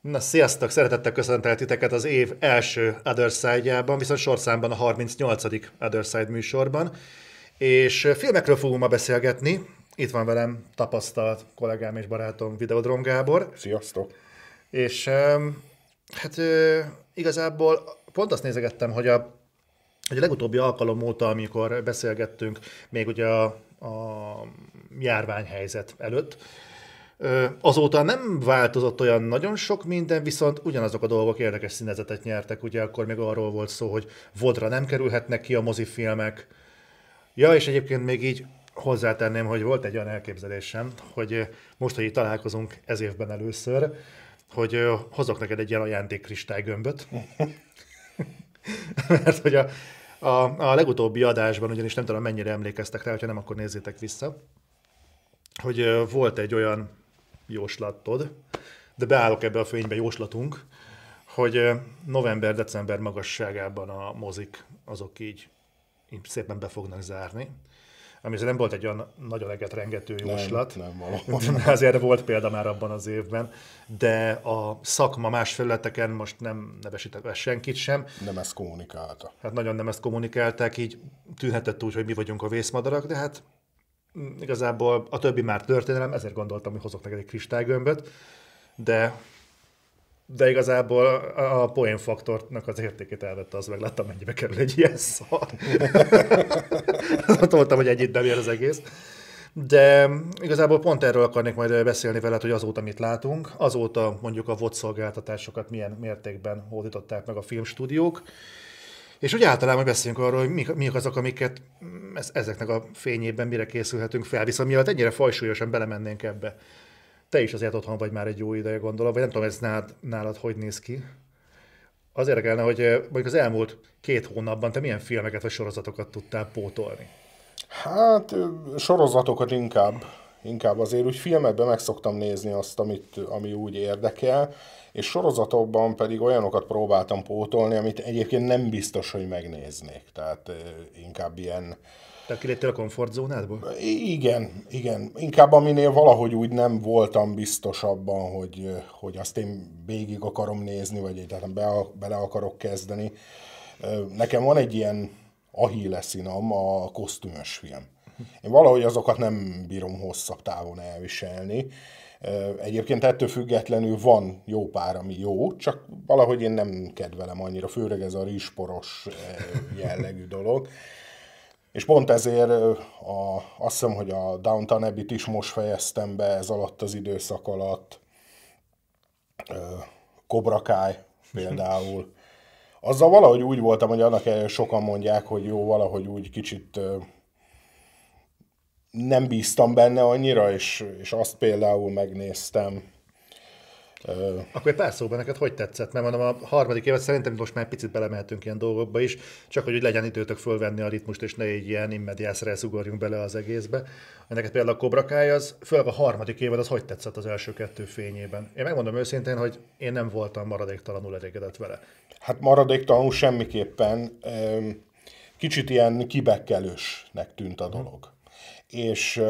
Na, sziasztok! Szeretettel köszöntel titeket az év első Other Side-jában, viszont sorszámban a 38. Other Side műsorban. És filmekről fogunk ma beszélgetni. Itt van velem tapasztalt kollégám és barátom Videodrom Gábor. Sziasztok! És hát igazából pont azt nézegettem, hogy a, hogy a legutóbbi alkalom óta, amikor beszélgettünk, még ugye a, a járványhelyzet előtt, Azóta nem változott olyan nagyon sok minden, viszont ugyanazok a dolgok érdekes színezetet nyertek. Ugye akkor még arról volt szó, hogy vodra nem kerülhetnek ki a mozifilmek. Ja, és egyébként még így hozzátenném, hogy volt egy olyan elképzelésem, hogy most, hogy itt találkozunk ez évben először, hogy hozok neked egy ilyen ajándékkristály-gömböt. Mert hogy a, a, a legutóbbi adásban, ugyanis nem tudom mennyire emlékeztek rá, hogyha nem, akkor nézzétek vissza, hogy volt egy olyan jóslatod, de beállok ebbe a fénybe jóslatunk, hogy november-december magasságában a mozik azok így, így szépen be fognak zárni. Ami nem volt egy olyan nagyon eget rengető jóslat. Nem, nem Azért volt példa már abban az évben, de a szakma más felületeken most nem nevesítek senkit sem. Nem ezt kommunikálta. Hát nagyon nem ezt kommunikálták, így tűnhetett úgy, hogy mi vagyunk a vészmadarak, de hát igazából a többi már történelem, ezért gondoltam, hogy hozok neked egy kristálygömböt, de de igazából a, a poénfaktornak az értékét elvette, az meg láttam, mennyibe kerül egy ilyen szar. Azt mondtam, hogy ennyit nem ér az egész. De igazából pont erről akarnék majd beszélni veled, hogy azóta mit látunk. Azóta mondjuk a VOD szolgáltatásokat milyen mértékben hódították meg a filmstúdiók. És úgy általában beszélünk arról, hogy mik, mik azok, amiket ezeknek a fényében mire készülhetünk fel. Viszont mielőtt ennyire fajsúlyosan belemennénk ebbe, te is azért otthon vagy már egy jó ideje, gondolom, vagy nem tudom, ez nálad, nálad hogy néz ki. Az érdekelne, hogy eh, mondjuk az elmúlt két hónapban te milyen filmeket vagy sorozatokat tudtál pótolni? Hát sorozatokat inkább. Inkább azért úgy filmekben meg szoktam nézni azt, amit, ami úgy érdekel és sorozatokban pedig olyanokat próbáltam pótolni, amit egyébként nem biztos, hogy megnéznék. Tehát inkább ilyen... Tehát kiléptél a komfortzónádból? Igen, igen. Inkább aminél valahogy úgy nem voltam biztos abban, hogy, hogy azt én végig akarom nézni, vagy egyáltalán be, bele akarok kezdeni. Nekem van egy ilyen ahilleszínam, a kosztümös film. Én valahogy azokat nem bírom hosszabb távon elviselni, Egyébként ettől függetlenül van jó pár, ami jó, csak valahogy én nem kedvelem annyira, főleg ez a rizsporos jellegű dolog. És pont ezért a, azt hiszem, hogy a Downton Abbey-t is most fejeztem be ez alatt az időszak alatt. Cobra Kai például. Azzal valahogy úgy voltam, hogy annak sokan mondják, hogy jó, valahogy úgy kicsit nem bíztam benne annyira, és, és azt például megnéztem. Akkor egy pár szóban neked hogy tetszett? Mert mondom, a harmadik évet szerintem most már picit belemehetünk ilyen dolgokba is, csak hogy, hogy legyen időtök fölvenni a ritmust, és ne egy ilyen immediászra ugorjunk bele az egészbe. Neked például a Cobra Kai az, főleg a harmadik évad, az hogy tetszett az első kettő fényében? Én megmondom őszintén, hogy én nem voltam maradéktalanul elégedett vele. Hát maradéktalanul semmiképpen. Kicsit ilyen kibekkelősnek tűnt a dolog és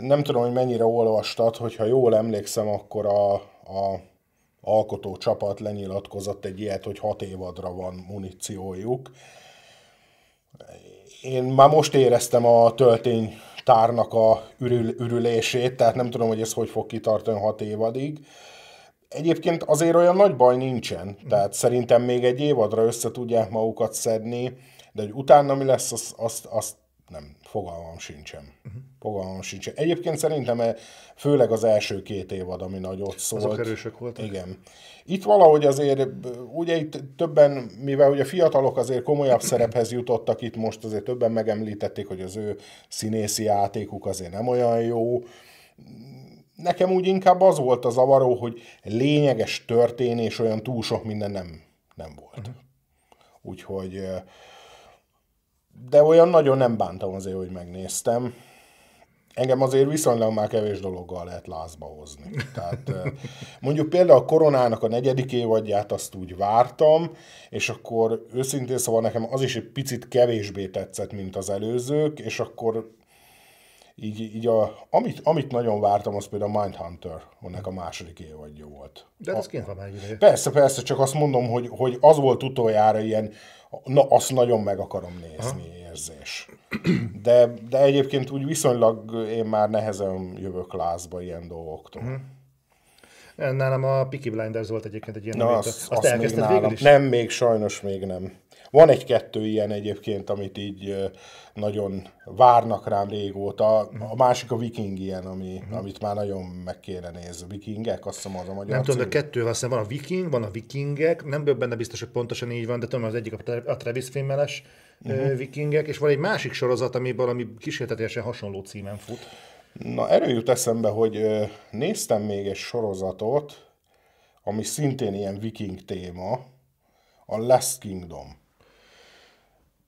nem tudom, hogy mennyire olvastad, hogyha jól emlékszem, akkor a, a alkotó csapat lenyilatkozott egy ilyet, hogy hat évadra van muníciójuk. Én már most éreztem a töltény tárnak a ürül, ürülését, tehát nem tudom, hogy ez hogy fog kitartani hat évadig. Egyébként azért olyan nagy baj nincsen, tehát szerintem még egy évadra össze tudják magukat szedni, de hogy utána mi lesz, azt, azt, azt nem, fogalmam sincsen. Uh-huh. Fogalmam sincsen. Egyébként szerintem e, főleg az első két évad, ami nagyot szólt. Azok erősek voltak. Igen. Itt valahogy azért, ugye itt többen, mivel ugye a fiatalok azért komolyabb szerephez jutottak, itt most azért többen megemlítették, hogy az ő színészi játékuk azért nem olyan jó. Nekem úgy inkább az volt a zavaró, hogy lényeges történés olyan túl sok minden nem, nem volt. Uh-huh. Úgyhogy de olyan nagyon nem bántam azért, hogy megnéztem. Engem azért viszonylag már kevés dologgal lehet lázba hozni. Tehát mondjuk például a koronának a negyedik évadját azt úgy vártam, és akkor őszintén szóval nekem az is egy picit kevésbé tetszett, mint az előzők, és akkor így, így a, amit, amit nagyon vártam, az például a Mindhunter, annak a második évadja volt. De ez kint van ideje. Persze, persze, csak azt mondom, hogy, hogy az volt utoljára ilyen, na azt nagyon meg akarom nézni Aha. érzés. De, de egyébként úgy viszonylag én már nehezen jövök lázba ilyen dolgoktól. Uh-huh. Nálam a Peaky Blinders volt egyébként egy ilyen Na, azt, azt, azt elkezdted végül is? Nem, még sajnos még nem. Van egy-kettő ilyen egyébként, amit így nagyon várnak rám régóta. A másik a Viking ilyen, ami, uh-huh. amit már nagyon meg kéne nézni. Vikingek, azt hiszem az a magyar Nem tudom, de kettő, hiszem van a Viking, van a Vikingek, nem benne biztos, hogy pontosan így van, de tudom, az egyik a Travis filmeles uh-huh. Vikingek, és van egy másik sorozat, ami valami kísérletesen hasonló címen fut. Na, erről jut eszembe, hogy néztem még egy sorozatot, ami szintén ilyen viking téma, a Last Kingdom.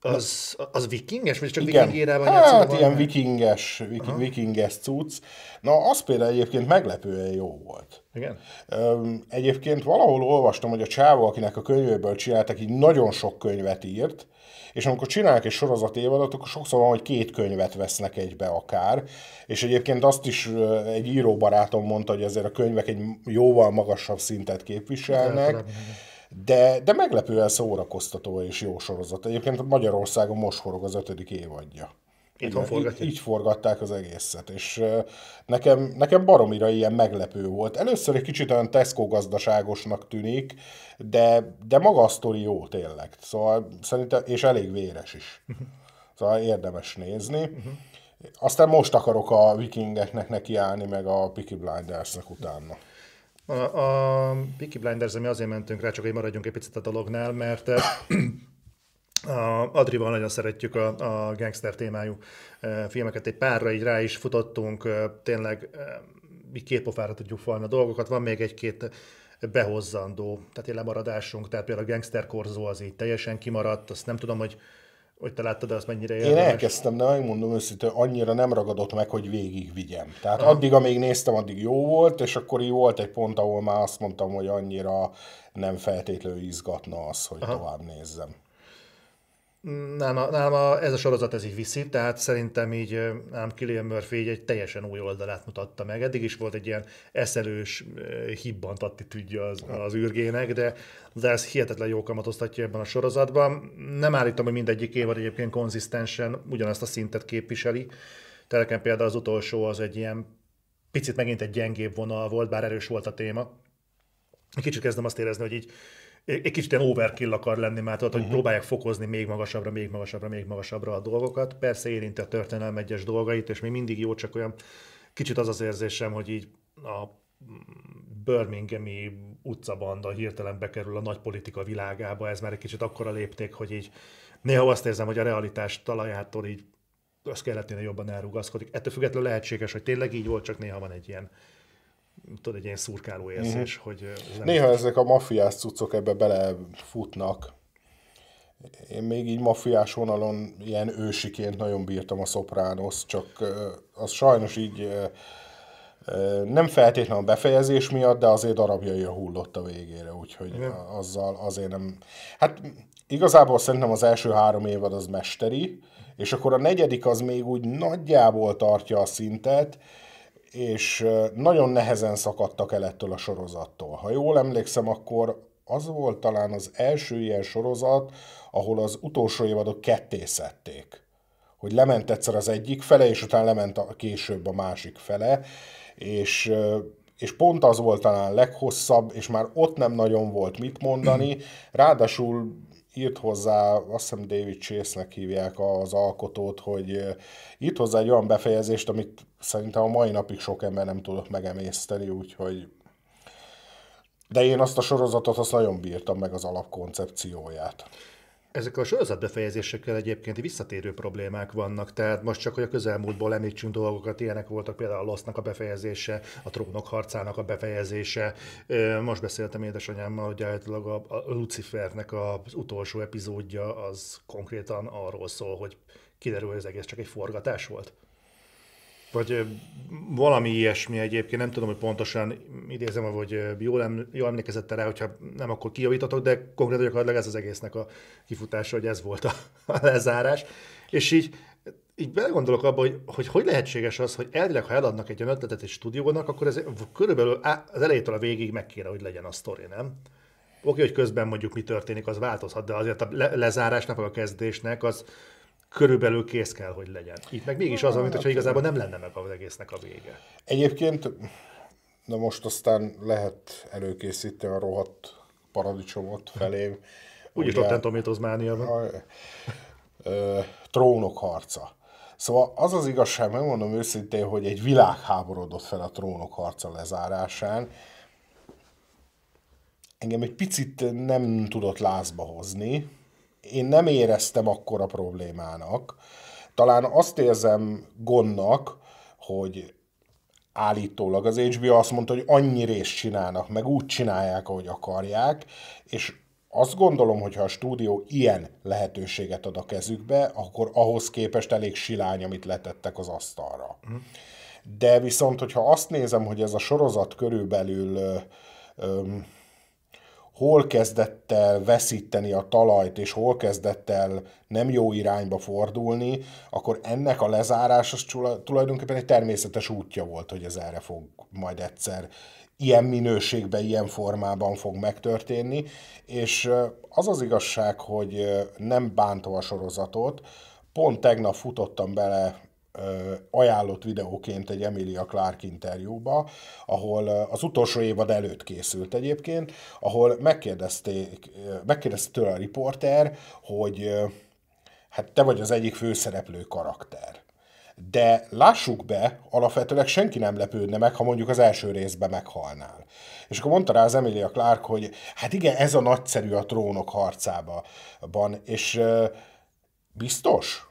Az, az vikinges, vagy csak Igen. viking van Hát ilyen vikinges, viking, vikinges cucc. Na, az például egyébként meglepően jó volt. Igen? Egyébként valahol olvastam, hogy a csávó, akinek a könyvéből csináltak, így nagyon sok könyvet írt, és amikor csinálják egy sorozat évadot, akkor sokszor van, hogy két könyvet vesznek egybe akár, és egyébként azt is egy íróbarátom mondta, hogy ezért a könyvek egy jóval magasabb szintet képviselnek, de, de meglepően szórakoztató és jó sorozat. Egyébként Magyarországon most forog az ötödik évadja. Itthon így, így forgatták az egészet, és nekem, nekem baromira ilyen meglepő volt. Először egy kicsit olyan Tesco gazdaságosnak tűnik, de, de maga a sztori jó tényleg. Szóval szerintem, és elég véres is. Szóval érdemes nézni. Uh-huh. Aztán most akarok a vikingeknek nekiállni, meg a Peaky Blindersnek utána. A, a Peaky Blinders, mi azért mentünk rá, csak hogy maradjunk egy picit a dolognál, mert a Adrival nagyon szeretjük a, a gangster témájú filmeket, egy párra így rá is futottunk, tényleg mi két pofára tudjuk falni a dolgokat, van még egy-két behozzandó, tehát egy lemaradásunk, tehát például a Gangster Korzó az így teljesen kimaradt, azt nem tudom, hogy hogy te láttad, azt mennyire érdemes. Én elkezdtem, de megmondom őszintén, annyira nem ragadott meg, hogy végig vigyem. Tehát Aha. addig, amíg néztem, addig jó volt, és akkor így volt egy pont, ahol már azt mondtam, hogy annyira nem feltétlenül izgatna az, hogy Aha. tovább nézzem. Nálam, nálam ez a sorozat ez így viszi, tehát szerintem így nálam Killian Murphy így egy teljesen új oldalát mutatta meg. Eddig is volt egy ilyen eszelős, hibbant attitűdje az, az űrgének, de, de ez hihetetlen jó kamatoztatja ebben a sorozatban. Nem állítom, hogy mindegyik évad egyébként konzisztensen ugyanazt a szintet képviseli. Tehát például az utolsó az egy ilyen picit megint egy gyengébb vonal volt, bár erős volt a téma. Kicsit kezdem azt érezni, hogy így egy kicsit ilyen overkill akar lenni, mert tudod, hogy uh-huh. próbálják fokozni még magasabbra, még magasabbra, még magasabbra a dolgokat. Persze érinti a történelem egyes dolgait, és még mindig jó, csak olyan kicsit az az érzésem, hogy így a Birminghami utcabanda hirtelen bekerül a nagy politika világába, ez már egy kicsit akkora lépték, hogy így néha azt érzem, hogy a realitás talajától így az kellett jobban elrugaszkodik. Ettől függetlenül lehetséges, hogy tényleg így volt, csak néha van egy ilyen tudod, egy ilyen szurkáló érzés, mm-hmm. hogy... Ez Néha ezek a mafiás cuccok ebbe belefutnak. Én még így mafiás vonalon ilyen ősiként nagyon bírtam a Sopranos, csak az sajnos így nem feltétlenül a befejezés miatt, de azért darabjaira hullott a végére, úgyhogy Igen. azzal azért nem... Hát igazából szerintem az első három évad az mesteri, és akkor a negyedik az még úgy nagyjából tartja a szintet, és nagyon nehezen szakadtak el ettől a sorozattól. Ha jól emlékszem, akkor az volt talán az első ilyen sorozat, ahol az utolsó évadok ketté. Hogy lement egyszer az egyik fele, és utána lement a, később a másik fele, és, és pont az volt talán leghosszabb, és már ott nem nagyon volt mit mondani, ráadásul írt hozzá, azt hiszem David Chase-nek hívják az alkotót, hogy írt hozzá egy olyan befejezést, amit szerintem a mai napig sok ember nem tudott megemészteni, úgyhogy de én azt a sorozatot azt nagyon bírtam meg az alapkoncepcióját. Ezek a sorozatbefejezésekkel egyébként visszatérő problémák vannak, tehát most csak, hogy a közelmúltból említsünk dolgokat, ilyenek voltak például a Losznak a befejezése, a Trónok harcának a befejezése. Most beszéltem édesanyámmal, hogy általában a, Lucifernek az utolsó epizódja az konkrétan arról szól, hogy kiderül, hogy ez egész csak egy forgatás volt. Vagy valami ilyesmi egyébként, nem tudom, hogy pontosan idézem, hogy jól, em, jól emlékezett rá, hogyha nem, akkor kijavítatok, de konkrétan gyakorlatilag ez az egésznek a kifutása, hogy ez volt a, a lezárás. És így így belegondolok abba, hogy, hogy hogy lehetséges az, hogy elvileg, ha eladnak egy olyan ötletet egy stúdiónak, akkor ez körülbelül az elejétől a végig meg kéne, hogy legyen a sztori, nem? Oké, hogy közben mondjuk mi történik, az változhat, de azért a le- lezárásnak, vagy a kezdésnek az körülbelül kész kell, hogy legyen. Itt meg mégis az, mint hogyha igazából nem lenne meg az egésznek a vége. Egyébként, na most aztán lehet előkészíteni a rohadt paradicsomot felé. Úgyis Rotten Tomatoes mánia van. A, ö, trónok harca. Szóval az az igazság, megmondom őszintén, hogy egy világ háborodott fel a trónok harca lezárásán. Engem egy picit nem tudott lázba hozni. Én nem éreztem akkora problémának. Talán azt érzem gondnak, hogy állítólag az HBO azt mondta, hogy annyi részt csinálnak, meg úgy csinálják, ahogy akarják, és azt gondolom, hogy ha a stúdió ilyen lehetőséget ad a kezükbe, akkor ahhoz képest elég silány, amit letettek az asztalra. Mm. De viszont, hogyha azt nézem, hogy ez a sorozat körülbelül ö, ö, hol kezdett el veszíteni a talajt, és hol kezdett el nem jó irányba fordulni, akkor ennek a lezárás az tulajdonképpen egy természetes útja volt, hogy ez erre fog majd egyszer ilyen minőségben, ilyen formában fog megtörténni, és az az igazság, hogy nem bántom a sorozatot, pont tegnap futottam bele ajánlott videóként egy Emilia Clark interjúba, ahol az utolsó évad előtt készült egyébként, ahol megkérdezték, megkérdezte tőle a riporter, hogy hát te vagy az egyik főszereplő karakter. De lássuk be, alapvetőleg senki nem lepődne meg, ha mondjuk az első részben meghalnál. És akkor mondta rá az Emilia Clark, hogy hát igen, ez a nagyszerű a trónok harcában, és biztos?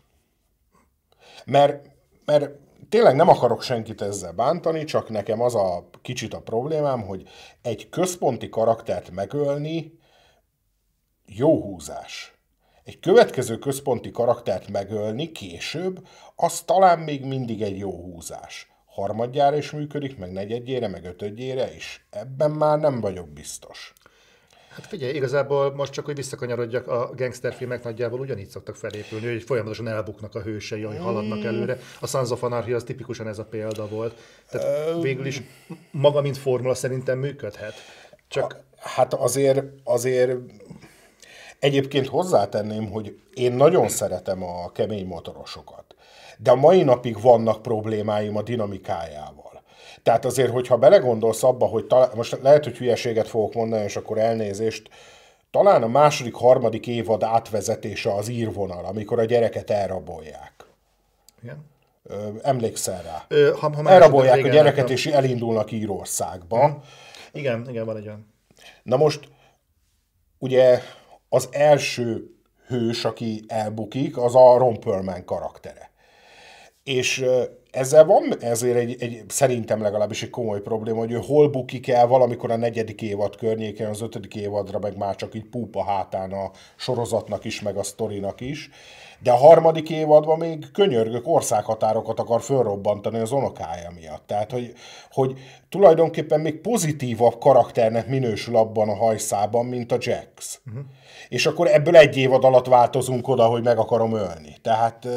Mert, mert tényleg nem akarok senkit ezzel bántani, csak nekem az a kicsit a problémám, hogy egy központi karaktert megölni jó húzás. Egy következő központi karaktert megölni később, az talán még mindig egy jó húzás. Harmadjára is működik, meg negyedjére, meg ötödjére is. Ebben már nem vagyok biztos. Hát figyelj, igazából most csak, hogy visszakanyarodjak, a gangsterfilmek nagyjából ugyanígy szoktak felépülni, hogy folyamatosan elbuknak a hősei, hogy haladnak mm. előre. A Sons of Anarchy az tipikusan ez a példa volt. Tehát végül is maga, mint formula szerintem működhet. Csak... Hát azért, azért Egyébként hozzátenném, hogy én nagyon szeretem a kemény motorosokat, de a mai napig vannak problémáim a dinamikájával. Tehát azért, hogyha belegondolsz abba, hogy talán, most lehet, hogy hülyeséget fogok mondani, és akkor elnézést, talán a második, harmadik évad átvezetése az írvonal, amikor a gyereket elrabolják. Igen. Emlékszel rá? Ö, ha, ha Elrabolják a gyereket, és elindulnak Írországba. Mhm. Igen, igen, van egy olyan. Na most, ugye az első hős, aki elbukik, az a Ron Perlman karaktere. És ezzel van ezért egy, egy, szerintem legalábbis egy komoly probléma, hogy ő hol bukik el valamikor a negyedik évad környéken, az ötödik évadra meg már csak így púpa hátán a sorozatnak is, meg a sztorinak is. De a harmadik évadban még könyörgök országhatárokat akar fölrobbantani az unokája miatt. Tehát, hogy, hogy tulajdonképpen még pozitívabb karakternek minősül abban a hajszában, mint a Jax. Uh-huh. És akkor ebből egy évad alatt változunk oda, hogy meg akarom ölni. Tehát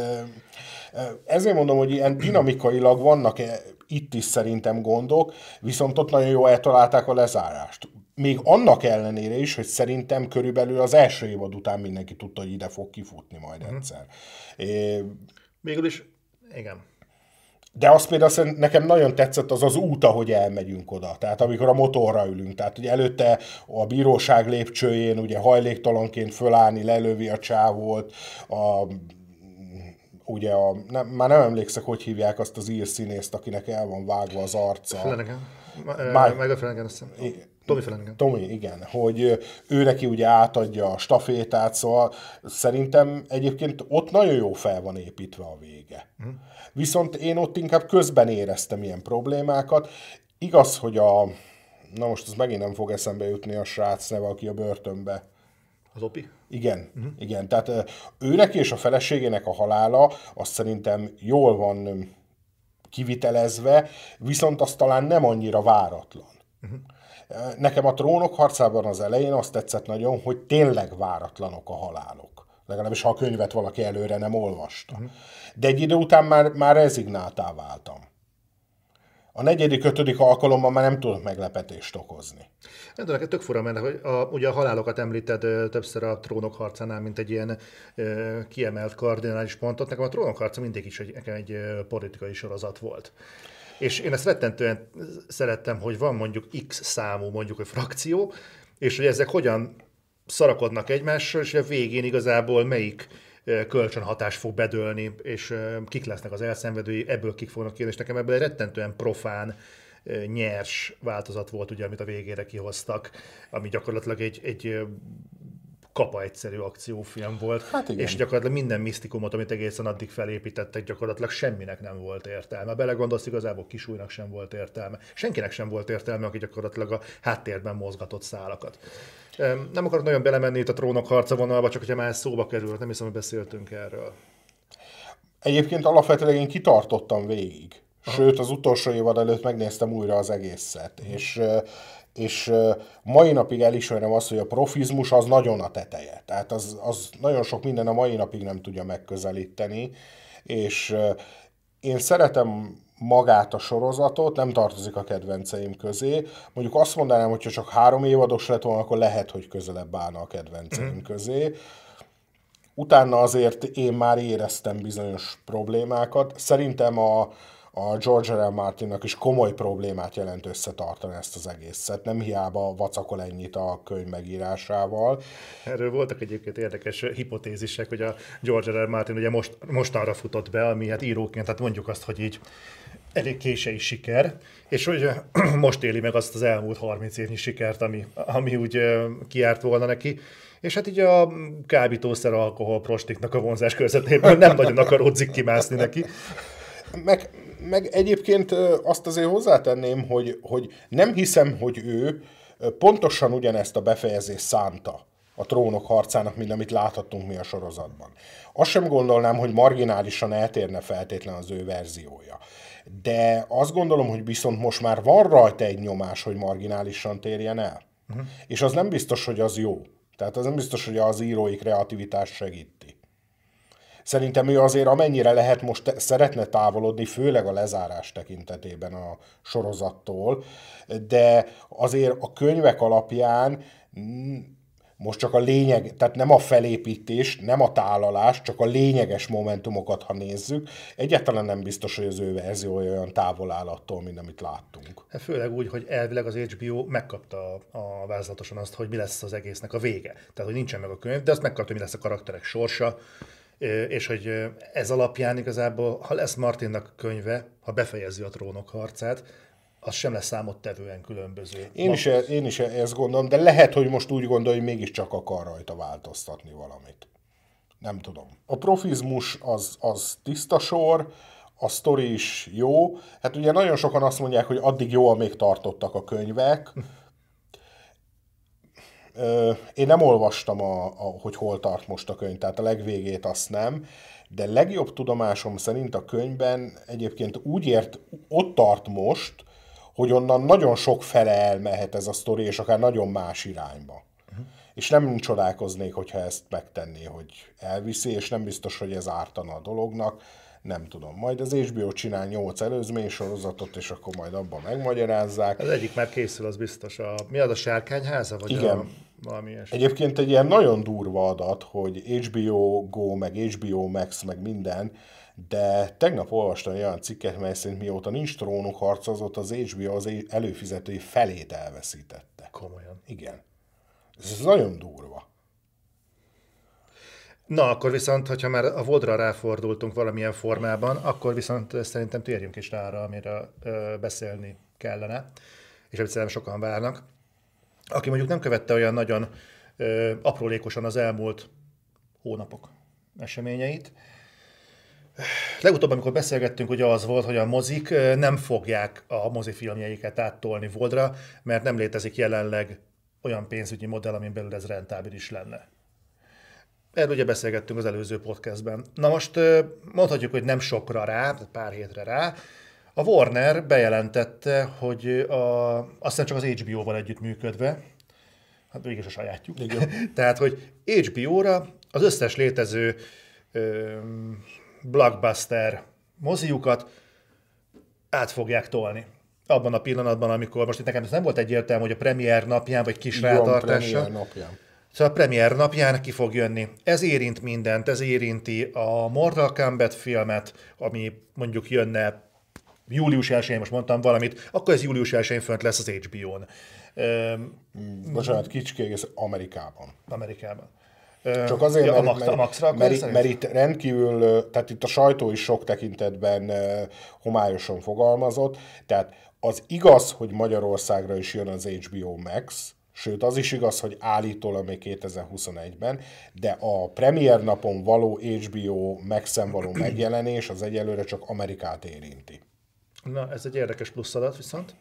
ezért mondom, hogy ilyen dinamikailag vannak itt is szerintem gondok, viszont ott nagyon jól eltalálták a lezárást. Még annak ellenére is, hogy szerintem körülbelül az első évad után mindenki tudta, hogy ide fog kifutni majd uh-huh. egyszer. É... Végül is, igen. De azt például nekem nagyon tetszett az az út, ahogy elmegyünk oda. Tehát amikor a motorra ülünk. Tehát ugye előtte a bíróság lépcsőjén ugye hajléktalanként fölállni, lelövi a csávót, a ugye a, nem, már nem emlékszek, hogy hívják azt az ír színészt, akinek el van vágva az arca. Flanagan. Michael Flanagan, azt hiszem. Tommy Flanagan. Tommy, igen, hogy ő neki ugye átadja a stafétát, szóval szerintem egyébként ott nagyon jó fel van építve a vége. Mm. Viszont én ott inkább közben éreztem ilyen problémákat. Igaz, hogy a, na most ez megint nem fog eszembe jutni a srác neve, aki a börtönbe az opi? Igen, uh-huh. igen. Tehát őnek és a feleségének a halála azt szerintem jól van kivitelezve, viszont az talán nem annyira váratlan. Uh-huh. Nekem a trónok harcában az elején azt tetszett nagyon, hogy tényleg váratlanok a halálok. Legalábbis ha a könyvet valaki előre nem olvasta. Uh-huh. De egy idő után már, már rezignáltá váltam. A negyedik, ötödik alkalommal már nem tudok meglepetést okozni. Nem tudom, tök fura, mert hogy a, ugye a halálokat említed többször a trónok harcánál, mint egy ilyen ö, kiemelt kardinális pontot. Nekem a trónok harca mindig is egy, egy politikai sorozat volt. És én ezt rettentően szerettem, hogy van mondjuk X számú mondjuk egy frakció, és hogy ezek hogyan szarakodnak egymással, és a végén igazából melyik kölcsönhatás fog bedőlni, és kik lesznek az elszenvedői, ebből kik fognak kijönni, és nekem ebből egy rettentően profán, nyers változat volt, ugye, amit a végére kihoztak, ami gyakorlatilag egy, egy kapa egyszerű akciófilm volt, hát igen. és gyakorlatilag minden misztikumot, amit egészen addig felépítettek, gyakorlatilag semminek nem volt értelme. Belegondolsz, igazából kisújnak sem volt értelme. Senkinek sem volt értelme, aki gyakorlatilag a háttérben mozgatott szálakat. Nem akarok nagyon belemenni itt a trónok harca vonalba, csak hogyha már szóba kerül, nem hiszem, hogy beszéltünk erről. Egyébként alapvetően én kitartottam végig. Aha. Sőt, az utolsó évad előtt megnéztem újra az egészet, és és mai napig elismerem azt, hogy a profizmus az nagyon a teteje. Tehát az, az nagyon sok minden a mai napig nem tudja megközelíteni, és én szeretem magát a sorozatot, nem tartozik a kedvenceim közé. Mondjuk azt mondanám, hogyha csak három évados lett volna, akkor lehet, hogy közelebb állna a kedvenceim mm. közé. Utána azért én már éreztem bizonyos problémákat. Szerintem a, a George R. R. Martinnak is komoly problémát jelent összetartani ezt az egészet. Nem hiába vacakol ennyit a könyv megírásával. Erről voltak egyébként érdekes hipotézisek, hogy a George R. R. Martin ugye most, mostanra futott be, ami hát íróként, tehát mondjuk azt, hogy így elég késői siker, és hogy most éli meg azt az elmúlt 30 évnyi sikert, ami, ami úgy kiárt volna neki. És hát így a kábítószer, alkohol, prostiknak a vonzás körzetében nem nagyon akaródzik kimászni neki. Meg, meg egyébként azt azért hozzátenném, hogy, hogy nem hiszem, hogy ő pontosan ugyanezt a befejezést szánta a trónok harcának, mint amit láthattunk mi a sorozatban. Azt sem gondolnám, hogy marginálisan eltérne feltétlen az ő verziója. De azt gondolom, hogy viszont most már van rajta egy nyomás, hogy marginálisan térjen el. Uh-huh. És az nem biztos, hogy az jó. Tehát az nem biztos, hogy az írói kreativitás segíti. Szerintem ő azért amennyire lehet most szeretne távolodni, főleg a lezárás tekintetében a sorozattól, de azért a könyvek alapján most csak a lényeg, tehát nem a felépítés, nem a tálalás, csak a lényeges momentumokat, ha nézzük, egyáltalán nem biztos, hogy az ő verziója olyan távol áll attól, mint amit láttunk. Hát főleg úgy, hogy elvileg az HBO megkapta a vázlatosan azt, hogy mi lesz az egésznek a vége. Tehát, hogy nincsen meg a könyv, de azt megkapta, hogy mi lesz a karakterek sorsa, és hogy ez alapján igazából, ha lesz Martinnak könyve, ha befejezi a trónok harcát, az sem lesz számottevően különböző. Én is, e- én is ezt gondolom, de lehet, hogy most úgy gondolja, hogy mégiscsak akar rajta változtatni valamit. Nem tudom. A profizmus az, az tiszta sor, a sztori is jó. Hát ugye nagyon sokan azt mondják, hogy addig jó, amíg tartottak a könyvek. Én nem olvastam, a, a, hogy hol tart most a könyv, tehát a legvégét azt nem, de legjobb tudomásom szerint a könyvben egyébként úgy ért, ott tart most, hogy onnan nagyon sok fele elmehet ez a sztori, és akár nagyon más irányba. Uh-huh. És nem csodálkoznék, hogyha ezt megtenné, hogy elviszi, és nem biztos, hogy ez ártana a dolognak nem tudom. Majd az HBO csinál 8 előzmény sorozatot, és akkor majd abban megmagyarázzák. Az egyik már készül, az biztos. A, mi az a sárkányháza? Vagy Igen. Valami ilyesmi? Egyébként egy ilyen nagyon durva adat, hogy HBO Go, meg HBO Max, meg minden, de tegnap olvastam egy olyan cikket, mely szerint mióta nincs trónok harcozott, az HBO az előfizetői felét elveszítette. Komolyan. Igen. Ez nagyon durva. Na, akkor viszont, hogyha már a vodra ráfordultunk valamilyen formában, akkor viszont szerintem térjünk is rá arra, amire ö, beszélni kellene, és amit szerintem sokan várnak. Aki mondjuk nem követte olyan nagyon ö, aprólékosan az elmúlt hónapok eseményeit, Legutóbb, amikor beszélgettünk, ugye az volt, hogy a mozik nem fogják a mozifilmjeiket áttolni Voldra, mert nem létezik jelenleg olyan pénzügyi modell, amin belül ez rentábilis lenne. Erről ugye beszélgettünk az előző podcastben. Na most mondhatjuk, hogy nem sokra rá, pár hétre rá, a Warner bejelentette, hogy a, aztán csak az HBO-val együtt működve, hát mégis a sajátjuk. Igen. Tehát, hogy HBO-ra az összes létező ö, blockbuster moziukat át fogják tolni. Abban a pillanatban, amikor most itt nekem ez nem volt egyértelmű, hogy a premier napján, vagy kis rátartása. Premier napján. Szóval a premier napján ki fog jönni. Ez érint mindent, ez érinti a Mortal Kombat filmet, ami mondjuk jönne július 1 most mondtam valamit, akkor ez július 1 fönt lesz az HBO-n. Bocsánat, kicsi ez Amerikában. Amerikában. Csak azért, ja, mert, a Max, mert, a Maxra mert, mert itt rendkívül, tehát itt a sajtó is sok tekintetben homályosan fogalmazott, tehát az igaz, hogy Magyarországra is jön az HBO Max, Sőt, az is igaz, hogy állítólag még 2021-ben, de a premier napon való HBO Max-en való megjelenés az egyelőre csak Amerikát érinti. Na, ez egy érdekes plusz adat viszont.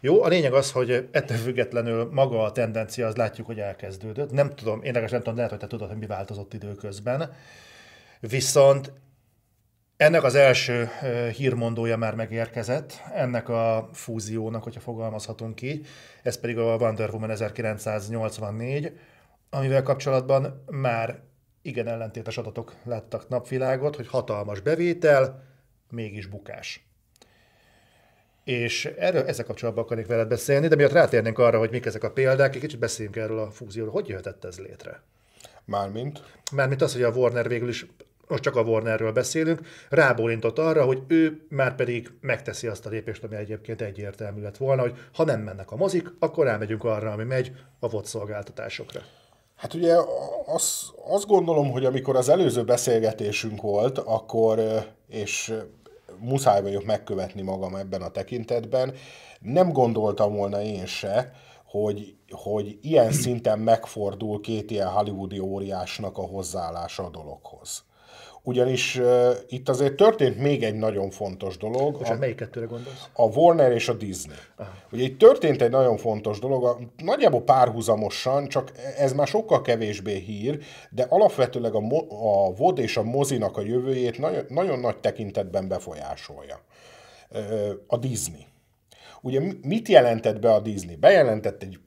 Jó, a lényeg az, hogy ettől függetlenül maga a tendencia, az látjuk, hogy elkezdődött. Nem tudom, én legalábbis nem tudom, lehet, hogy te tudod, hogy mi változott időközben. Viszont ennek az első hírmondója már megérkezett, ennek a fúziónak, hogyha fogalmazhatunk ki, ez pedig a Wonder Woman 1984, amivel kapcsolatban már igen ellentétes adatok láttak napvilágot, hogy hatalmas bevétel, mégis bukás. És erről ezzel kapcsolatban akarnék veled beszélni, de miatt rátérnénk arra, hogy mik ezek a példák, egy kicsit beszéljünk erről a fúzióról. Hogy jöhetett ez létre? Mármint? Mármint az, hogy a Warner végül is most csak a Warnerről beszélünk, rábólintott arra, hogy ő már pedig megteszi azt a lépést, ami egyébként egyértelmű lett volna, hogy ha nem mennek a mozik, akkor rámegyünk arra, ami megy a VOD szolgáltatásokra. Hát ugye az, azt gondolom, hogy amikor az előző beszélgetésünk volt, akkor, és muszáj vagyok megkövetni magam ebben a tekintetben, nem gondoltam volna én se, hogy, hogy ilyen szinten megfordul két ilyen hollywoodi óriásnak a hozzáállása a dologhoz ugyanis uh, itt azért történt még egy nagyon fontos dolog. És a, melyik kettőre gondolsz? A Warner és a Disney. Aha. Ugye itt történt egy nagyon fontos dolog, a, nagyjából párhuzamosan, csak ez már sokkal kevésbé hír, de alapvetőleg a, mo, a VOD és a mozinak a jövőjét nagyon, nagyon nagy tekintetben befolyásolja. Uh, a Disney. Ugye mit jelentett be a Disney? Bejelentett egy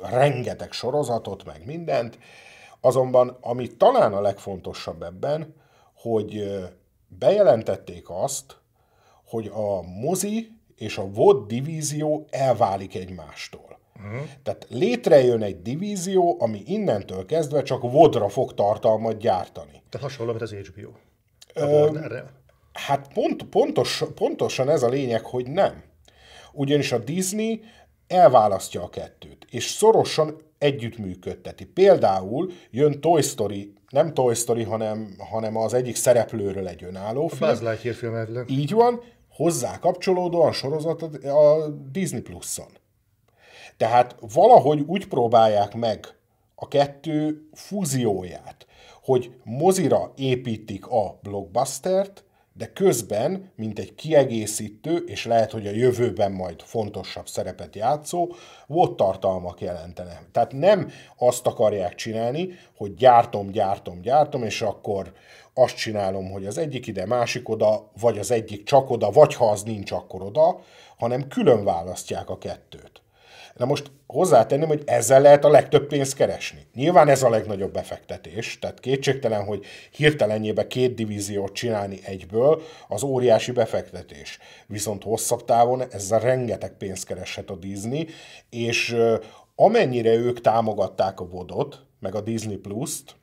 rengeteg sorozatot, meg mindent, Azonban, ami talán a legfontosabb ebben, hogy bejelentették azt, hogy a mozi és a VOD divízió elválik egymástól. Uh-huh. Tehát létrejön egy divízió, ami innentől kezdve csak vodra fog tartalmat gyártani. Tehát hasonló, mint az HBO. A Ö, hát pont, pontos, pontosan ez a lényeg, hogy nem. Ugyanis a Disney elválasztja a kettőt, és szorosan együttműködteti. Például jön Toy Story, nem Toy Story, hanem, hanem az egyik szereplőről egy önálló film. Buzz Lightyear film Így van, hozzá kapcsolódóan sorozat a Disney Plus-on. Tehát valahogy úgy próbálják meg a kettő fúzióját, hogy mozira építik a blockbustert, de közben, mint egy kiegészítő, és lehet, hogy a jövőben majd fontosabb szerepet játszó, volt tartalmak jelentene. Tehát nem azt akarják csinálni, hogy gyártom, gyártom, gyártom, és akkor azt csinálom, hogy az egyik ide, másik oda, vagy az egyik csak oda, vagy ha az nincs, akkor oda, hanem külön választják a kettőt. Na most hozzátenném, hogy ezzel lehet a legtöbb pénzt keresni. Nyilván ez a legnagyobb befektetés, tehát kétségtelen, hogy hirtelenjébe két divíziót csinálni egyből, az óriási befektetés. Viszont hosszabb távon ezzel rengeteg pénzt kereshet a Disney, és amennyire ők támogatták a vodot, meg a Disney Plus-t,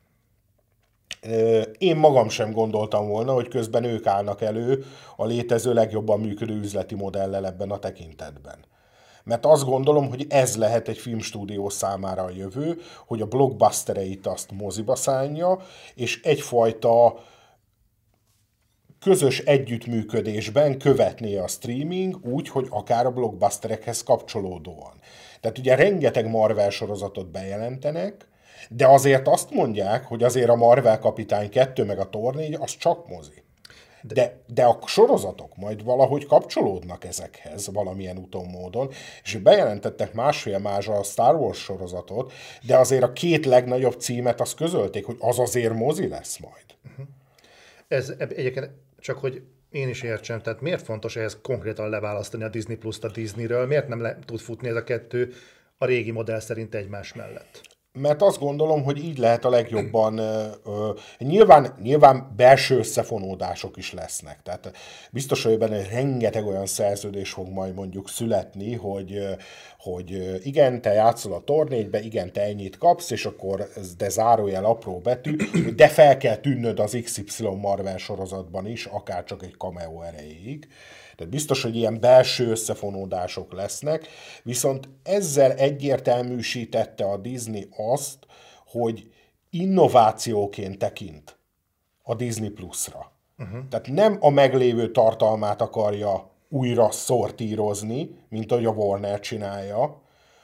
én magam sem gondoltam volna, hogy közben ők állnak elő a létező legjobban működő üzleti modellel ebben a tekintetben. Mert azt gondolom, hogy ez lehet egy filmstúdió számára a jövő, hogy a blockbustereit azt moziba szánja, és egyfajta közös együttműködésben követné a streaming úgy, hogy akár a blockbusterekhez kapcsolódóan. Tehát ugye rengeteg Marvel sorozatot bejelentenek, de azért azt mondják, hogy azért a Marvel Kapitány 2 meg a Thor 4 az csak mozi. De, de a sorozatok majd valahogy kapcsolódnak ezekhez valamilyen úton módon, és bejelentettek másfél más a Star Wars sorozatot, de azért a két legnagyobb címet azt közölték, hogy az azért mozi lesz majd. Uh-huh. Ez egyébként csak, hogy én is értsem, tehát miért fontos ehhez konkrétan leválasztani a Disney Plus-t a Disneyről? Miért nem le, tud futni ez a kettő a régi modell szerint egymás mellett? Mert azt gondolom, hogy így lehet a legjobban, ö, nyilván, nyilván belső összefonódások is lesznek, tehát biztos hogy benne, hogy rengeteg olyan szerződés fog majd mondjuk születni, hogy, hogy igen, te játszol a tornégybe, igen, te ennyit kapsz, és akkor de zárójel apró betű, de fel kell tűnnöd az XY Marvel sorozatban is, akár csak egy cameo erejéig. Tehát biztos, hogy ilyen belső összefonódások lesznek, viszont ezzel egyértelműsítette a Disney azt, hogy innovációként tekint a Disney Plus-ra. Uh-huh. Tehát nem a meglévő tartalmát akarja újra szortírozni, mint ahogy a Warner csinálja,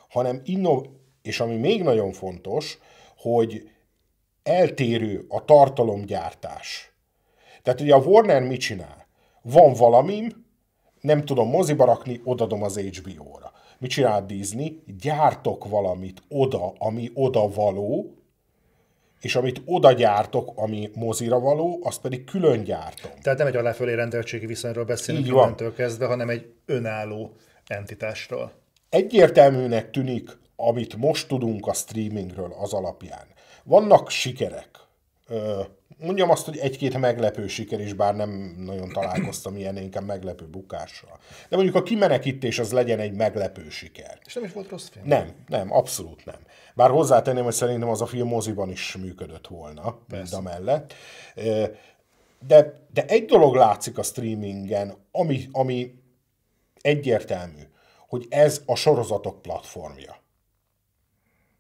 hanem innov... és ami még nagyon fontos, hogy eltérő a tartalomgyártás. Tehát ugye a Warner mit csinál? Van valamim, nem tudom moziba rakni, odadom az HBO-ra. Mit csinál Disney? Gyártok valamit oda, ami oda való, és amit oda gyártok, ami mozira való, azt pedig külön gyártom. Tehát nem egy aláfölé rendeltségi viszonyról beszélünk innentől kezdve, hanem egy önálló entitásról. Egyértelműnek tűnik, amit most tudunk a streamingről az alapján. Vannak sikerek. Mondjam azt, hogy egy-két meglepő siker is, bár nem nagyon találkoztam ilyen inkább meglepő bukással. De mondjuk a kimenekítés az legyen egy meglepő siker. És nem is volt rossz film? Nem, nem, abszolút nem. Bár hozzátenném, hogy szerintem az a film moziban is működött volna, mind mellett. De, de egy dolog látszik a streamingen, ami, ami egyértelmű, hogy ez a sorozatok platformja.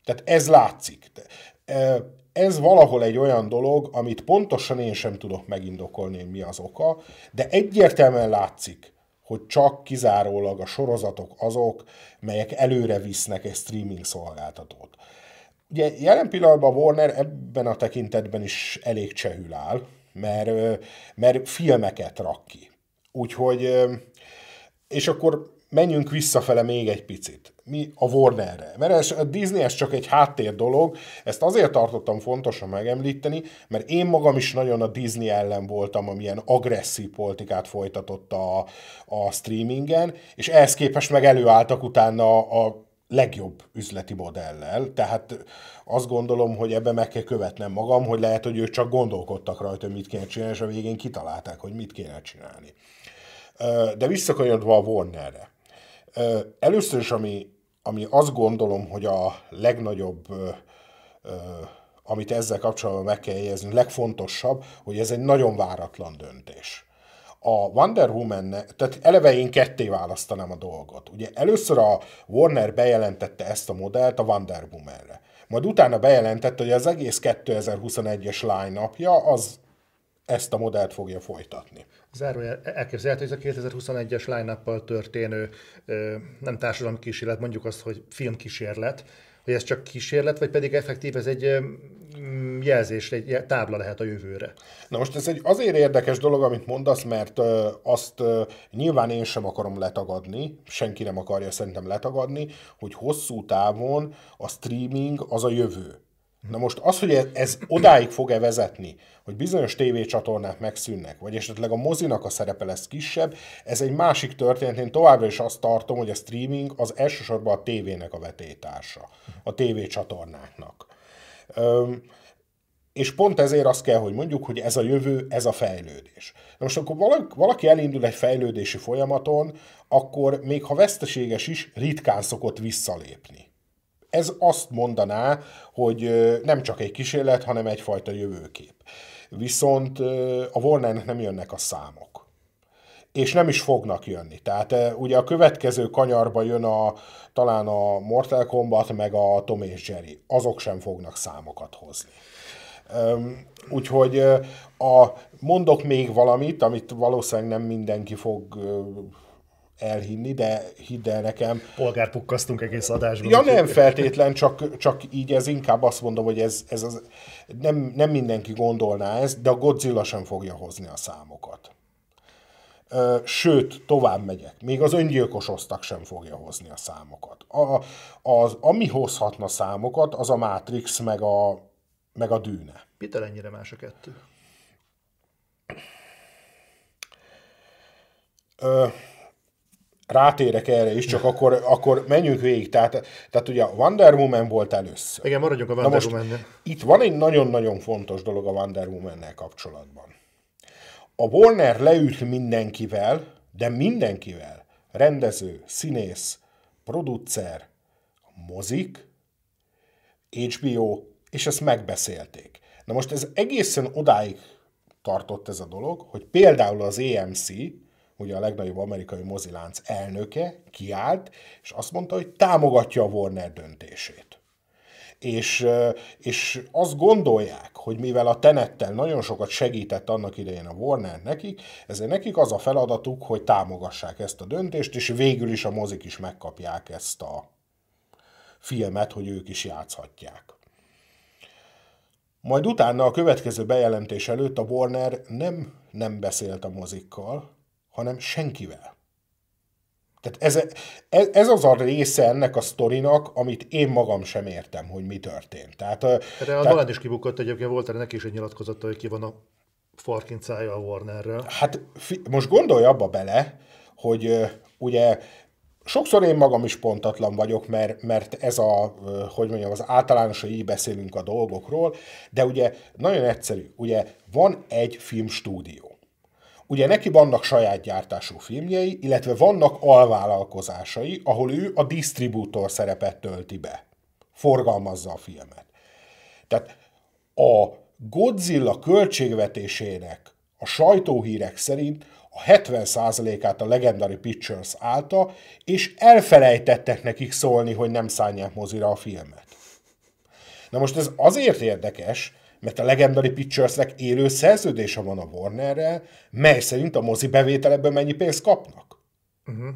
Tehát ez látszik ez valahol egy olyan dolog, amit pontosan én sem tudok megindokolni, mi az oka, de egyértelműen látszik, hogy csak kizárólag a sorozatok azok, melyek előre visznek egy streaming szolgáltatót. Ugye jelen pillanatban Warner ebben a tekintetben is elég csehül áll, mert, mert filmeket rak ki. Úgyhogy, és akkor menjünk visszafele még egy picit. Mi a Warnerre? Mert ez, a Disney ez csak egy háttér dolog, ezt azért tartottam fontosan megemlíteni, mert én magam is nagyon a Disney ellen voltam, amilyen agresszív politikát folytatott a, a streamingen, és ehhez képest meg előálltak utána a legjobb üzleti modellel, tehát azt gondolom, hogy ebben meg kell követnem magam, hogy lehet, hogy ők csak gondolkodtak rajta, hogy mit kéne csinálni, és a végén kitalálták, hogy mit kéne csinálni. De visszakanyarodva a Warnerre. Először is, ami, ami azt gondolom, hogy a legnagyobb, amit ezzel kapcsolatban meg kell jegyezni, legfontosabb, hogy ez egy nagyon váratlan döntés. A Wonder woman tehát eleve én ketté választanám a dolgot. Ugye először a Warner bejelentette ezt a modellt a Wonder Woman-re. Majd utána bejelentette, hogy az egész 2021-es line az ezt a modellt fogja folytatni. Zárójel, elképzelhető, hogy ez a 2021-es line történő nem társadalmi kísérlet, mondjuk azt, hogy filmkísérlet, hogy ez csak kísérlet, vagy pedig effektív ez egy jelzés, egy tábla lehet a jövőre. Na most ez egy azért érdekes dolog, amit mondasz, mert azt nyilván én sem akarom letagadni, senki nem akarja szerintem letagadni, hogy hosszú távon a streaming az a jövő. Na most az, hogy ez odáig fog-e vezetni, hogy bizonyos tévécsatornák megszűnnek, vagy esetleg a mozinak a szerepe lesz kisebb, ez egy másik történet. Én továbbra is azt tartom, hogy a streaming az elsősorban a tévének a vetétársa, a tévécsatornáknak. Üm, és pont ezért azt kell, hogy mondjuk, hogy ez a jövő, ez a fejlődés. Na most akkor valaki elindul egy fejlődési folyamaton, akkor még ha veszteséges is, ritkán szokott visszalépni ez azt mondaná, hogy nem csak egy kísérlet, hanem egyfajta jövőkép. Viszont a Warnernek nem jönnek a számok. És nem is fognak jönni. Tehát ugye a következő kanyarba jön a, talán a Mortal Kombat, meg a Tom és Jerry. Azok sem fognak számokat hozni. Úgyhogy a, mondok még valamit, amit valószínűleg nem mindenki fog elhinni, de hidd el nekem. Polgárpukkasztunk egész adásban. Ja, nem feltétlen, csak, csak így ez inkább azt mondom, hogy ez, ez az, nem, nem mindenki gondolná ezt, de a Godzilla sem fogja hozni a számokat. Sőt, tovább megyek. Még az öngyilkos osztak sem fogja hozni a számokat. A, az, ami hozhatna számokat, az a Matrix meg a, meg a dűne. Mitől ennyire más a kettő? Ö, rátérek erre is, csak akkor, akkor menjünk végig. Tehát, tehát ugye a Wonder Woman volt először. Igen, maradjunk a Wonder woman Itt van egy nagyon-nagyon fontos dolog a Wonder woman kapcsolatban. A Warner leült mindenkivel, de mindenkivel, rendező, színész, producer, mozik, HBO, és ezt megbeszélték. Na most ez egészen odáig tartott ez a dolog, hogy például az AMC, ugye a legnagyobb amerikai mozilánc elnöke kiállt, és azt mondta, hogy támogatja a Warner döntését. És, és azt gondolják, hogy mivel a Tenettel nagyon sokat segített annak idején a Warner nekik, ezért nekik az a feladatuk, hogy támogassák ezt a döntést, és végül is a mozik is megkapják ezt a filmet, hogy ők is játszhatják. Majd utána a következő bejelentés előtt a Warner nem, nem beszélt a mozikkal, hanem senkivel. Tehát ez, ez, ez az a része ennek a sztorinak, amit én magam sem értem, hogy mi történt. Tehát, De a tehát, is kibukott egyébként, volt erre neki is egy nyilatkozata, hogy ki van a farkincája a Warnerrel. Hát most gondolj abba bele, hogy ugye sokszor én magam is pontatlan vagyok, mert, mert ez a, hogy mondjam, az általános, hogy így beszélünk a dolgokról, de ugye nagyon egyszerű, ugye van egy filmstúdió. Ugye neki vannak saját gyártású filmjei, illetve vannak alvállalkozásai, ahol ő a disztribútor szerepet tölti be. Forgalmazza a filmet. Tehát a Godzilla költségvetésének a sajtóhírek szerint a 70%-át a Legendary Pictures állta, és elfelejtettek nekik szólni, hogy nem szállják mozira a filmet. Na most ez azért érdekes, mert a Legendary Picturesnek élő szerződése van a Warnerrel, mely szerint a mozi bevételebben mennyi pénzt kapnak. Uh-huh.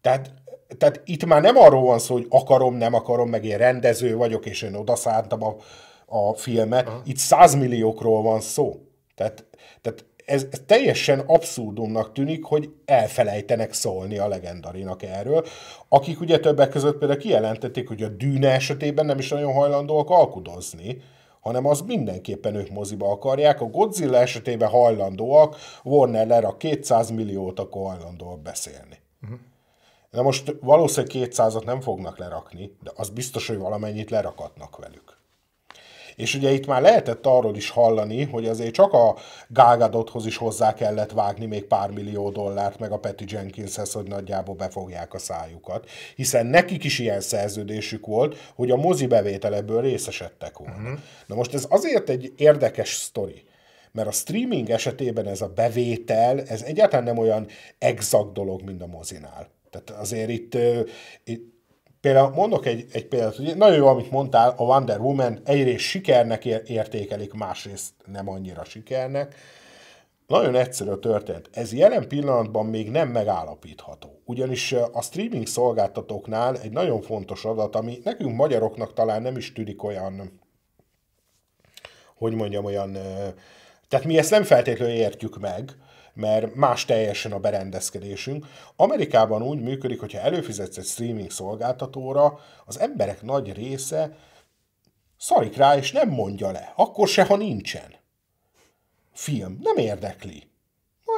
Tehát, tehát itt már nem arról van szó, hogy akarom, nem akarom, meg én rendező vagyok, és én odaszántam a, a filmet. Uh-huh. Itt százmilliókról van szó. Tehát, tehát ez, ez teljesen abszurdumnak tűnik, hogy elfelejtenek szólni a legendarinak erről, akik ugye többek között például kijelentették, hogy a dűne esetében nem is nagyon hajlandóak alkudozni, hanem az mindenképpen ők moziba akarják. A Godzilla esetében hajlandóak, Warner a 200 milliót, akkor hajlandóak beszélni. Uh-huh. Na most valószínűleg 200-at nem fognak lerakni, de az biztos, hogy valamennyit lerakatnak velük. És ugye itt már lehetett arról is hallani, hogy azért csak a Gágadothoz is hozzá kellett vágni még pár millió dollárt, meg a Patty Jenkinshez, hogy nagyjából befogják a szájukat. Hiszen nekik is ilyen szerződésük volt, hogy a mozi bevételeből részesedtek volna. Uh-huh. Na most ez azért egy érdekes sztori, mert a streaming esetében ez a bevétel, ez egyáltalán nem olyan exakt dolog, mint a mozinál. Tehát azért itt, itt Például mondok egy, egy példát, hogy nagyon jó, amit mondtál, a Wonder Woman egyrészt sikernek értékelik, másrészt nem annyira sikernek. Nagyon egyszerű történt. Ez jelen pillanatban még nem megállapítható. Ugyanis a streaming szolgáltatóknál egy nagyon fontos adat, ami nekünk magyaroknak talán nem is tűnik olyan, hogy mondjam, olyan... Tehát mi ezt nem feltétlenül értjük meg, mert más teljesen a berendezkedésünk. Amerikában úgy működik, hogyha előfizetsz egy streaming szolgáltatóra, az emberek nagy része szarik rá, és nem mondja le. Akkor se, ha nincsen. Film. Nem érdekli.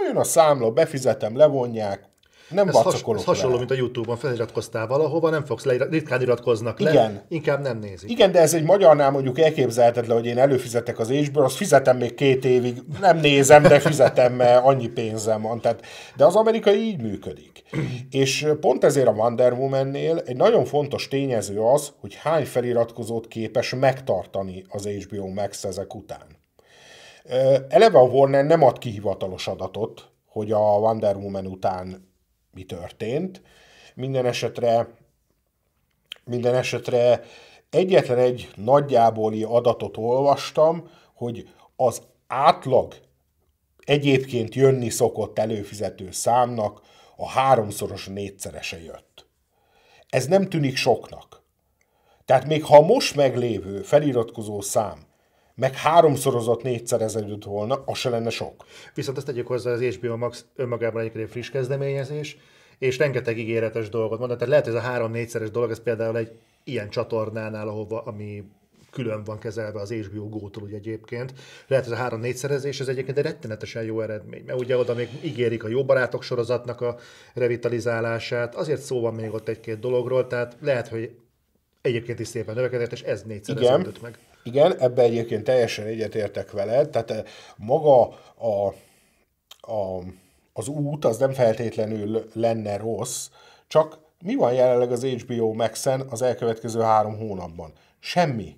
Jön a számla, befizetem, levonják, nem ez, has, ez hasonló, mint a YouTube-on, feliratkoztál valahova, nem fogsz le, ritkán iratkoznak le, Igen. inkább nem nézik. Igen, de ez egy magyarnál mondjuk elképzelhetetlen, hogy én előfizetek az ésből, azt fizetem még két évig, nem nézem, de fizetem, mert annyi pénzem van. Tehát, de az amerikai így működik. És pont ezért a Wonder Woman-nél egy nagyon fontos tényező az, hogy hány feliratkozót képes megtartani az HBO Max ezek után. Eleve a Warner nem ad ki hivatalos adatot, hogy a Wonder Woman után mi történt. Minden esetre, minden esetre egyetlen egy nagyjáboli adatot olvastam, hogy az átlag egyébként jönni szokott előfizető számnak a háromszoros négyszerese jött. Ez nem tűnik soknak. Tehát még ha most meglévő feliratkozó szám meg háromszorozott négyszereződött volna, az se lenne sok. Viszont ezt tegyük hozzá, az HBO Max önmagában egyébként egy friss kezdeményezés, és rengeteg ígéretes dolgot mondott. Tehát lehet, hogy ez a három-négyszeres dolog, ez például egy ilyen csatornánál, ahova, ami külön van kezelve az HBO Go-tól ugye egyébként. Lehet ez a három-négy szerezés, ez egyébként egy rettenetesen jó eredmény, mert ugye oda még ígérik a Jó Barátok sorozatnak a revitalizálását, azért szó van még ott egy-két dologról, tehát lehet, hogy egyébként is szépen növekedett, és ez Igen. meg. Igen, ebben egyébként teljesen egyetértek veled, tehát eh, maga a, a, az út az nem feltétlenül lenne rossz, csak mi van jelenleg az HBO Max-en az elkövetkező három hónapban? Semmi.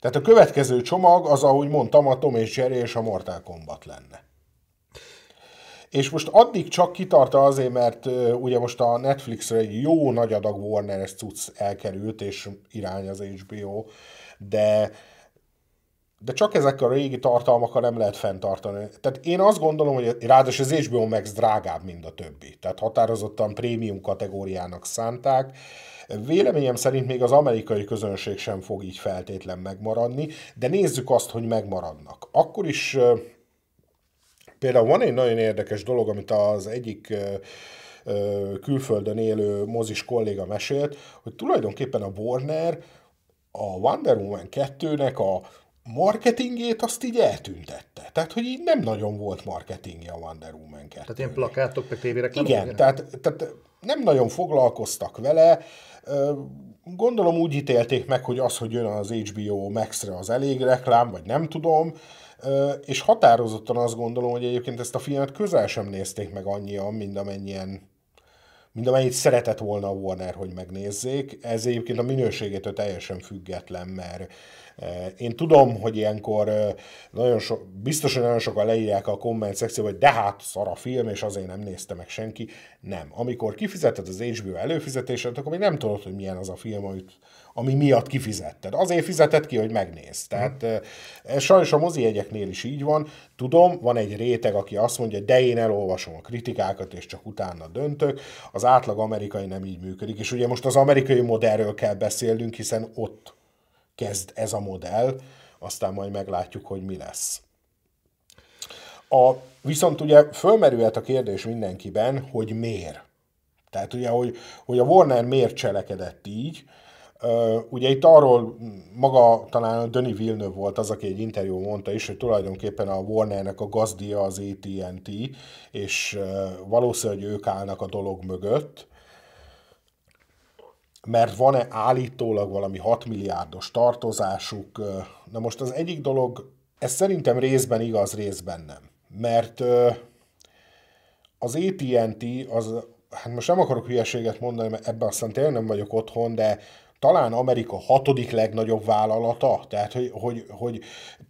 Tehát a következő csomag az, ahogy mondtam, a Tom és Jerry és a Mortal Kombat lenne. És most addig csak kitarta azért, mert uh, ugye most a Netflixre egy jó nagy adag Warner-es cucc elkerült, és irány az HBO, de de csak ezek a régi tartalmakkal nem lehet fenntartani. Tehát én azt gondolom, hogy ráadásul az HBO Max drágább, mint a többi. Tehát határozottan prémium kategóriának szánták. Véleményem szerint még az amerikai közönség sem fog így feltétlen megmaradni, de nézzük azt, hogy megmaradnak. Akkor is például van egy nagyon érdekes dolog, amit az egyik külföldön élő mozis kolléga mesélt, hogy tulajdonképpen a Warner a Wonder Woman 2-nek a marketingét azt így eltüntette. Tehát, hogy így nem nagyon volt marketingje a Wonder Woman 2 Tehát ilyen plakátok, meg tévéreklámok? Igen, tehát, tehát nem nagyon foglalkoztak vele. Gondolom úgy ítélték meg, hogy az, hogy jön az HBO Max-re az elég reklám, vagy nem tudom, és határozottan azt gondolom, hogy egyébként ezt a filmet közel sem nézték meg annyian, mint amennyien mint amennyit szeretett volna a Warner, hogy megnézzék. Ez egyébként a minőségétől teljesen független, mert én tudom, hogy ilyenkor nagyon so, biztos, hogy nagyon sokan leírják a komment szekcióba, hogy de hát szar a film, és azért nem nézte meg senki. Nem. Amikor kifizetted az HBO előfizetését, akkor még nem tudod, hogy milyen az a film, amit, ami miatt kifizetted. Azért fizetett ki, hogy megnézd. Tehát ez sajnos a mozi jegyeknél is így van. Tudom, van egy réteg, aki azt mondja, de én elolvasom a kritikákat, és csak utána döntök. Az átlag amerikai nem így működik. És ugye most az amerikai modellről kell beszélnünk, hiszen ott kezd ez a modell, aztán majd meglátjuk, hogy mi lesz. A, viszont ugye fölmerülhet a kérdés mindenkiben, hogy miért. Tehát ugye, hogy, hogy a Warner miért cselekedett így, ugye itt arról maga talán Denis Villeneuve volt az, aki egy interjú mondta is, hogy tulajdonképpen a Warnernek a gazdia az AT&T, és valószínűleg ők állnak a dolog mögött, mert van-e állítólag valami 6 milliárdos tartozásuk. Na most az egyik dolog, ez szerintem részben igaz, részben nem. Mert az AT&T az, hát most nem akarok hülyeséget mondani, mert ebben aztán tényleg nem vagyok otthon, de talán Amerika hatodik legnagyobb vállalata, tehát hogy, hogy, hogy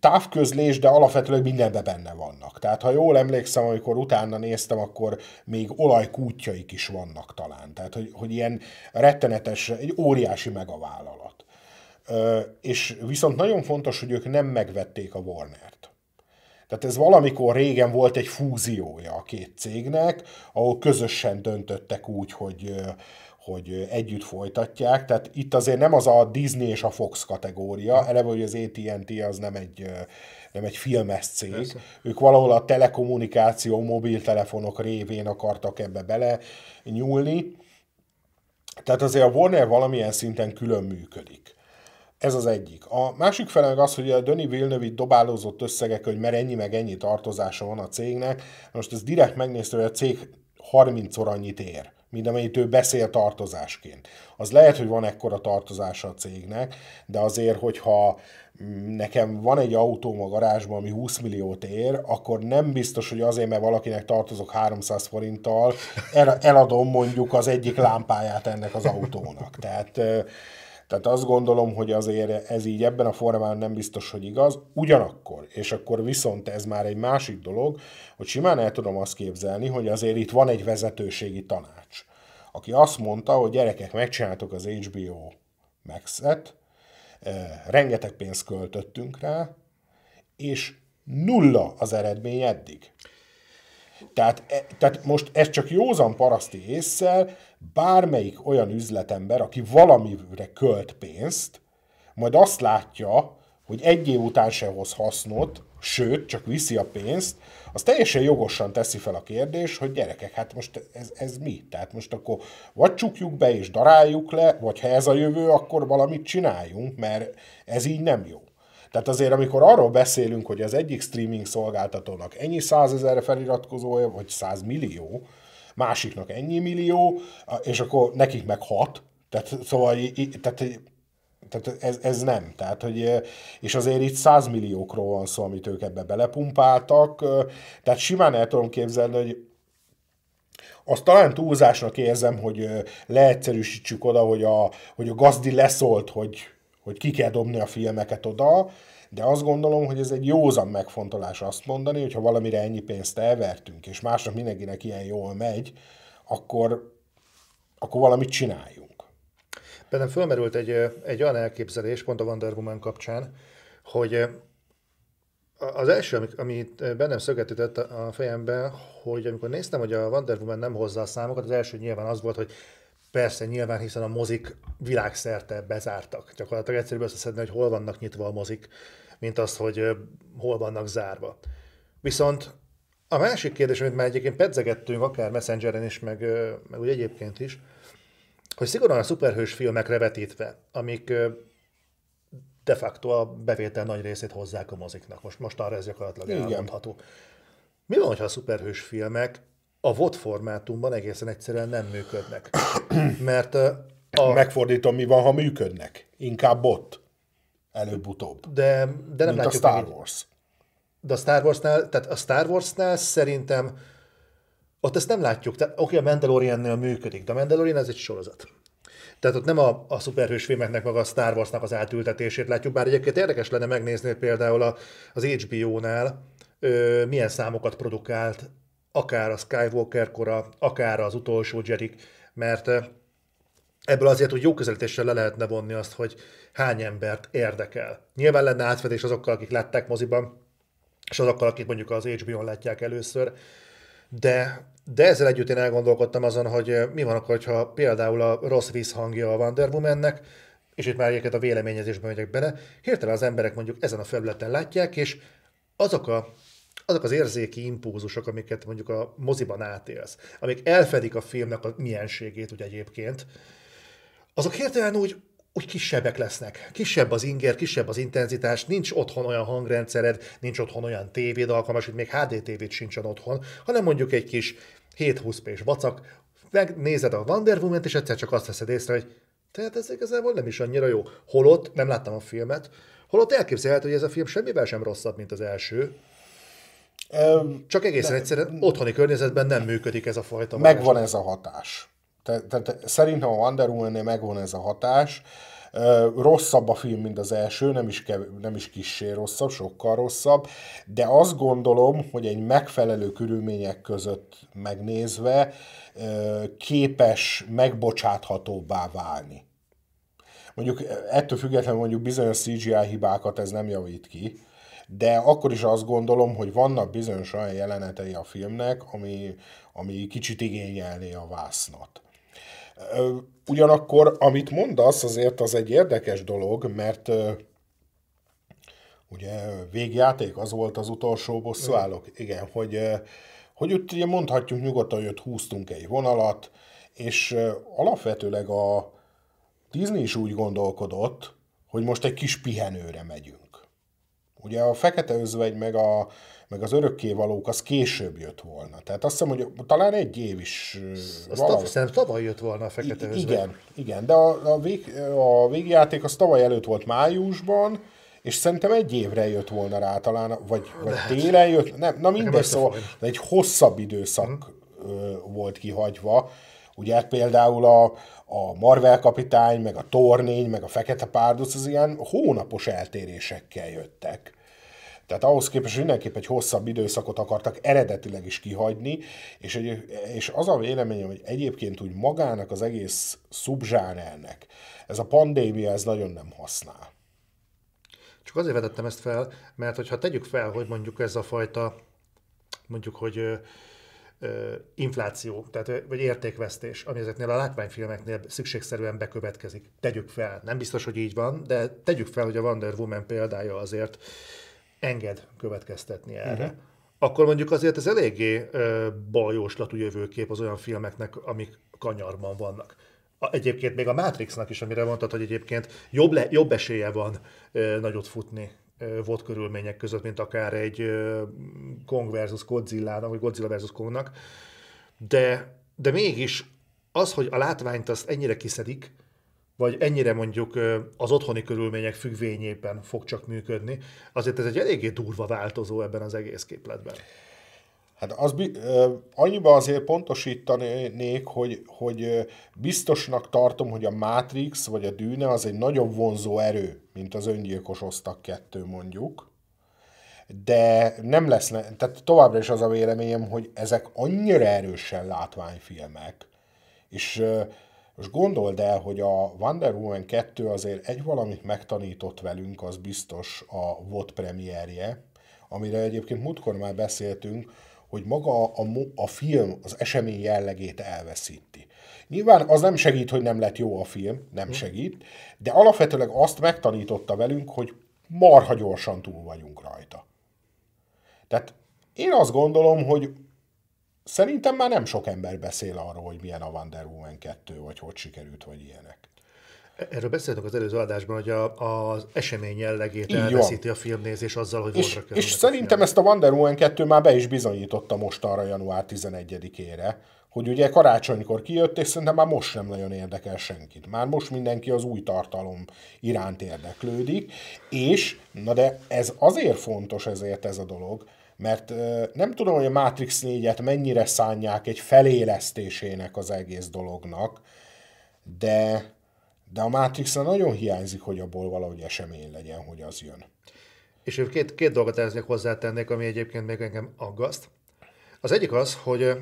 távközlés, de alapvetően mindenben benne vannak. Tehát ha jól emlékszem, amikor utána néztem, akkor még olajkútjaik is vannak talán. Tehát hogy, hogy ilyen rettenetes, egy óriási megavállalat. Ö, és viszont nagyon fontos, hogy ők nem megvették a Warner-t. Tehát ez valamikor régen volt egy fúziója a két cégnek, ahol közösen döntöttek úgy, hogy hogy együtt folytatják, tehát itt azért nem az a Disney és a Fox kategória, eleve, hogy az AT&T az nem egy, nem egy filmes cég. Persze. Ők valahol a telekommunikáció, mobiltelefonok révén akartak ebbe bele nyúlni. Tehát azért a Warner valamilyen szinten külön működik. Ez az egyik. A másik fele meg az, hogy a Döni Villeneuve dobálózott összegek, hogy mert ennyi meg ennyi tartozása van a cégnek. Most ez direkt megnézte, hogy a cég 30-szor annyit ér mint amennyit ő beszél tartozásként. Az lehet, hogy van ekkora tartozása a cégnek, de azért, hogyha mm, nekem van egy autóm a garázsban, ami 20 milliót ér, akkor nem biztos, hogy azért, mert valakinek tartozok 300 forinttal, eladom mondjuk az egyik lámpáját ennek az autónak. Tehát tehát azt gondolom, hogy azért ez így ebben a formában nem biztos, hogy igaz. Ugyanakkor, és akkor viszont ez már egy másik dolog, hogy simán el tudom azt képzelni, hogy azért itt van egy vezetőségi tanács, aki azt mondta, hogy gyerekek, megcsináltok az HBO Max-et, eh, rengeteg pénzt költöttünk rá, és nulla az eredmény eddig. Tehát, e, tehát most ez csak józan paraszti észsel, bármelyik olyan üzletember, aki valamire költ pénzt, majd azt látja, hogy egy év után se hoz hasznot, sőt, csak viszi a pénzt, az teljesen jogosan teszi fel a kérdés, hogy gyerekek, hát most ez, ez mi? Tehát most akkor vagy csukjuk be és daráljuk le, vagy ha ez a jövő, akkor valamit csináljunk, mert ez így nem jó. Tehát azért, amikor arról beszélünk, hogy az egyik streaming szolgáltatónak ennyi százezer feliratkozója, vagy százmillió, másiknak ennyi millió, és akkor nekik meg hat, tehát, szóval, tehát tehát ez, ez nem. Tehát, hogy, és azért itt százmilliókról van szó, amit ők ebbe belepumpáltak. Tehát simán el tudom képzelni, hogy azt talán túlzásnak érzem, hogy leegyszerűsítsük oda, hogy a, hogy a gazdi leszólt, hogy, hogy ki kell dobni a filmeket oda, de azt gondolom, hogy ez egy józan megfontolás azt mondani, hogy ha valamire ennyi pénzt elvertünk, és másnak mindenkinek ilyen jól megy, akkor, akkor valamit csináljunk. Bennem fölmerült egy, egy olyan elképzelés, pont a Wonder Woman kapcsán, hogy az első, ami, amit bennem szögetített a fejembe, hogy amikor néztem, hogy a Wonder Woman nem hozza a számokat, az első nyilván az volt, hogy persze nyilván, hiszen a mozik világszerte bezártak. Gyakorlatilag egyszerűbb összeszedni, hogy hol vannak nyitva a mozik, mint az, hogy hol vannak zárva. Viszont a másik kérdés, amit már egyébként pedzegettünk, akár Messengeren is, meg, meg úgy egyébként is, hogy szigorúan a szuperhős filmekre vetítve, amik de facto a bevétel nagy részét hozzák a moziknak. Most, most arra ez gyakorlatilag Igen. elmondható. Mi van, ha a szuperhős filmek a VOD formátumban egészen egyszerűen nem működnek? Mert a... Megfordítom, mi van, ha működnek? Inkább bot. Előbb-utóbb. De, de nem Mint látjuk a Star Wars. De a Star Warsnál, tehát a Star Warsnál szerintem ott ezt nem látjuk. Tehát, oké, a Mandaloriannél működik, de a Mandalorian ez egy sorozat. Tehát ott nem a, a szuperhős filmeknek, meg a Star Warsnak az átültetését látjuk, bár egyébként érdekes lenne megnézni például a, az HBO-nál ö, milyen számokat produkált, akár a Skywalker kora, akár az utolsó Jedi, mert ebből azért, hogy jó közelítéssel le lehetne vonni azt, hogy hány embert érdekel. Nyilván lenne átfedés azokkal, akik lettek moziban, és azokkal, akik mondjuk az HBO-n látják először, de de ezzel együtt én elgondolkodtam azon, hogy eh, mi van akkor, ha például a rossz visszhangja a Wonder Woman-nek, és itt már egyébként a véleményezésben megyek bele, hirtelen az emberek mondjuk ezen a felületen látják, és azok a azok az érzéki impulzusok, amiket mondjuk a moziban átélsz, amik elfedik a filmnek a mienségét, ugye egyébként, azok hirtelen úgy, úgy kisebbek lesznek. Kisebb az inger, kisebb az intenzitás, nincs otthon olyan hangrendszered, nincs otthon olyan tévéd alkalmas, hogy még HD tévét sincsen otthon, hanem mondjuk egy kis 720 p vacak, megnézed a Wonder woman és egyszer csak azt veszed észre, hogy tehát ez igazából nem is annyira jó. Holott, nem láttam a filmet, holott elképzelhető, hogy ez a film semmivel sem rosszabb, mint az első, csak egészen egyszerűen otthoni környezetben nem működik ez a fajta Megvan ez a hatás. Tehát te, szerintem a Wonder woman megvan ez a hatás. Rosszabb a film, mint az első, nem is, kev, nem is kissé rosszabb, sokkal rosszabb, de azt gondolom, hogy egy megfelelő körülmények között megnézve képes megbocsáthatóbbá válni. Mondjuk ettől függetlenül mondjuk bizonyos CGI hibákat ez nem javít ki, de akkor is azt gondolom, hogy vannak bizonyos olyan jelenetei a filmnek, ami, ami kicsit igényelné a vásznat. Ugyanakkor, amit mondasz, azért az egy érdekes dolog, mert ugye végjáték az volt az utolsó bosszúállók, igen, hogy, hogy ott ugye mondhatjuk nyugodtan, hogy ott húztunk egy vonalat, és alapvetőleg a Disney is úgy gondolkodott, hogy most egy kis pihenőre megyünk. Ugye a Fekete Özvegy meg a meg az örökkévalók az később jött volna. Tehát azt hiszem, hogy talán egy év is az valahogy... Szerintem tavaly jött volna a Fekete I- Igen, igen, de a, a, vég, a végjáték az tavaly előtt volt májusban, és szerintem egy évre jött volna rá talán, vagy, vagy télen jött, nem, na mindegy, szóval de egy hosszabb időszak hmm. volt kihagyva. Ugye például a, a Marvel kapitány, meg a Tornény, meg a Fekete Párduc, az ilyen hónapos eltérésekkel jöttek. Tehát ahhoz képest mindenképp egy hosszabb időszakot akartak eredetileg is kihagyni, és, egy, és az a véleményem, hogy egyébként úgy magának az egész szubzsánernek ez a pandémia ez nagyon nem használ. Csak azért vetettem ezt fel, mert hogyha tegyük fel, hogy mondjuk ez a fajta, mondjuk, hogy ö, ö, infláció, tehát, vagy értékvesztés, ami ezeknél a látványfilmeknél szükségszerűen bekövetkezik. Tegyük fel, nem biztos, hogy így van, de tegyük fel, hogy a Wonder Woman példája azért enged következtetni erre, uh-huh. akkor mondjuk azért ez eléggé ö, baljóslatú jövőkép az olyan filmeknek, amik kanyarban vannak. A, egyébként még a Matrixnak is, amire mondtad, hogy egyébként jobb, le, jobb esélye van ö, nagyot futni ö, volt körülmények között, mint akár egy ö, Kong versus Godzilla, vagy Godzilla versus Kongnak, de, de mégis az, hogy a látványt azt ennyire kiszedik, vagy ennyire mondjuk az otthoni körülmények függvényében fog csak működni, azért ez egy eléggé durva változó ebben az egész képletben. Hát az, annyiba azért pontosítanék, hogy, hogy biztosnak tartom, hogy a Matrix vagy a Dűne az egy nagyobb vonzó erő, mint az öngyilkos osztak kettő mondjuk. De nem lesz, tehát továbbra is az a véleményem, hogy ezek annyira erősen látványfilmek, és most gondold el, hogy a Wonder Woman 2 azért egy valamit megtanított velünk, az biztos a VOD premierje, amire egyébként múltkor már beszéltünk, hogy maga a, a film az esemény jellegét elveszíti. Nyilván az nem segít, hogy nem lett jó a film, nem hm. segít, de alapvetőleg azt megtanította velünk, hogy marha gyorsan túl vagyunk rajta. Tehát én azt gondolom, hogy Szerintem már nem sok ember beszél arról, hogy milyen a Wonder Woman 2, vagy hogy sikerült, vagy ilyenek. Erről beszéltünk az előző adásban, hogy a, az esemény jellegét Így elveszíti van. a filmnézés azzal, hogy és, És szerintem a ezt a Wonder Woman 2 már be is bizonyította most arra január 11-ére, hogy ugye karácsonykor kijött, és szerintem már most nem nagyon érdekel senkit. Már most mindenki az új tartalom iránt érdeklődik, és, na de ez azért fontos ezért ez a dolog, mert nem tudom, hogy a Matrix 4-et mennyire szánják egy felélesztésének az egész dolognak, de, de a matrix nagyon hiányzik, hogy abból valahogy esemény legyen, hogy az jön. És két, két dolgot eznek hozzátennék, ami egyébként még engem aggaszt. Az egyik az, hogy,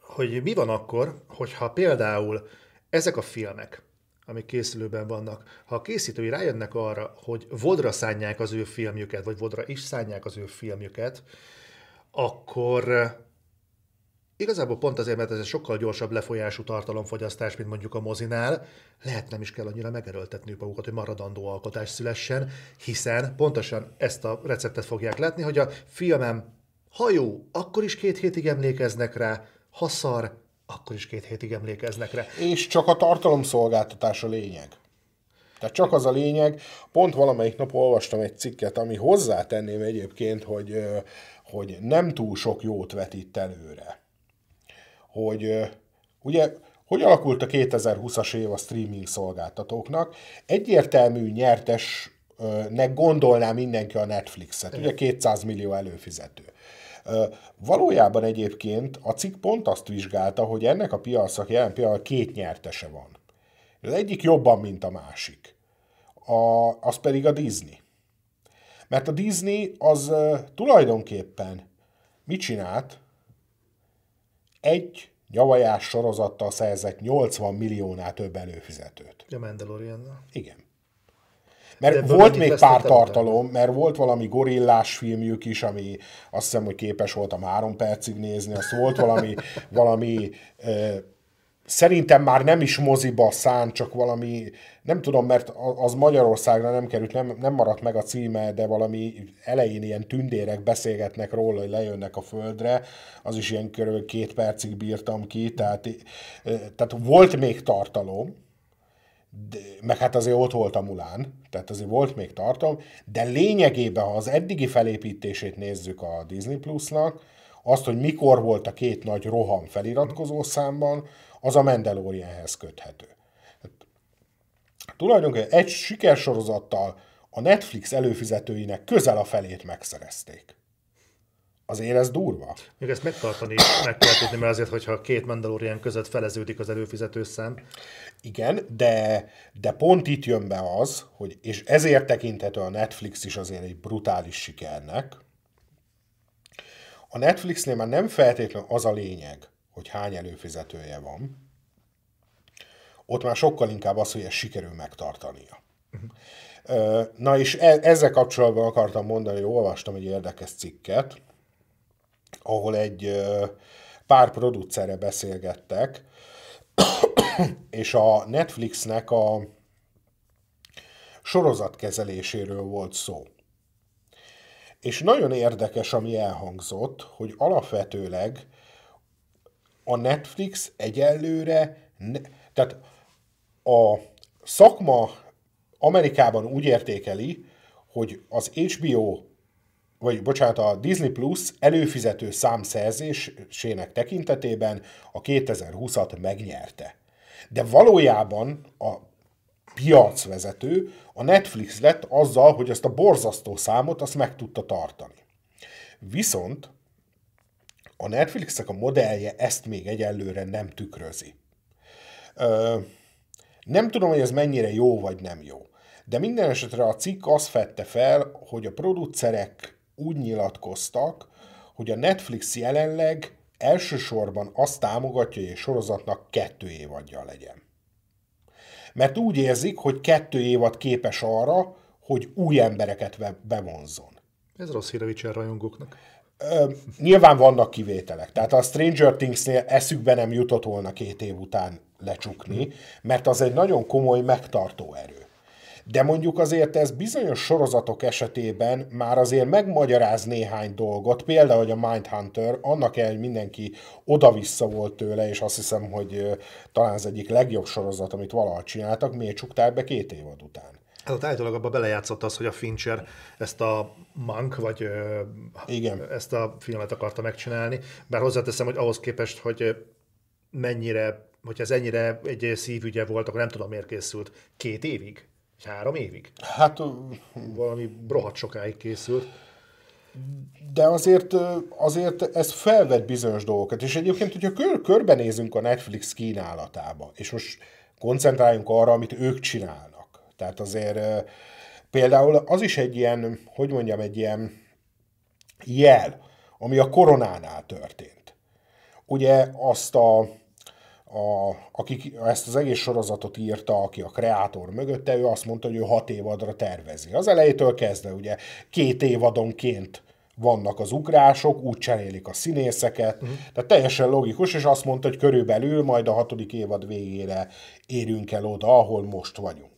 hogy mi van akkor, hogyha például ezek a filmek, amik készülőben vannak. Ha a készítői rájönnek arra, hogy vodra szánják az ő filmjüket, vagy vodra is szánják az ő filmjüket, akkor eh, igazából pont azért, mert ez egy sokkal gyorsabb lefolyású tartalomfogyasztás, mint mondjuk a mozinál, lehet nem is kell annyira megerőltetni magukat, hogy maradandó alkotás szülessen, hiszen pontosan ezt a receptet fogják látni, hogy a filmem ha jó, akkor is két hétig emlékeznek rá, ha szar, akkor is két hétig emlékeznek rá. És csak a tartalomszolgáltatás a lényeg. Tehát csak az a lényeg, pont valamelyik nap olvastam egy cikket, ami hozzátenném egyébként, hogy, hogy nem túl sok jót vetít előre. Hogy ugye, hogy alakult a 2020-as év a streaming szolgáltatóknak? Egyértelmű nyertesnek gondolná mindenki a Netflixet, ugye 200 millió előfizető. Valójában egyébként a cikk pont azt vizsgálta, hogy ennek a piacnak jelen pillanatban két nyertese van. Az egyik jobban, mint a másik. A, az pedig a Disney. Mert a Disney az tulajdonképpen mit csinált? Egy nyavajás sorozattal szerzett 80 milliónál több előfizetőt. A Mandalorian. Igen. Mert volt még pár tartalom, mert volt valami gorillás filmjük is, ami azt hiszem, hogy képes voltam három percig nézni, azt volt valami, valami szerintem már nem is moziba szán, csak valami, nem tudom, mert az Magyarországra nem került, nem, nem maradt meg a címe, de valami elején ilyen tündérek beszélgetnek róla, hogy lejönnek a földre, az is ilyen körülbelül két percig bírtam ki, tehát, tehát volt még tartalom, de, meg hát azért ott volt a Mulán, tehát azért volt még tartom, de lényegében, ha az eddigi felépítését nézzük a Disney Plusnak, azt, hogy mikor volt a két nagy roham feliratkozó számban, az a Mandalorianhez köthető. Hát, tulajdonképpen egy sikersorozattal a Netflix előfizetőinek közel a felét megszerezték. Azért ez durva. Még ezt megtartani meg kell tudni, mert azért, hogyha két Mandalorian között feleződik az előfizető szám. Igen, de, de pont itt jön be az, hogy, és ezért tekinthető a Netflix is azért egy brutális sikernek. A Netflixnél már nem feltétlenül az a lényeg, hogy hány előfizetője van, ott már sokkal inkább az, hogy ezt sikerül megtartania. Uh-huh. Na és e- ezzel kapcsolatban akartam mondani, hogy olvastam egy érdekes cikket, ahol egy pár producerre beszélgettek, és a Netflixnek a sorozatkezeléséről volt szó. És nagyon érdekes, ami elhangzott, hogy alapvetőleg a Netflix egyelőre, ne, tehát a szakma Amerikában úgy értékeli, hogy az HBO, vagy bocsánat, a Disney Plus előfizető számszerzésének tekintetében a 2020-at megnyerte. De valójában a piacvezető, a Netflix lett azzal, hogy ezt a borzasztó számot azt meg tudta tartani. Viszont a Netflixnek a modellje ezt még egyelőre nem tükrözi. Ö, nem tudom, hogy ez mennyire jó vagy nem jó. De minden esetre a cikk azt fette fel, hogy a producerek úgy nyilatkoztak, hogy a Netflix jelenleg elsősorban azt támogatja, hogy egy sorozatnak kettő évadja legyen. Mert úgy érzik, hogy kettő évad képes arra, hogy új embereket bevonzon. Ez rossz hír a Witcher rajongóknak. Ö, nyilván vannak kivételek. Tehát a Stranger Things-nél eszükbe nem jutott volna két év után lecsukni, mert az egy nagyon komoly megtartó erő. De mondjuk azért ez bizonyos sorozatok esetében már azért megmagyaráz néhány dolgot, például, hogy a Mindhunter, annak el, hogy mindenki oda-vissza volt tőle, és azt hiszem, hogy talán az egyik legjobb sorozat, amit valaha csináltak, miért csukták be két évad után. Hát ott állítólag abban belejátszott az, hogy a Fincher ezt a Monk, vagy Igen. ezt a filmet akarta megcsinálni, bár hozzáteszem, hogy ahhoz képest, hogy mennyire, hogyha ez ennyire egy szívügye volt, akkor nem tudom, miért készült. Két évig? Három évig? Hát... Valami rohadt sokáig készült. De azért, azért ez felvet bizonyos dolgokat, és egyébként, hogyha kör, körbenézünk a Netflix kínálatába, és most koncentráljunk arra, amit ők csinálnak. Tehát azért például az is egy ilyen, hogy mondjam, egy ilyen jel, ami a koronánál történt. Ugye azt a a, aki ezt az egész sorozatot írta, aki a kreátor mögötte, ő azt mondta, hogy ő hat évadra tervezi. Az elejétől kezdve ugye két évadonként vannak az ugrások, úgy cserélik a színészeket, uh-huh. tehát teljesen logikus, és azt mondta, hogy körülbelül majd a hatodik évad végére érünk el oda, ahol most vagyunk.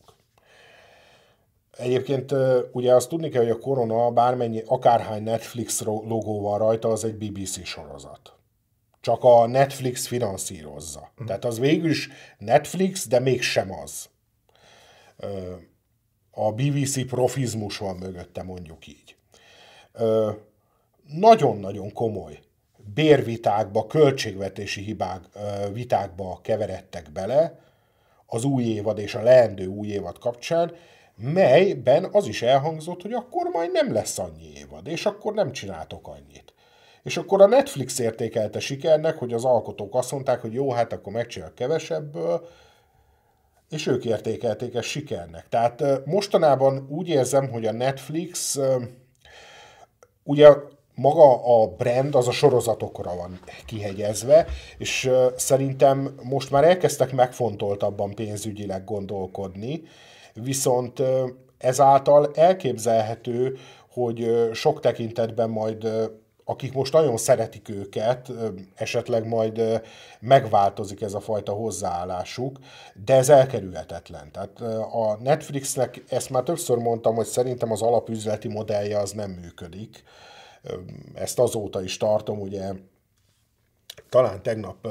Egyébként ugye azt tudni kell, hogy a korona bármennyi, akárhány Netflix logó van rajta, az egy BBC sorozat csak a Netflix finanszírozza. Mm. Tehát az végül is Netflix, de mégsem az. A BBC profizmus van mögötte, mondjuk így. Nagyon-nagyon komoly bérvitákba, költségvetési hibák, vitákba keveredtek bele az új évad és a leendő új évad kapcsán, melyben az is elhangzott, hogy akkor majd nem lesz annyi évad, és akkor nem csináltok annyit. És akkor a Netflix értékelte sikernek, hogy az alkotók azt mondták, hogy jó, hát akkor megcsinál kevesebből, és ők értékelték ezt sikernek. Tehát mostanában úgy érzem, hogy a Netflix, ugye maga a brand az a sorozatokra van kihegyezve, és szerintem most már elkezdtek megfontoltabban pénzügyileg gondolkodni, viszont ezáltal elképzelhető, hogy sok tekintetben majd akik most nagyon szeretik őket, esetleg majd megváltozik ez a fajta hozzáállásuk, de ez elkerülhetetlen. Tehát a Netflixnek, ezt már többször mondtam, hogy szerintem az alapüzleti modellje az nem működik. Ezt azóta is tartom, ugye talán tegnap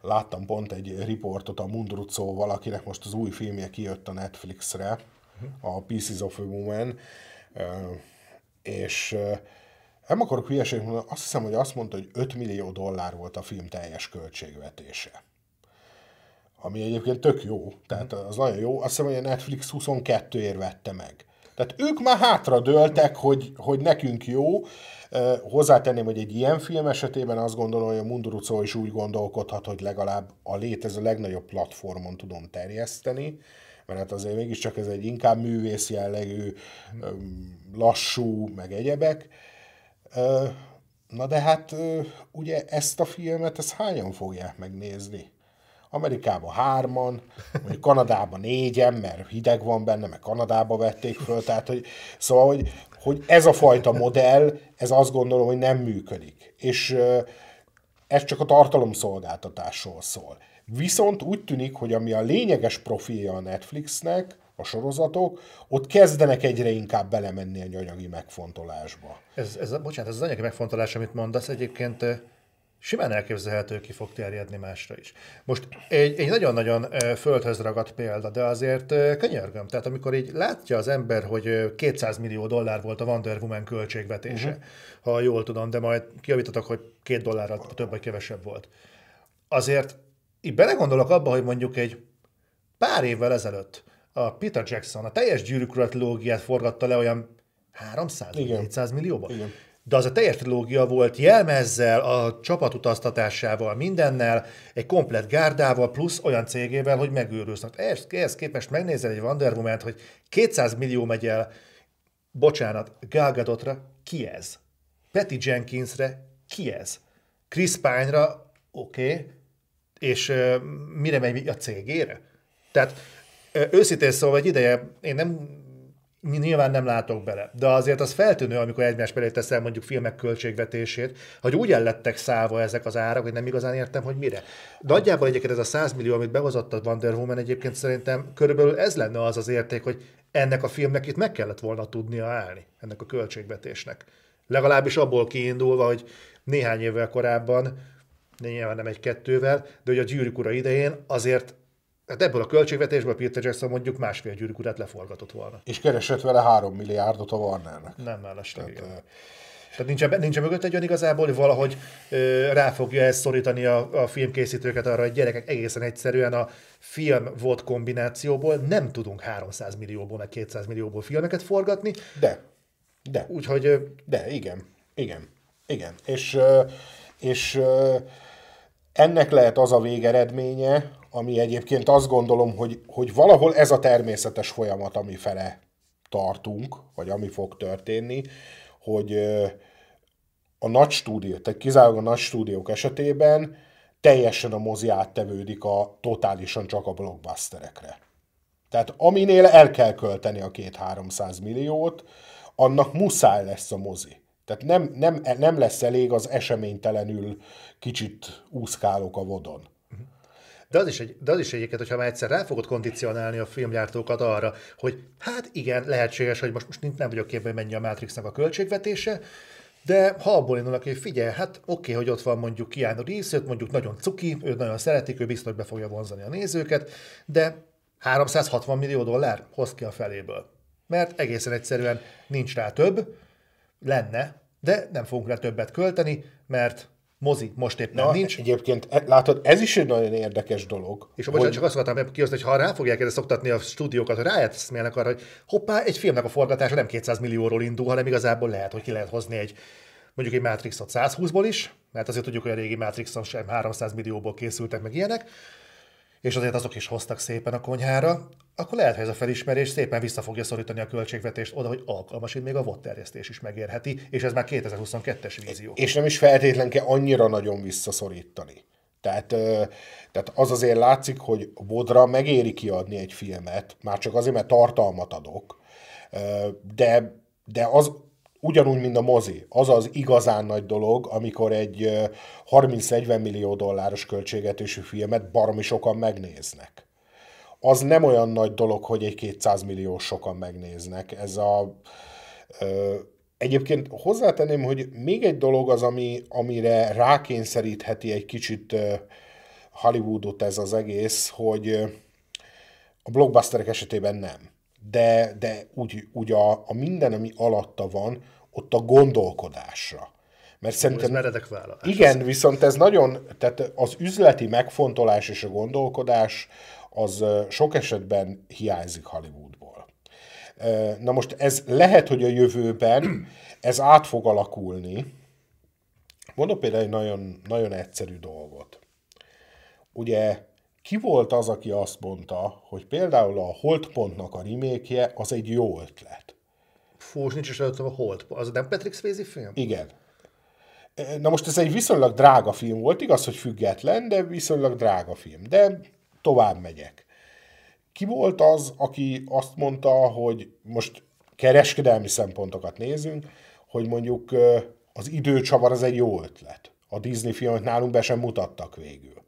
láttam pont egy riportot a Mundrucóval, akinek most az új filmje kijött a Netflixre, a Pieces of a Woman, és nem akarok hülyeséget mondani, azt hiszem, hogy azt mondta, hogy 5 millió dollár volt a film teljes költségvetése. Ami egyébként tök jó, tehát az nagyon jó. Azt hiszem, hogy a Netflix 22 ér vette meg. Tehát ők már hátra dőltek, hogy, hogy nekünk jó. Hozzátenném, hogy egy ilyen film esetében azt gondolom, hogy a Mundurucó is úgy gondolkodhat, hogy legalább a létező legnagyobb platformon tudom terjeszteni, mert hát azért mégiscsak ez egy inkább művész jellegű, lassú, meg egyebek Na de hát ugye ezt a filmet, ezt hányan fogják megnézni? Amerikában hárman, vagy Kanadában négyen, mert hideg van benne, mert Kanadába vették föl, tehát hogy, szóval, hogy, hogy ez a fajta modell, ez azt gondolom, hogy nem működik. És ez csak a tartalomszolgáltatásról szól. Viszont úgy tűnik, hogy ami a lényeges profilja a Netflixnek, a sorozatok, ott kezdenek egyre inkább belemenni egy anyagi megfontolásba. Ez, ez, bocsánat, ez az anyagi megfontolás, amit mondasz, egyébként simán elképzelhető, ki fog terjedni másra is. Most egy, egy nagyon-nagyon földhöz ragadt példa, de azért könyörgöm. Tehát amikor így látja az ember, hogy 200 millió dollár volt a Wonder Woman költségvetése, uh-huh. ha jól tudom, de majd kiavítatok, hogy két dollárral több vagy kevesebb volt. Azért így belegondolok abba, hogy mondjuk egy pár évvel ezelőtt a Peter Jackson a teljes gyűrűk trilógiát forgatta le olyan 300-400 millióban. Igen de az a teljes trilógia volt jelmezzel, a csapatutaztatásával, mindennel, egy komplet gárdával, plusz olyan cégével, hogy megőrülsz. Ehhez, ehhez képest megnézel egy Wonder woman hogy 200 millió megy el, bocsánat, Gal Gadotra, ki ez? Patty Jenkinsre, ki ez? Chris Pine-ra, oké, okay. és uh, mire megy a cégére? Tehát őszintén szóval egy ideje, én nem nyilván nem látok bele. De azért az feltűnő, amikor egymás mellé teszel mondjuk filmek költségvetését, hogy úgy ellettek szállva ezek az árak, hogy nem igazán értem, hogy mire. Nagyjából egyébként ez a 100 millió, amit behozott a Wonder Woman egyébként szerintem körülbelül ez lenne az az érték, hogy ennek a filmnek itt meg kellett volna tudnia állni, ennek a költségvetésnek. Legalábbis abból kiindulva, hogy néhány évvel korábban, nyilván nem egy-kettővel, de hogy a gyűrűk ura idején azért Hát ebből a költségvetésből Peter Jackson mondjuk másfél gyűrűk leforgatott volna. És keresett vele három milliárdot a Warnernek. Nem mellesleg. Tehát. Tehát nincs, nincs mögött egy olyan igazából, hogy valahogy ö, rá fogja ezt szorítani a, a filmkészítőket arra, hogy gyerekek egészen egyszerűen a film volt kombinációból nem tudunk 300 millióból, meg 200 millióból filmeket forgatni. De, de. Úgyhogy... De, igen, igen, igen. És, és ennek lehet az a végeredménye, ami egyébként azt gondolom, hogy, hogy valahol ez a természetes folyamat, ami fele tartunk, vagy ami fog történni, hogy a nagy stúdió, tehát kizárólag a nagy stúdiók esetében teljesen a mozi áttevődik a totálisan csak a blockbusterekre. Tehát aminél el kell költeni a két 300 milliót, annak muszáj lesz a mozi. Tehát nem, nem, nem lesz elég az eseménytelenül kicsit úszkálok a vodon. De az is, egy, de az is egyébként, hogyha már egyszer rá fogod kondicionálni a filmgyártókat arra, hogy hát igen, lehetséges, hogy most, most nem vagyok képben, hogy mennyi a Matrixnak a költségvetése, de ha abból indulnak, hogy figyelj, hát oké, okay, hogy ott van mondjuk Keanu Reeves, őt mondjuk nagyon cuki, őt nagyon szeretik, ő biztos be fogja vonzani a nézőket, de 360 millió dollár hoz ki a feléből. Mert egészen egyszerűen nincs rá több, lenne, de nem fogunk rá többet költeni, mert mozi most éppen Na, nincs. Egyébként e, látod, ez is egy nagyon érdekes dolog. És hogy... csak azt akartam kihozni, hogy ha rá fogják erre szoktatni a stúdiókat, hogy rájátszmélnek arra, hogy hoppá, egy filmnek a forgatása nem 200 millióról indul, hanem igazából lehet, hogy ki lehet hozni egy mondjuk egy Matrixot 120-ból is, mert azért tudjuk, hogy a régi Matrixon sem 300 millióból készültek meg ilyenek, és azért azok is hoztak szépen a konyhára, akkor lehet, hogy ez a felismerés szépen vissza fogja szorítani a költségvetést oda, hogy alkalmas, hogy még a terjesztés is megérheti, és ez már 2022-es vízió. És nem is feltétlen kell annyira nagyon visszaszorítani. Tehát, tehát az azért látszik, hogy Vodra megéri kiadni egy filmet, már csak azért, mert tartalmat adok, de, de az, ugyanúgy, mint a mozi. Az az igazán nagy dolog, amikor egy 30-40 millió dolláros költségetésű filmet baromi sokan megnéznek. Az nem olyan nagy dolog, hogy egy 200 millió sokan megnéznek. Ez a... Ö, egyébként hozzátenném, hogy még egy dolog az, ami, amire rákényszerítheti egy kicsit Hollywoodot ez az egész, hogy a blockbusterek esetében nem de, de úgy, úgy a, a minden, ami alatta van, ott a gondolkodásra. Mert szerintem... Ez meredek vállalás. Igen, viszont ez nagyon, tehát az üzleti megfontolás és a gondolkodás az sok esetben hiányzik Hollywoodból. Na most ez lehet, hogy a jövőben ez át fog alakulni. Mondok például egy nagyon, nagyon egyszerű dolgot. Ugye ki volt az, aki azt mondta, hogy például a Holdpontnak a remake az egy jó ötlet? Fú, nincs is előttem a Hold. Az nem Patrick Swayze film? Igen. Na most ez egy viszonylag drága film volt, igaz, hogy független, de viszonylag drága film. De tovább megyek. Ki volt az, aki azt mondta, hogy most kereskedelmi szempontokat nézünk, hogy mondjuk az időcsavar az egy jó ötlet. A Disney filmet nálunk be sem mutattak végül.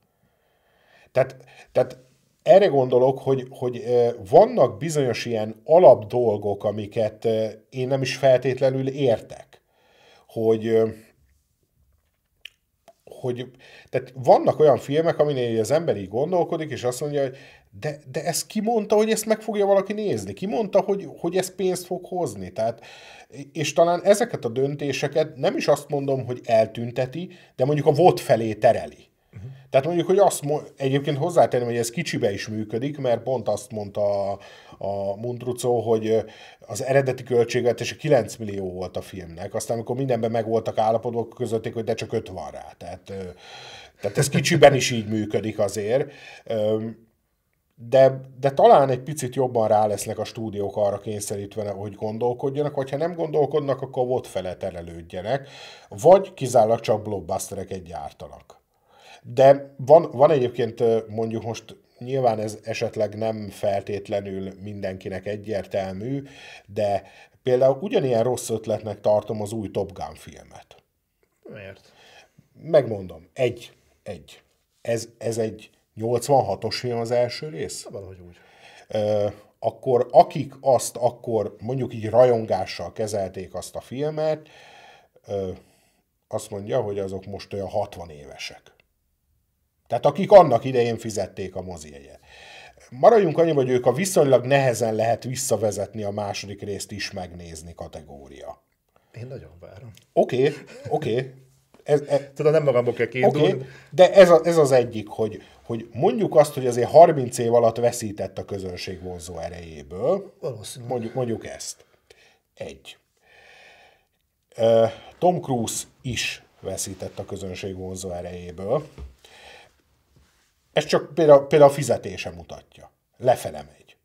Tehát, tehát erre gondolok, hogy, hogy vannak bizonyos ilyen alap dolgok, amiket én nem is feltétlenül értek. Hogy, hogy tehát vannak olyan filmek, aminél az ember így gondolkodik, és azt mondja, hogy de, de ezt ki mondta, hogy ezt meg fogja valaki nézni? Ki mondta, hogy, hogy ez pénzt fog hozni? Tehát, és talán ezeket a döntéseket nem is azt mondom, hogy eltünteti, de mondjuk a volt felé tereli. Tehát mondjuk, hogy azt egyébként hozzátenném, hogy ez kicsibe is működik, mert pont azt mondta a, a Mundrucó, hogy az eredeti költségvetése 9 millió volt a filmnek, aztán amikor mindenben meg voltak állapodva, közötték, hogy de csak 5 van rá. Tehát, tehát ez kicsiben is így működik azért de, de talán egy picit jobban rá lesznek a stúdiók arra kényszerítve, hogy gondolkodjanak, vagy ha nem gondolkodnak, akkor ott fele terelődjenek, vagy kizárólag csak blockbustereket gyártanak. De van, van egyébként mondjuk most nyilván ez esetleg nem feltétlenül mindenkinek egyértelmű, de például ugyanilyen rossz ötletnek tartom az új Top Gun filmet. Miért? Megmondom. Egy. Egy. Ez, ez egy 86-os film az első rész? Valahogy úgy. Ö, akkor akik azt akkor mondjuk így rajongással kezelték azt a filmet, ö, azt mondja, hogy azok most olyan 60 évesek. Tehát akik annak idején fizették a moziegyet. Maradjunk annyi, hogy ők a viszonylag nehezen lehet visszavezetni a második részt is megnézni kategória. Én nagyon várom. Oké, okay, oké. Okay. Ez, ez, Tudom, nem magamból kell kiindulni. Okay, de ez, a, ez az egyik, hogy, hogy mondjuk azt, hogy azért 30 év alatt veszített a közönség vonzó erejéből. Valószínűleg. Mondjuk, mondjuk ezt. Egy. Tom Cruise is veszített a közönség vonzó erejéből. Ez csak például, például a fizetése mutatja. Lefele megy.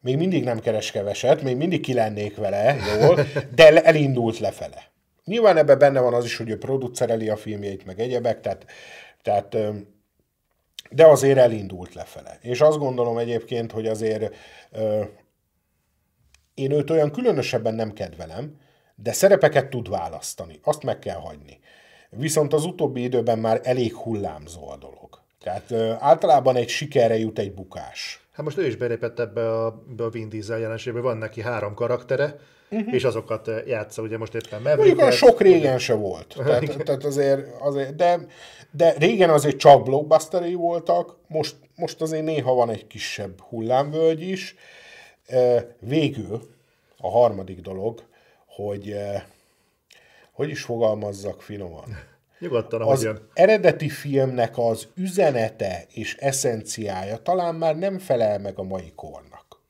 Még mindig nem keres keveset, még mindig ki vele, jól, de elindult lefele. Nyilván ebben benne van az is, hogy ő producereli a filmjeit, meg egyebek, tehát, tehát de azért elindult lefele. És azt gondolom egyébként, hogy azért én őt olyan különösebben nem kedvelem, de szerepeket tud választani. Azt meg kell hagyni. Viszont az utóbbi időben már elég hullámzó a dolog. Tehát általában egy sikerre jut egy bukás. Hát most ő is belépett ebbe a, a Vin Diesel jelenségbe, van neki három karaktere, uh-huh. és azokat játsza, ugye most éppen Maverick. Mondjuk sok régen se volt. Tehát, tehát azért, azért de, de régen azért csak blockbusterei voltak, most, most azért néha van egy kisebb hullámvölgy is. Végül a harmadik dolog, hogy hogy is fogalmazzak finoman. Nyugodtan, az jön. eredeti filmnek az üzenete és eszenciája talán már nem felel meg a mai kornak.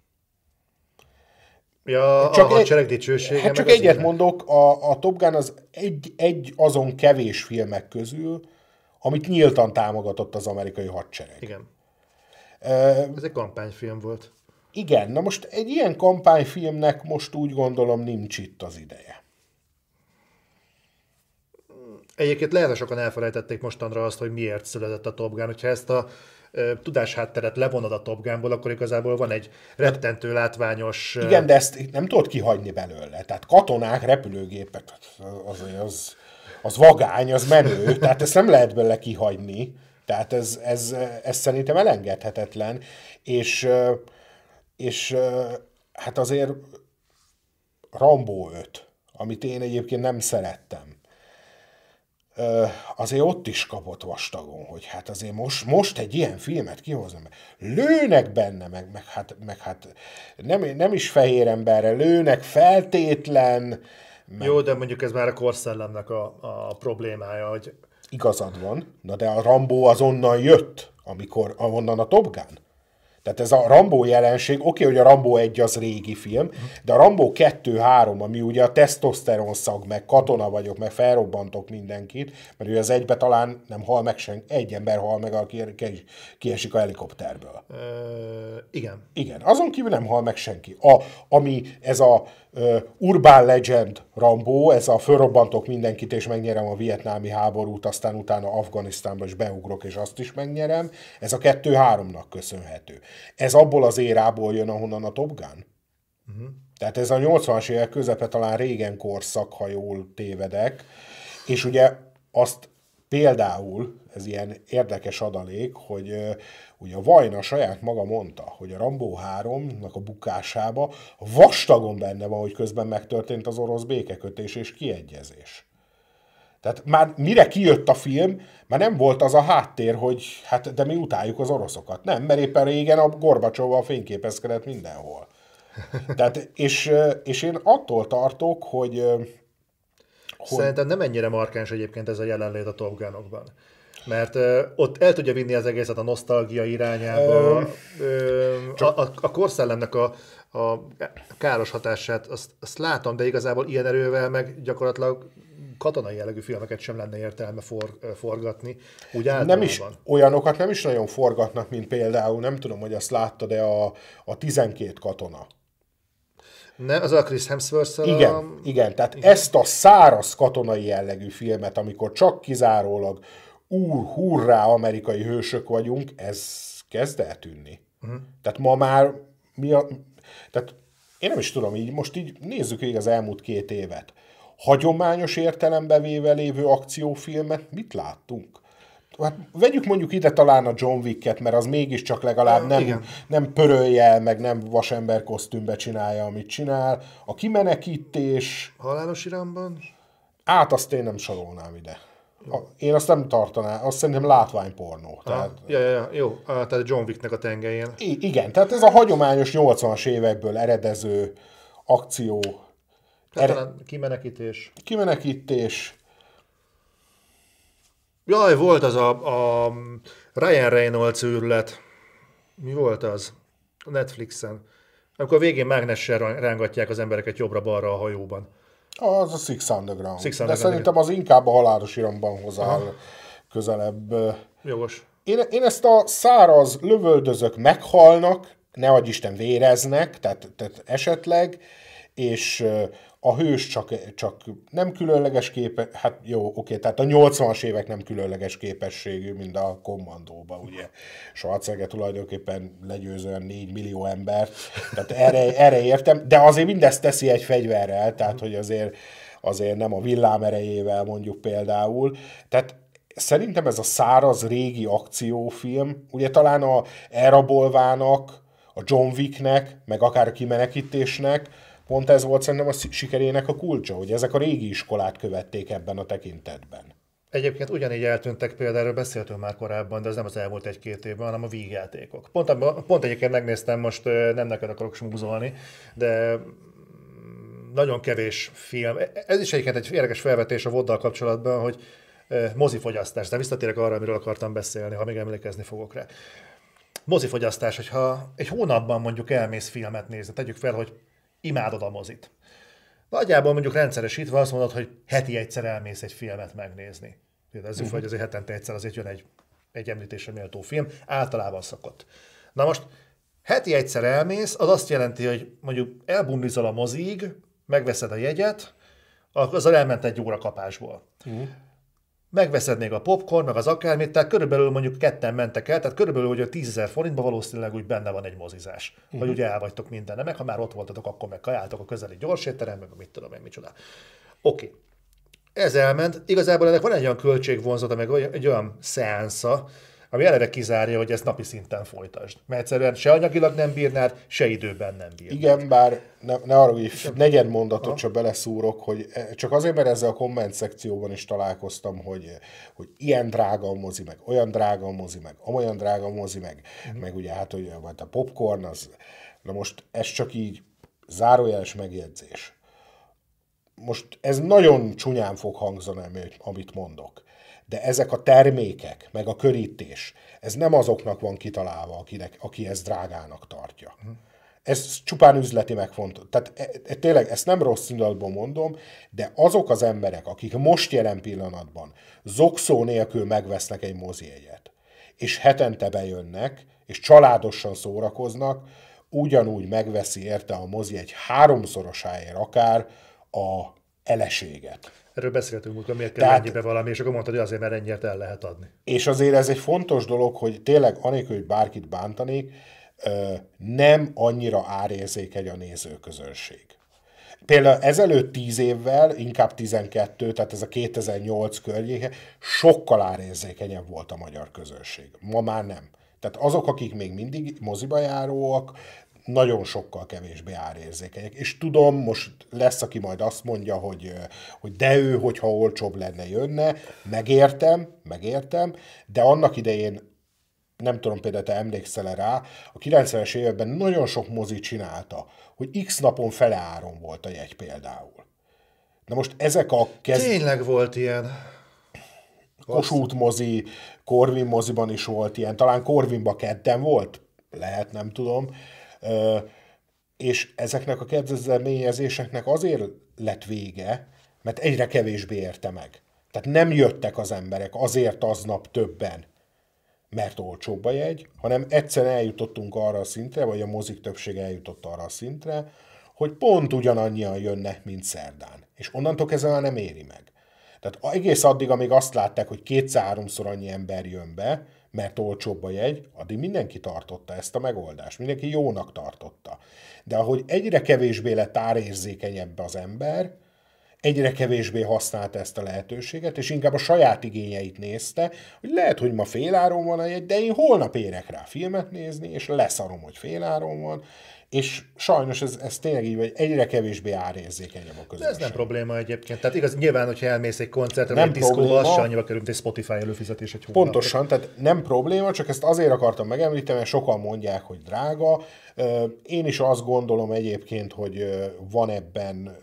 Ja, csak a hadsereg dicsősége. Hát csak egyet ének. mondok, a, a Top Gun az egy, egy azon kevés filmek közül, amit nyíltan támogatott az amerikai hadsereg. Igen. Uh, Ez egy kampányfilm volt. Igen, na most egy ilyen kampányfilmnek most úgy gondolom nincs itt az ideje. Egyébként lehet, sokan elfelejtették mostanra azt, hogy miért született a Top Gun. Hogyha ezt a tudáshátteret levonod a Top Gunból, akkor igazából van egy rettentő látványos... Igen, de ezt nem tudod kihagyni belőle. Tehát katonák, repülőgépek, az, az, az vagány, az menő, tehát ezt nem lehet belőle kihagyni. Tehát ez, ez, ez szerintem elengedhetetlen. És, és hát azért Rambó 5, amit én egyébként nem szerettem azért ott is kapott vastagon, hogy hát azért most, most egy ilyen filmet kihozni, lőnek benne, meg, meg, hát, meg hát nem, nem is fehér emberre, lőnek feltétlen. Meg... Jó, de mondjuk ez már a korszellemnek a, a problémája, hogy... Igazad van, na de a Rambó az onnan jött, amikor, onnan a Top Gun. Tehát ez a Rambó jelenség, oké, okay, hogy a Rambó 1 az régi film, de a Rambó 2-3, ami ugye a tesztoszteron szag, meg katona vagyok, meg felrobbantok mindenkit, mert ő az egybe talán nem hal meg senki, egy ember hal meg, aki kiesik a helikopterből. Ö, igen. Igen, azon kívül nem hal meg senki. A, ami ez a Urban Legend Rambó, ez a fölrobbantok mindenkit, és megnyerem a vietnámi háborút, aztán utána Afganisztánba is beugrok, és azt is megnyerem, ez a kettő háromnak köszönhető. Ez abból az érából jön, ahonnan a Top Gun. Uh-huh. Tehát ez a 80-as évek közepe talán régen korszak, ha jól tévedek, és ugye azt Például, ez ilyen érdekes adalék, hogy ugye a Vajna saját maga mondta, hogy a Rambó 3-nak a bukásába vastagon benne van, hogy közben megtörtént az orosz békekötés és kiegyezés. Tehát már mire kijött a film, már nem volt az a háttér, hogy hát de mi utáljuk az oroszokat. Nem, mert éppen régen a Gorbacsóval fényképezkedett mindenhol. Tehát, és, és én attól tartok, hogy, hogy... Szerintem nem ennyire markáns egyébként ez a jelenlét a Top. Mert ö, ott el tudja vinni az egészet a nosztalgia irányába. Ö, csak... a, a, a korszellemnek a, a káros hatását, azt, azt látom, de igazából ilyen erővel meg gyakorlatilag katonai jellegű filmeket sem lenne értelme for, forgatni. Úgy nem is, olyanokat nem is nagyon forgatnak, mint például, nem tudom, hogy azt láttad, de a, a 12 katona. Ne, az a Chris hemsworth Igen, a... igen, tehát igen. ezt a száraz katonai jellegű filmet, amikor csak kizárólag úr, hurrá amerikai hősök vagyunk, ez kezd eltűnni. Uh-huh. Tehát ma már mi a... Tehát én nem is tudom, így most így nézzük végig az elmúlt két évet. Hagyományos értelembe véve lévő akciófilmet mit láttunk? Hát vegyük mondjuk ide talán a John Wick-et, mert az mégiscsak legalább nem, nem pörölje el, meg nem vasember kosztümbe csinálja, amit csinál. A kimenekítés... Halálos iramban? Át azt én nem sorolnám ide. Én azt nem tartanám, azt szerintem látványpornó. Tehát... Ja, ja, ja, jó, tehát John Wicknek a tengelyén. I- igen, tehát ez a hagyományos 80-as évekből eredező akció. Tehát er... kimenekítés. Kimenekítés, Jaj, volt az a, a Ryan Reynolds őrület. Mi volt az? A Netflixen. Amikor a végén mágnessel rángatják az embereket jobbra-balra a hajóban. Az a Six Underground. Six Underground. De szerintem az inkább a halálos iramban hozzá közelebb. Jogos. Én, én ezt a száraz lövöldözök meghalnak, ne Isten véreznek, tehát, tehát esetleg, és a hős csak, csak nem különleges képe, hát jó, oké, tehát a 80-as évek nem különleges képességű, mint a kommandóba, ugye. Schwarzenegger tulajdonképpen legyőzően 4 millió embert, tehát erre, erre értem, de azért mindezt teszi egy fegyverrel, tehát hogy azért, azért nem a villám erejével mondjuk például, tehát szerintem ez a száraz régi akciófilm, ugye talán a Erabolvának, a John Wicknek, meg akár a kimenekítésnek, pont ez volt szerintem a sikerének a kulcsa, hogy ezek a régi iskolát követték ebben a tekintetben. Egyébként ugyanígy eltűntek, például beszéltünk már korábban, de ez nem az elmúlt egy-két évben, hanem a vígjátékok. Pont, pont egyébként megnéztem, most nem neked akarok smúzolni, de nagyon kevés film. Ez is egyébként egy érdekes felvetés a voddal kapcsolatban, hogy mozifogyasztás, de visszatérek arra, amiről akartam beszélni, ha még emlékezni fogok rá. Mozifogyasztás, hogyha egy hónapban mondjuk elmész filmet nézni, tegyük fel, hogy imádod a mozit. Nagyjából mondjuk rendszeresítve azt mondod, hogy heti egyszer elmész egy filmet megnézni. Kérdezzük, uh-huh. hogy azért hetente egyszer azért jön egy, egy említésre méltó film, általában szokott. Na most heti egyszer elmész, az azt jelenti, hogy mondjuk elbundizol a mozig, megveszed a jegyet, azzal elment egy óra kapásból. Uh-huh megveszed még a popcorn, meg az akármit, tehát körülbelül mondjuk ketten mentek el, tehát körülbelül hogy a 10 forintban valószínűleg úgy benne van egy mozizás. Uh-huh. Vagy ugye el vagytok minden, meg ha már ott voltatok, akkor meg kajáltok a közeli gyorsétterem, meg mit tudom én, micsoda. Oké. Okay. Ez elment. Igazából ennek van egy olyan költségvonzata, meg egy olyan szeánsza, ami eleve kizárja, hogy ezt napi szinten folytasd. Mert egyszerűen se anyagilag nem bírnád, se időben nem bírnád. Igen, bár ne, ne arra, hogy negyed mondatot csak beleszúrok, hogy e, csak azért, mert ezzel a komment szekcióban is találkoztam, hogy, hogy ilyen drága a mozi, meg olyan drága a mozi, meg olyan drága a mozi, meg, uh-huh. meg ugye hát, hogy a popcorn, az, na most ez csak így zárójeles megjegyzés. Most ez nagyon csúnyán fog hangzani, amit mondok de ezek a termékek, meg a körítés, ez nem azoknak van kitalálva, akinek, aki ezt drágának tartja. Ez csupán üzleti megfontol. Tehát e, e, tényleg ezt nem rossz indulatból mondom, de azok az emberek, akik most jelen pillanatban zokszó nélkül megvesznek egy egyet, és hetente bejönnek, és családosan szórakoznak, ugyanúgy megveszi érte a mozi egy háromszorosáért akár a eleséget. Erről beszéltünk, hogy miért kell Tehát, ennyibe valami, és akkor mondtad, hogy azért, mert ennyit el lehet adni. És azért ez egy fontos dolog, hogy tényleg, anélkül, hogy bárkit bántanék, nem annyira árérzékeny a nézőközönség. például ezelőtt 10 évvel, inkább 12, tehát ez a 2008 környéke, sokkal árérzékenyebb volt a magyar közönség. Ma már nem. Tehát azok, akik még mindig moziba járóak, nagyon sokkal kevésbé árérzékenyek. És tudom, most lesz, aki majd azt mondja, hogy, hogy de ő, hogyha olcsóbb lenne, jönne. Megértem, megértem, de annak idején nem tudom, például te emlékszel rá, a 90-es években nagyon sok mozi csinálta, hogy x napon fele áron volt a jegy például. Na most ezek a kezd... Tényleg volt ilyen. Kossuth mozi, Corvin moziban is volt ilyen, talán Corvinba kedden volt, lehet, nem tudom. És ezeknek a kezdeményezéseknek azért lett vége, mert egyre kevésbé érte meg. Tehát nem jöttek az emberek azért aznap többen, mert olcsóbb a jegy, hanem egyszerűen eljutottunk arra a szintre, vagy a mozik többsége eljutott arra a szintre, hogy pont ugyanannyian jönnek, mint szerdán. És onnantól kezdve már nem éri meg. Tehát egész addig, amíg azt látták, hogy kétszer-háromszor annyi ember jön be, mert olcsóbb a jegy, addig mindenki tartotta ezt a megoldást, mindenki jónak tartotta. De ahogy egyre kevésbé lett árérzékenyebb az ember, egyre kevésbé használta ezt a lehetőséget, és inkább a saját igényeit nézte, hogy lehet, hogy ma féláron van a jegy, de én holnap érek rá filmet nézni, és leszarom, hogy féláron van, és sajnos ez, ez tényleg így, hogy egyre kevésbé árérzékenyebb a közösség. ez nem probléma egyébként. Tehát igaz, nyilván, hogyha elmész egy koncertre, nem egy diszkóba, az se annyiba kerül, mint egy Spotify előfizetés egy. Pontosan, tehát nem probléma, csak ezt azért akartam megemlíteni, mert sokan mondják, hogy drága. Én is azt gondolom egyébként, hogy van ebben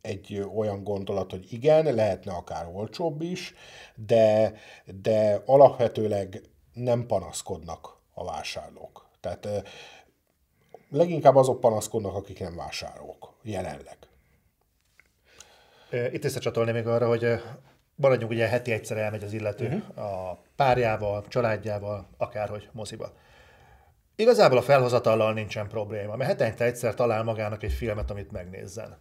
egy olyan gondolat, hogy igen, lehetne akár olcsóbb is, de, de alapvetőleg nem panaszkodnak a vásárlók. Tehát leginkább azok panaszkodnak, akik nem vásárolók jelenleg. Itt visszacsatolni még arra, hogy maradjunk, ugye heti egyszer elmegy az illető uh-huh. a párjával, családjával, akárhogy moziba. Igazából a felhozatallal nincsen probléma, mert hetente egyszer talál magának egy filmet, amit megnézzen.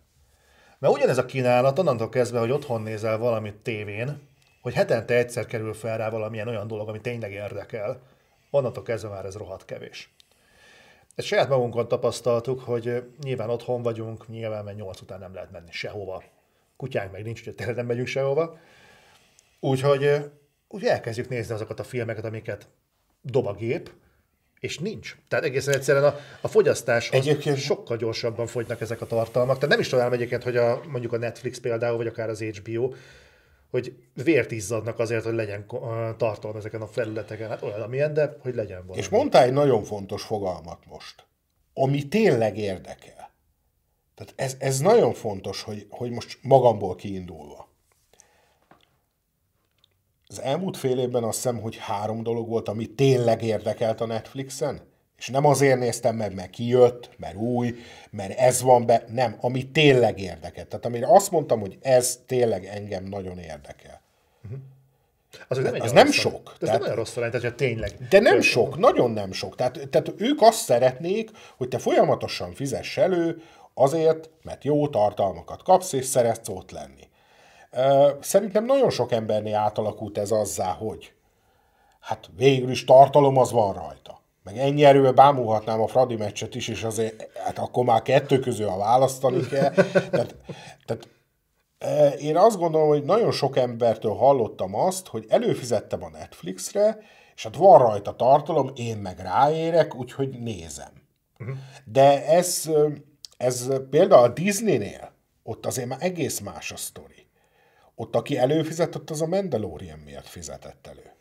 Mert ugyanez a kínálat onnantól kezdve, hogy otthon nézel valamit tévén, hogy hetente egyszer kerül fel rá valamilyen olyan dolog, ami tényleg érdekel, onnantól kezdve már ez rohadt kevés. Ezt saját magunkon tapasztaltuk, hogy nyilván otthon vagyunk, nyilván mert nyolc után nem lehet menni sehova. Kutyánk meg nincs, úgyhogy tényleg nem megyünk sehova. Úgyhogy úgy elkezdjük nézni azokat a filmeket, amiket dob a gép, és nincs. Tehát egészen egyszerűen a, a fogyasztás egyébként... sokkal gyorsabban fogynak ezek a tartalmak. Tehát nem is találom egyébként, hogy a, mondjuk a Netflix például, vagy akár az HBO, hogy vért izzadnak azért, hogy legyen tartalom ezeken a felületeken. Hát olyan, amilyen, de hogy legyen valami. És mondtál egy nagyon fontos fogalmat most, ami tényleg érdekel. Tehát ez, ez nagyon fontos, hogy, hogy most magamból kiindulva. Az elmúlt fél évben azt hiszem, hogy három dolog volt, ami tényleg érdekelt a Netflixen, és nem azért néztem meg, mert kijött, mert új, mert ez van be, nem, ami tényleg érdekelt. Tehát amire azt mondtam, hogy ez tényleg engem nagyon érdekel. Uh-huh. Az, nem, az nem sok. Ez tehát, nem olyan rossz talány, tehát tényleg. De nem sok, nagyon nem sok. Tehát, tehát ők azt szeretnék, hogy te folyamatosan fizess elő azért, mert jó tartalmakat kapsz, és szeretsz ott lenni. Szerintem nagyon sok embernél átalakult ez azzá, hogy hát végül is tartalom az van rajta. Meg ennyi erővel bámulhatnám a Fradi meccset is, és azért hát akkor már kettő közül a választani kell. Tehát, tehát én azt gondolom, hogy nagyon sok embertől hallottam azt, hogy előfizettem a Netflixre, és hát van rajta tartalom, én meg ráérek, úgyhogy nézem. Uh-huh. De ez, ez például a Disneynél, ott azért már egész más a sztori. Ott aki előfizetett, az a Mandalorian miatt fizetett elő.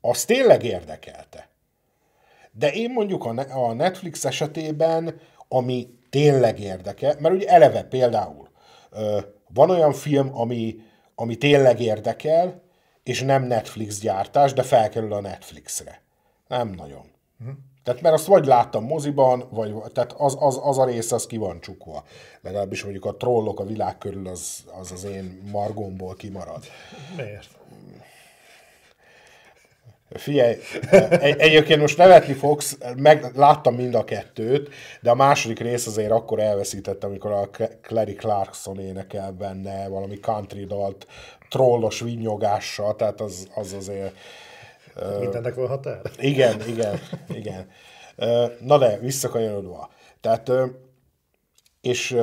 Az tényleg érdekelte. De én mondjuk a Netflix esetében, ami tényleg érdekel, mert ugye eleve például van olyan film, ami, ami tényleg érdekel, és nem Netflix gyártás, de felkerül a Netflixre. Nem nagyon. Uh-huh. Tehát mert azt vagy láttam moziban, vagy tehát az, az, az a rész az ki van csukva. Legalábbis mondjuk a trollok a világ körül az az, az én margomból kimarad. Miért? Figyelj, egy, egyébként most nevetni fogsz, meg láttam mind a kettőt, de a második rész azért akkor elveszített, amikor a Clary Clarkson énekel benne valami country dalt trollos vinyogással, tehát az, az azért Mindennek van határ? Igen, igen, igen. Na de, visszakanyarodva. Tehát, és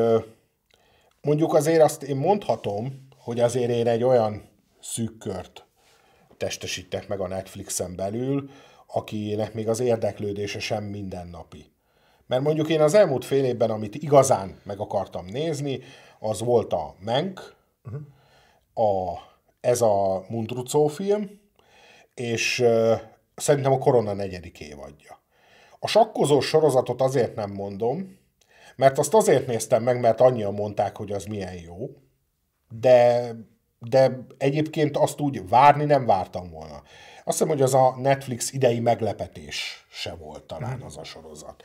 mondjuk azért azt én mondhatom, hogy azért én egy olyan szűk kört testesítek meg a Netflixen belül, akinek még az érdeklődése sem mindennapi. Mert mondjuk én az elmúlt fél évben, amit igazán meg akartam nézni, az volt a Menk, uh-huh. a, ez a Mundrucó film, és uh, szerintem a Korona negyedik évadja. A sakkozós sorozatot azért nem mondom, mert azt azért néztem meg, mert annyian mondták, hogy az milyen jó, de, de egyébként azt úgy várni nem vártam volna. Azt hiszem, hogy az a Netflix idei meglepetés se volt talán az a sorozat.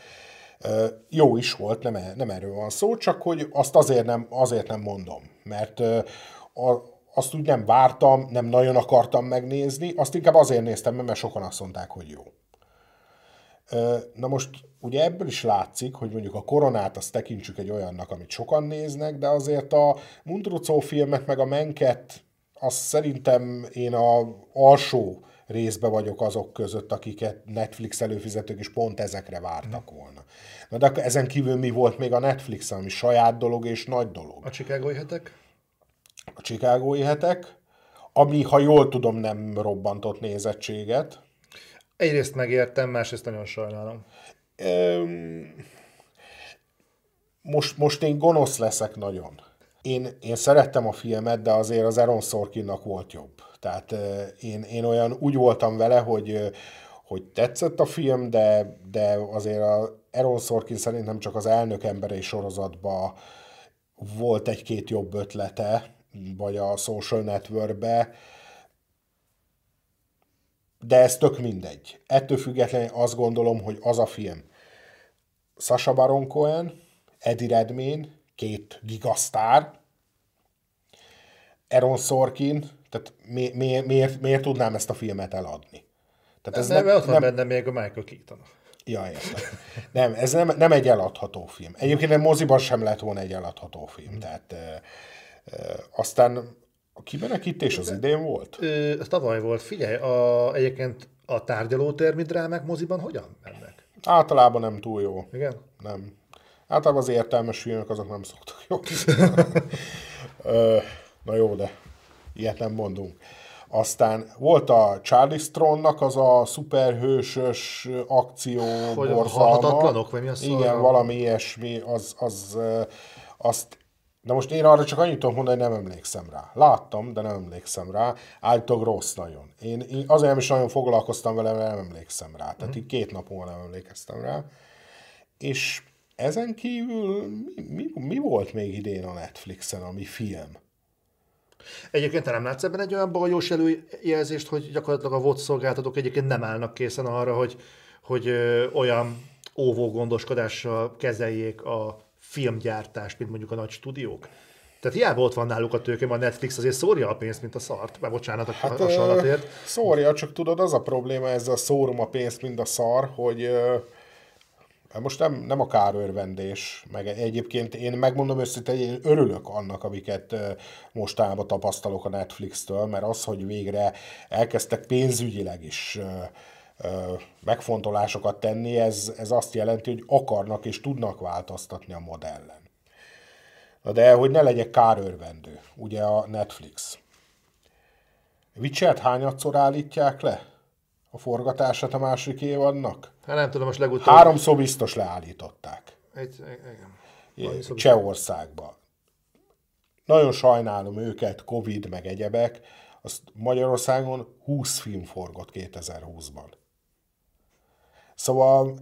Jó is volt, nem, e, nem erről van szó, csak hogy azt azért nem, azért nem mondom, mert a, azt úgy nem vártam, nem nagyon akartam megnézni, azt inkább azért néztem mert sokan azt mondták, hogy jó. Na most ugye ebből is látszik, hogy mondjuk a koronát azt tekintsük egy olyannak, amit sokan néznek, de azért a Mundrucó filmet meg a Menket, azt szerintem én a alsó részbe vagyok azok között, akiket Netflix előfizetők is pont ezekre vártak volna. Na de ezen kívül mi volt még a Netflix, ami saját dolog és nagy dolog? A Chicagói hetek? A Chicagói hetek, ami, ha jól tudom, nem robbantott nézettséget. Egyrészt megértem, másrészt nagyon sajnálom. Most, most én gonosz leszek nagyon. Én, én szerettem a filmet, de azért az Aaron Sorkinnak volt jobb. Tehát én, én olyan úgy voltam vele, hogy, hogy tetszett a film, de, de azért a Aaron Sorkin szerintem csak az elnök emberei sorozatban volt egy-két jobb ötlete, vagy a Social Networkbe, de ez tök mindegy. Ettől függetlenül azt gondolom, hogy az a film Sasha Baron Cohen, Eddie Redmayne, két gigasztár, Aaron Sorkin, tehát mi, mi, miért, miért tudnám ezt a filmet eladni? Tehát ez nem, nem, ott van nem, benne még a Michael Keaton. Ja, értem. Nem, ez nem, nem egy eladható film. Egyébként a moziban sem lett volna egy eladható film. Tehát e, e, aztán a kimenekítés az idén volt? Ö, ez tavaly volt. Figyelj, a, egyébként a tárgyalótermi drámák moziban hogyan mennek? Általában nem túl jó. Igen? Nem. Általában az értelmes filmek azok nem szoktak jó. Na jó, de ilyet nem mondunk. Aztán volt a Charlie Stronnak az a szuperhősös akció Hogy borzalma. vagy mi a szó? Igen, valami ilyesmi, az, az, azt de most én arra csak annyit tudok mondani, hogy nem emlékszem rá. Láttam, de nem emlékszem rá. Állítólag rossz nagyon. Én, én azért nem is nagyon foglalkoztam vele, mert nem emlékszem rá. Tehát mm. így két nap múlva nem emlékeztem rá. És ezen kívül mi, mi, mi volt még idén a Netflixen, ami film? Egyébként te nem látsz ebben egy olyan bajós előjelzést, hogy gyakorlatilag a VOD szolgáltatók egyébként nem állnak készen arra, hogy, hogy ö, olyan óvó gondoskodással kezeljék a filmgyártást, mint mondjuk a nagy stúdiók? Tehát hiába ott van náluk a tőke, a Netflix azért szórja a pénzt, mint a szart. Már bocsánat a hát, hasonlatért. Szórja, csak tudod, az a probléma ezzel a szórom a pénzt, mint a szar, hogy Hát most nem, nem a kárőrvendés, meg egyébként én megmondom őszintén, én örülök annak, amiket mostában tapasztalok a Netflix-től, mert az, hogy végre elkezdtek pénzügyileg is megfontolásokat tenni, ez, ez azt jelenti, hogy akarnak és tudnak változtatni a modellen. De hogy ne legyek kárőrvendő, ugye a Netflix. Witcher-t hányadszor állítják le? A forgatását a másik évadnak? Hát nem tudom, most legutóbb... Háromszor biztos leállították. Egy, igen. Csehországba. Nagyon sajnálom őket, Covid, meg egyebek. Azt Magyarországon 20 film forgott 2020-ban. Szóval,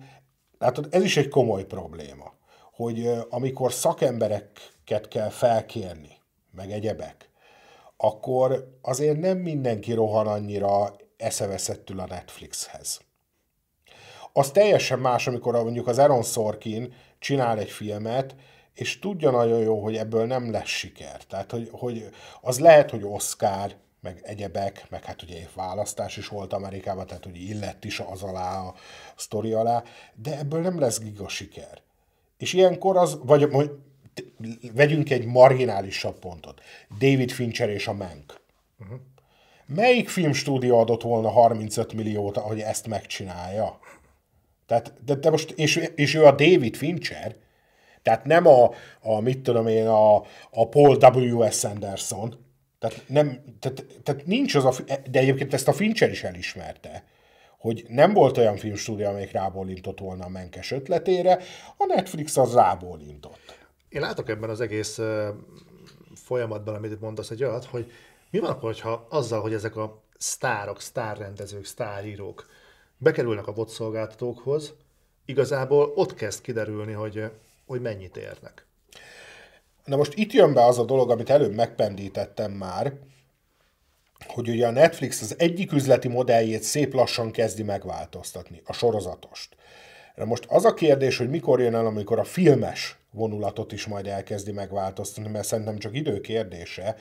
látod, ez is egy komoly probléma, hogy amikor szakembereket kell felkérni, meg egyebek, akkor azért nem mindenki rohan annyira eszeveszettül a Netflixhez. Az teljesen más, amikor mondjuk az Aaron Sorkin csinál egy filmet, és tudja nagyon jó, hogy ebből nem lesz siker. Tehát, hogy, hogy az lehet, hogy Oscar, meg egyebek, meg hát ugye választás is volt Amerikában, tehát hogy illett is az alá, a sztori alá, de ebből nem lesz giga siker. És ilyenkor az, vagy hogy vegyünk egy marginálisabb pontot. David Fincher és a Mank. Uh-huh. Melyik filmstúdió adott volna 35 milliót, hogy ezt megcsinálja? Tehát, de, de most, és, és ő a David Fincher, Tehát nem a, a mit tudom én, a, a Paul W.S. Anderson. Tehát, nem, tehát, tehát nincs az a, de egyébként ezt a Fincher is elismerte, hogy nem volt olyan filmstúdió, amelyik rábólintott volna a menkes ötletére, a Netflix az rábólintott. Én látok ebben az egész folyamatban, amit itt mondasz, egy olyat, hogy mi van akkor, ha azzal, hogy ezek a sztárok, sztárrendezők, sztárírók bekerülnek a szolgáltatókhoz, igazából ott kezd kiderülni, hogy, hogy mennyit érnek. Na most itt jön be az a dolog, amit előbb megpendítettem már, hogy ugye a Netflix az egyik üzleti modelljét szép lassan kezdi megváltoztatni, a sorozatost. De most az a kérdés, hogy mikor jön el, amikor a filmes vonulatot is majd elkezdi megváltoztatni, mert szerintem csak idő kérdése.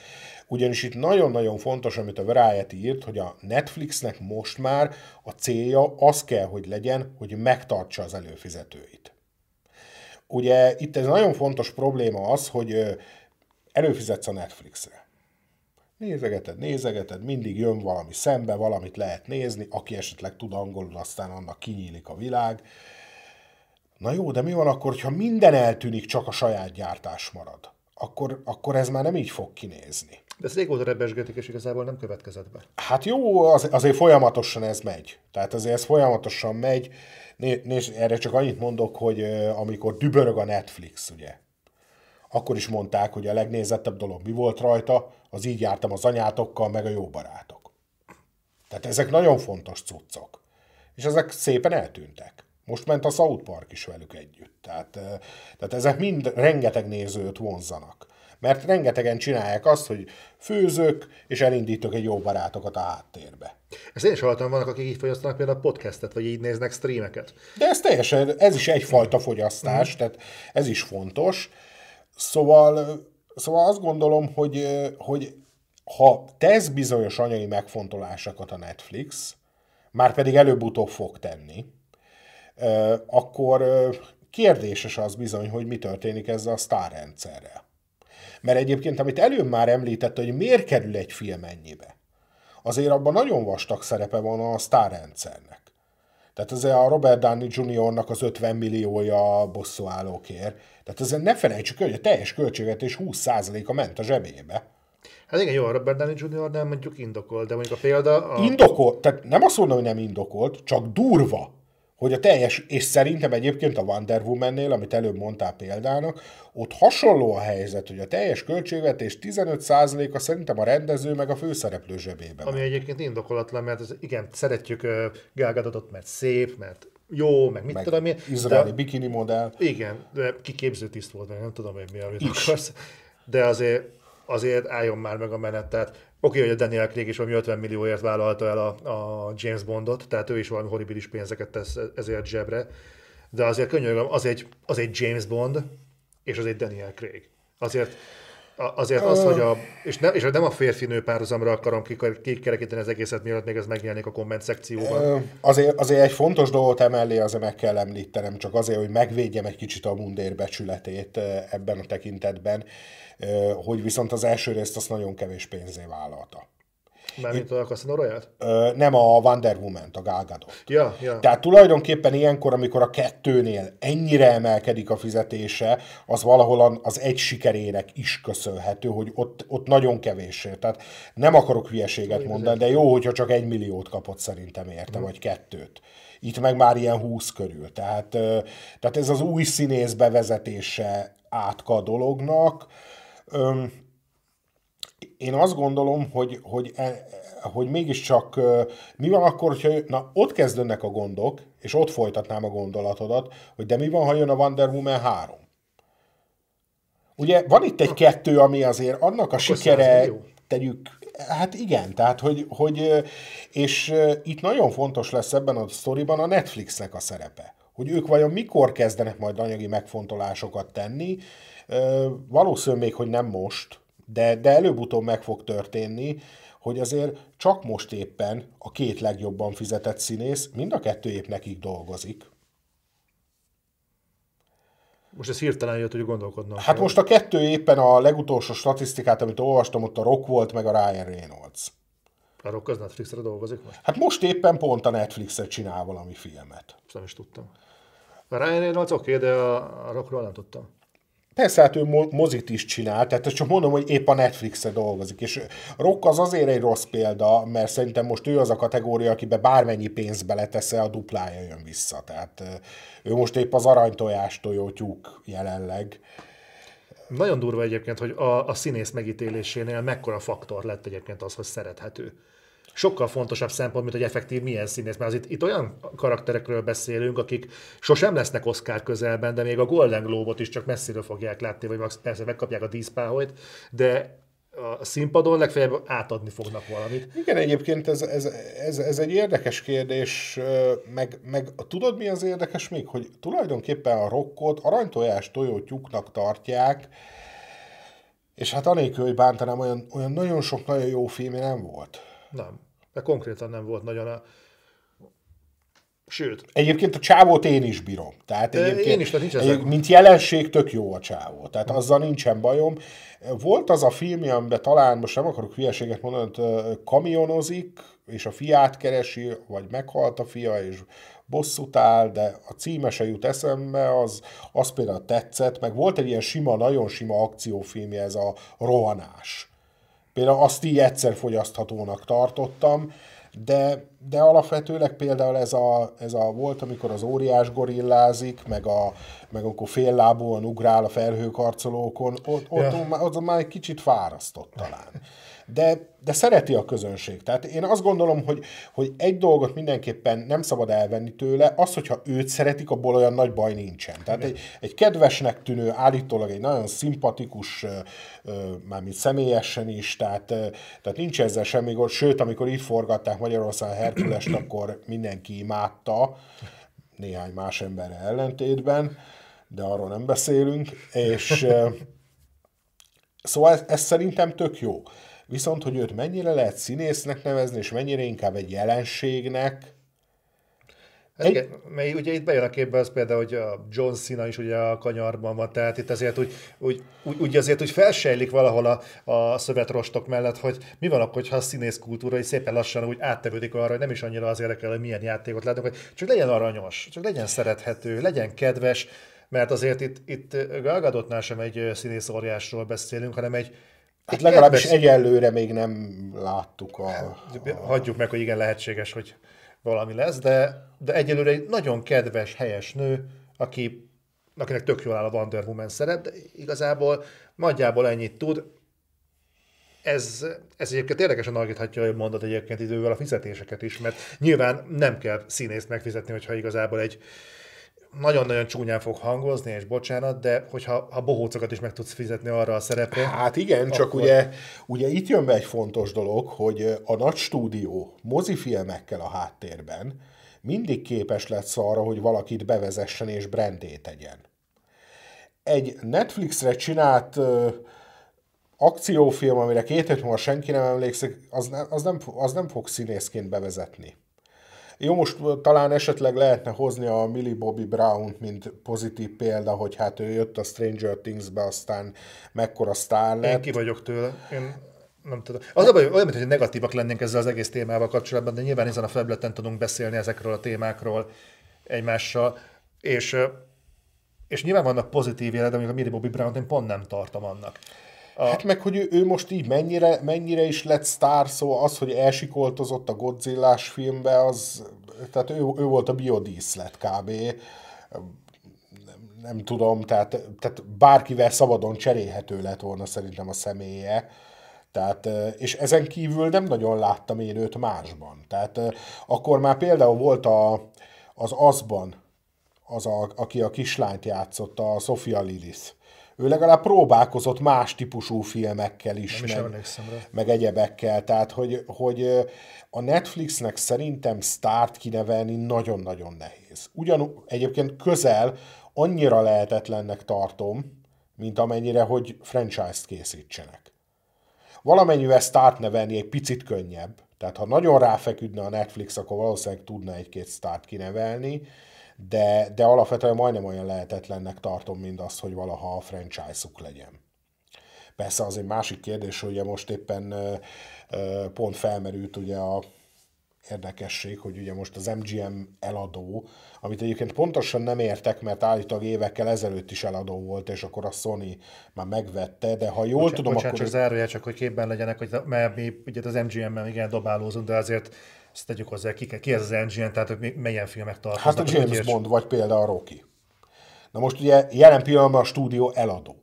Ugyanis itt nagyon-nagyon fontos, amit a Variety írt, hogy a Netflixnek most már a célja az kell, hogy legyen, hogy megtartsa az előfizetőit. Ugye itt ez nagyon fontos probléma az, hogy előfizetsz a Netflixre. Nézegeted, nézegeted, mindig jön valami szembe, valamit lehet nézni, aki esetleg tud angolul, aztán annak kinyílik a világ. Na jó, de mi van akkor, ha minden eltűnik, csak a saját gyártás marad? Akkor, akkor ez már nem így fog kinézni. De ezt régóta rebesgetik, és igazából nem következett be. Hát jó, az, azért folyamatosan ez megy. Tehát azért ez folyamatosan megy. Nézd, erre csak annyit mondok, hogy amikor dübörög a Netflix, ugye, akkor is mondták, hogy a legnézettebb dolog mi volt rajta, az így jártam az anyátokkal, meg a jó barátok. Tehát ezek nagyon fontos cuccok. És ezek szépen eltűntek. Most ment a South Park is velük együtt. Tehát, tehát ezek mind rengeteg nézőt vonzanak. Mert rengetegen csinálják azt, hogy főzök, és elindítok egy jó barátokat a háttérbe. Ezt én is hallottam, vannak, akik így fogyasztanak például podcastet, vagy így néznek streameket. De ez teljesen, ez is egyfajta fogyasztás, mm. tehát ez is fontos. Szóval, szóval azt gondolom, hogy, hogy ha tesz bizonyos anyai megfontolásokat a Netflix, már pedig előbb-utóbb fog tenni, akkor kérdéses az bizony, hogy mi történik ezzel a sztárrendszerrel. Mert egyébként, amit előbb már említett, hogy miért kerül egy film ennyibe, azért abban nagyon vastag szerepe van a sztárrendszernek. Tehát ez a Robert Downey Jr.-nak az 50 milliója bosszúállókért. Tehát ezen ne felejtsük hogy a teljes költségvetés 20%-a ment a zsebébe. Hát igen, jó, a Robert Downey Jr. nem mondjuk indokolt, de mondjuk a példa... A... Indokolt, tehát nem azt mondom, hogy nem indokolt, csak durva hogy a teljes, és szerintem egyébként a Wonder Woman-nél, amit előbb mondtál példának, ott hasonló a helyzet, hogy a teljes költségvetés 15%-a szerintem a rendező meg a főszereplő zsebében. Ami egyébként indokolatlan, mert az, igen, szeretjük Gálgadotot, mert szép, mert jó, meg mit meg tudom én. Izraeli de, bikini modell. Igen, de kiképző tiszt volt, nem tudom hogy mi, amit Is. akarsz. De azért, azért álljon már meg a menet. Tehát Oké, hogy a Daniel Craig is valami 50 millióért vállalta el a, a James Bondot, tehát ő is valami horribilis pénzeket tesz ezért zsebre, de azért könyörgöm, az egy, az egy James Bond, és az egy Daniel Craig. Azért Azért az, hogy a, és nem, és nem a férfi-nő párhuzamra akarom kikerekíteni az egészet, mielőtt még ez megjelenik a komment szekcióban. Azért, azért egy fontos dolgot emellé azért meg kell említenem, csak azért, hogy megvédjem egy kicsit a mundér becsületét ebben a tekintetben, hogy viszont az első részt azt nagyon kevés pénzé vállalta. Mármint a Casino royale Nem a Wonder woman a Gal Gadot. Ja, ja. Tehát tulajdonképpen ilyenkor, amikor a kettőnél ennyire emelkedik a fizetése, az valahol az egy sikerének is köszönhető, hogy ott, ott nagyon kevés. Tehát nem akarok hülyeséget mondani, de jó, hogyha csak egy milliót kapott szerintem érte, hmm. vagy kettőt. Itt meg már ilyen húsz körül. Tehát, tehát ez az új színész bevezetése átka a dolognak én azt gondolom, hogy, hogy, e, hogy mégiscsak mi van akkor, hogyha na, ott kezdődnek a gondok, és ott folytatnám a gondolatodat, hogy de mi van, ha jön a Wonder Woman 3? Ugye van itt egy kettő, ami azért annak a akkor sikere, tegyük, hát igen, tehát hogy, hogy és itt nagyon fontos lesz ebben a sztoriban a Netflixnek a szerepe. Hogy ők vajon mikor kezdenek majd anyagi megfontolásokat tenni, valószínűleg még, hogy nem most, de, de előbb-utóbb meg fog történni, hogy azért csak most éppen a két legjobban fizetett színész mind a kettő épp nekik dolgozik. Most ez hirtelen jött, hogy gondolkodnak. Hát most a kettő éppen a legutolsó statisztikát, amit olvastam, ott a Rock volt, meg a Ryan Reynolds. A Rock az Netflixre dolgozik most? Hát most éppen pont a Netflixre csinál valami filmet. Most nem is tudtam. A Ryan Reynolds oké, okay, de a Rockról nem tudtam. Persze, hát ő mozit is csinál, tehát csak mondom, hogy épp a Netflixre dolgozik, és Rock az azért egy rossz példa, mert szerintem most ő az a kategória, akibe bármennyi pénzt beletesze, a duplája jön vissza. Tehát ő most épp az aranytojás tojótyúk jelenleg. Nagyon durva egyébként, hogy a, a színész megítélésénél mekkora faktor lett egyébként az, hogy szerethető sokkal fontosabb szempont, mint hogy effektív milyen színész. Mert az itt, itt olyan karakterekről beszélünk, akik sosem lesznek Oscar közelben, de még a Golden Globe-ot is csak messziről fogják látni, vagy persze megkapják a díszpáholyt, de a színpadon legfeljebb átadni fognak valamit. Igen, egyébként ez, ez, ez, ez egy érdekes kérdés, meg, meg tudod mi az érdekes még, hogy tulajdonképpen a rokkot aranytojás tojótyúknak tartják, és hát anélkül, hogy bántanám, olyan, olyan nagyon sok nagyon jó filmje nem volt. Nem de konkrétan nem volt nagyon a... Sőt. Egyébként a csávót én is bírom. Tehát egyébként, én is, tehát nincs ezek. mint jelenség tök jó a csávó. Tehát azzal nincsen bajom. Volt az a film, amiben talán, most nem akarok hülyeséget mondani, kamionozik, és a fiát keresi, vagy meghalt a fia, és bosszút áll, de a címe se jut eszembe, az, az például tetszett, meg volt egy ilyen sima, nagyon sima akciófilmje, ez a rohanás Például azt így egyszer fogyaszthatónak tartottam, de, de alapvetőleg például ez a, ez a volt, amikor az óriás gorillázik, meg, a, meg amikor féllábúan ugrál a felhőkarcolókon, ott, ott, ja. ott, ott már egy kicsit fárasztott talán de, de szereti a közönség. Tehát én azt gondolom, hogy, hogy egy dolgot mindenképpen nem szabad elvenni tőle, az, hogyha őt szeretik, abból olyan nagy baj nincsen. Tehát egy, egy kedvesnek tűnő, állítólag egy nagyon szimpatikus, mármint személyesen is, tehát, tehát nincs ezzel semmi gond, sőt, amikor itt forgatták Magyarországon Herkulest, akkor mindenki imádta, néhány más emberre ellentétben, de arról nem beszélünk, és szóval ez, ez szerintem tök jó. Viszont, hogy őt mennyire lehet színésznek nevezni, és mennyire inkább egy jelenségnek, Hát egy... igen, ugye itt bejön a képbe az például, hogy a John Cena is ugye a kanyarban van, tehát itt azért úgy, úgy, úgy, úgy azért úgy felsejlik valahol a, a szövetrostok mellett, hogy mi van akkor, ha a színész kultúra is szépen lassan úgy áttevődik arra, hogy nem is annyira az érdekel, hogy milyen játékot látunk, hogy csak legyen aranyos, csak legyen szerethető, legyen kedves, mert azért itt, itt Galgadottnál sem egy színész óriásról beszélünk, hanem egy, Hát legalábbis kedves... egyelőre még nem láttuk a, a... Hagyjuk meg, hogy igen, lehetséges, hogy valami lesz, de, de egyelőre egy nagyon kedves, helyes nő, aki, akinek tök jól áll a Wonder Woman szerep, de igazából nagyjából ennyit tud. Ez, ez egyébként érdekesen alakíthatja, hogy mondod egyébként idővel a fizetéseket is, mert nyilván nem kell színészt megfizetni, hogyha igazából egy, nagyon-nagyon csúnyán fog hangozni, és bocsánat, de hogyha ha bohócokat is meg tudsz fizetni arra a szerepre. Hát igen, akkor... csak ugye, ugye itt jön be egy fontos dolog, hogy a nagy stúdió mozifilmekkel a háttérben mindig képes lesz arra, hogy valakit bevezessen és brandé tegyen. Egy Netflixre csinált akciófilm, amire két hét múlva senki nem emlékszik, az, az, nem, az nem fog színészként bevezetni. Jó, most talán esetleg lehetne hozni a Millie Bobby brown mint pozitív példa, hogy hát ő jött a Stranger Things-be, aztán mekkora sztár lett. Én ki vagyok tőle. Én nem tudom. Az a baj, olyan, mint hogy negatívak lennénk ezzel az egész témával kapcsolatban, de nyilván ezen a felületen tudunk beszélni ezekről a témákról egymással, és, és nyilván vannak pozitív jelek, amik a Millie Bobby brown én pont nem tartom annak. A... Hát meg, hogy ő, ő most így mennyire, mennyire is lett sztár, szó az, hogy elsikoltozott a godzilla filmbe, az, tehát ő, ő volt a biodíszlet kb. Nem, nem tudom, tehát, tehát bárkivel szabadon cserélhető lett volna szerintem a személye. Tehát, és ezen kívül nem nagyon láttam én őt másban. Tehát akkor már például volt a, az Azban, az, a, aki a kislányt játszotta, a Sofia Lilith ő legalább próbálkozott más típusú filmekkel is, is meg, meg egyebekkel. Tehát, hogy, hogy a Netflixnek szerintem start kinevelni nagyon-nagyon nehéz. Ugyan egyébként közel annyira lehetetlennek tartom, mint amennyire, hogy franchise-t készítsenek. Valamennyivel start nevelni egy picit könnyebb. Tehát ha nagyon ráfeküdne a Netflix, akkor valószínűleg tudna egy-két start kinevelni, de, de alapvetően majdnem olyan lehetetlennek tartom, mint az, hogy valaha a franchise-uk legyen. Persze az egy másik kérdés, hogy most éppen pont felmerült ugye a érdekesség, hogy ugye most az MGM eladó, amit egyébként pontosan nem értek, mert állítólag évekkel ezelőtt is eladó volt, és akkor a Sony már megvette, de ha jól Bocsánat, tudom, bocsánat, akkor... csak zárójel, csak hogy képben legyenek, hogy mert mi ugye az MGM-mel igen dobálózunk, de azért ezt tegyük hozzá, ki, ki ez az MGM, tehát milyen filmek tartoznak. Hát a James érts- Bond, vagy például a Rocky. Na most ugye jelen pillanatban a stúdió eladó.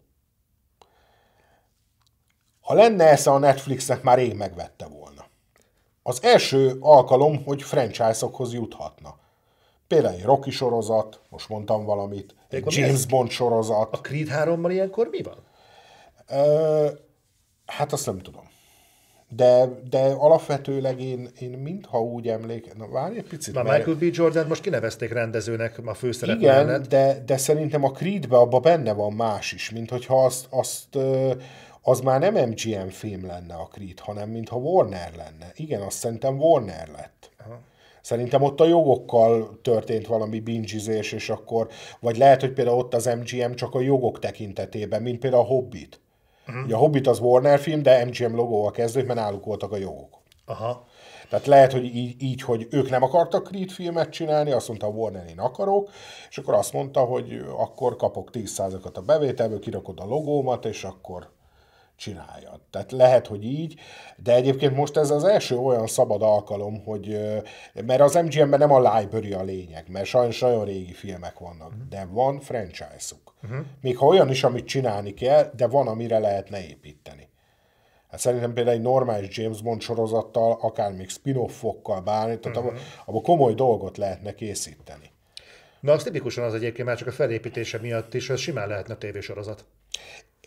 Ha lenne ez a Netflixnek, már rég megvette volna. Az első alkalom, hogy franchise-okhoz juthatna. Például egy Rocky sorozat, most mondtam valamit, egy James ez? Bond sorozat. A Creed 3-mal ilyenkor mi van? Ö, hát azt nem tudom. De, de alapvetőleg én, én mintha úgy emlék... Na, várj egy picit. Már mert- Michael B. Jordan most kinevezték rendezőnek a főszerep Igen, mellett. de, de szerintem a Creedbe abban benne van más is, mint hogyha azt, azt az már nem MGM film lenne a Creed, hanem mintha Warner lenne. Igen, azt szerintem Warner lett. Aha. Szerintem ott a jogokkal történt valami bingizés, és akkor, vagy lehet, hogy például ott az MGM csak a jogok tekintetében, mint például a Hobbit. Uh-huh. Ugye a Hobbit az Warner film, de MGM logóval kezdődött, mert náluk voltak a jogok. Aha. Tehát lehet, hogy így, így, hogy ők nem akartak Creed filmet csinálni, azt mondta Warner, én akarok, és akkor azt mondta, hogy akkor kapok 10%-ot a bevételből, kirakod a logómat, és akkor csináljad. Tehát lehet, hogy így, de egyébként most ez az első olyan szabad alkalom, hogy, mert az MGM-ben nem a library a lényeg, mert sajnos nagyon régi filmek vannak, uh-huh. de van franchise-uk. Uh-huh. Még ha olyan is, amit csinálni kell, de van, amire lehetne építeni. Hát szerintem például egy normális James Bond sorozattal, akár még spin-offokkal bármi, tehát uh-huh. abban komoly dolgot lehetne készíteni. Na, az tipikusan az egyébként már csak a felépítése miatt is, ez simán lehetne tévésorozat.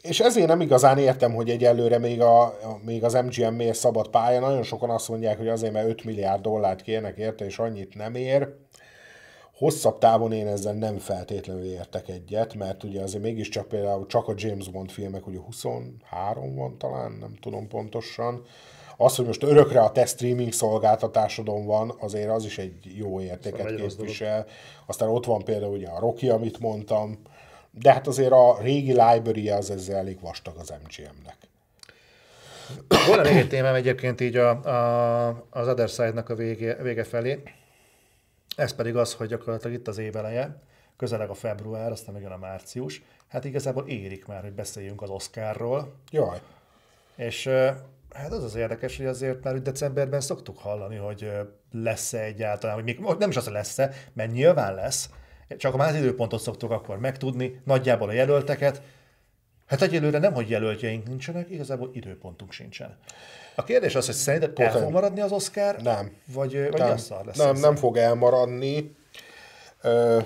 És ezért nem igazán értem, hogy egyelőre még, a, a- még az MGM miért szabad pálya. Nagyon sokan azt mondják, hogy azért, mert 5 milliárd dollárt kérnek érte, és annyit nem ér. Hosszabb távon én ezzel nem feltétlenül értek egyet, mert ugye azért mégiscsak például csak a James Bond filmek, ugye 23 van talán, nem tudom pontosan. Az, hogy most örökre a te streaming szolgáltatásodon van, azért az is egy jó értéket Szóval képvisel. Aztán ott van például ugye a Rocky, amit mondtam, de hát azért a régi library az ezzel elég vastag az MGM-nek. Volna még egy témám egyébként így a, a, az Other Side-nak a vége, vége felé. Ez pedig az, hogy gyakorlatilag itt az év eleje, közeleg a február, aztán megjön a március. Hát igazából érik már, hogy beszéljünk az Oscarról. Jaj, És hát az az érdekes, hogy azért már decemberben szoktuk hallani, hogy lesz-e egyáltalán, hogy még nem is az, hogy lesz-e, mert nyilván lesz, csak már az időpontot szoktuk akkor megtudni, nagyjából a jelölteket. Hát egyelőre nem, hogy jelöltjeink nincsenek, igazából időpontunk sincsen. A kérdés az, hogy szerinted el fog maradni az Oscar? Nem. Vagy, vagy nem, szar lesz nem, nem fog elmaradni, ö,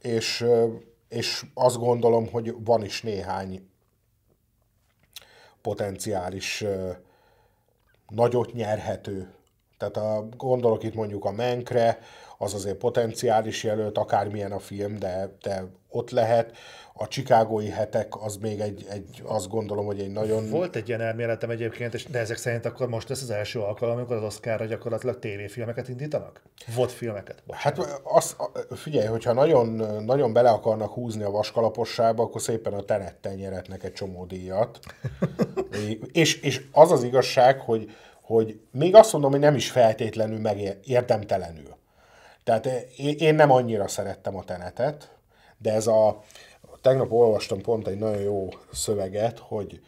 és, és azt gondolom, hogy van is néhány potenciális ö, nagyot nyerhető. Tehát a, gondolok itt mondjuk a Menkre, az azért potenciális jelölt, akármilyen a film, de, de ott lehet. A Chicagói hetek az még egy, egy azt gondolom, hogy egy nagyon... Volt egy ilyen elméletem egyébként, és de ezek szerint akkor most lesz az első alkalom, amikor az Oscarra gyakorlatilag tévéfilmeket indítanak? Volt filmeket? Bocsánat. Hát az, figyelj, hogyha nagyon, nagyon bele akarnak húzni a vaskalapossába, akkor szépen a tenettel nyeretnek egy csomó díjat. és, és az az igazság, hogy, hogy még azt mondom, hogy nem is feltétlenül megérdemtelenül. Tehát én én nem annyira szerettem a tenetet, de ez a, tegnap olvastam pont egy nagyon jó szöveget, hogy,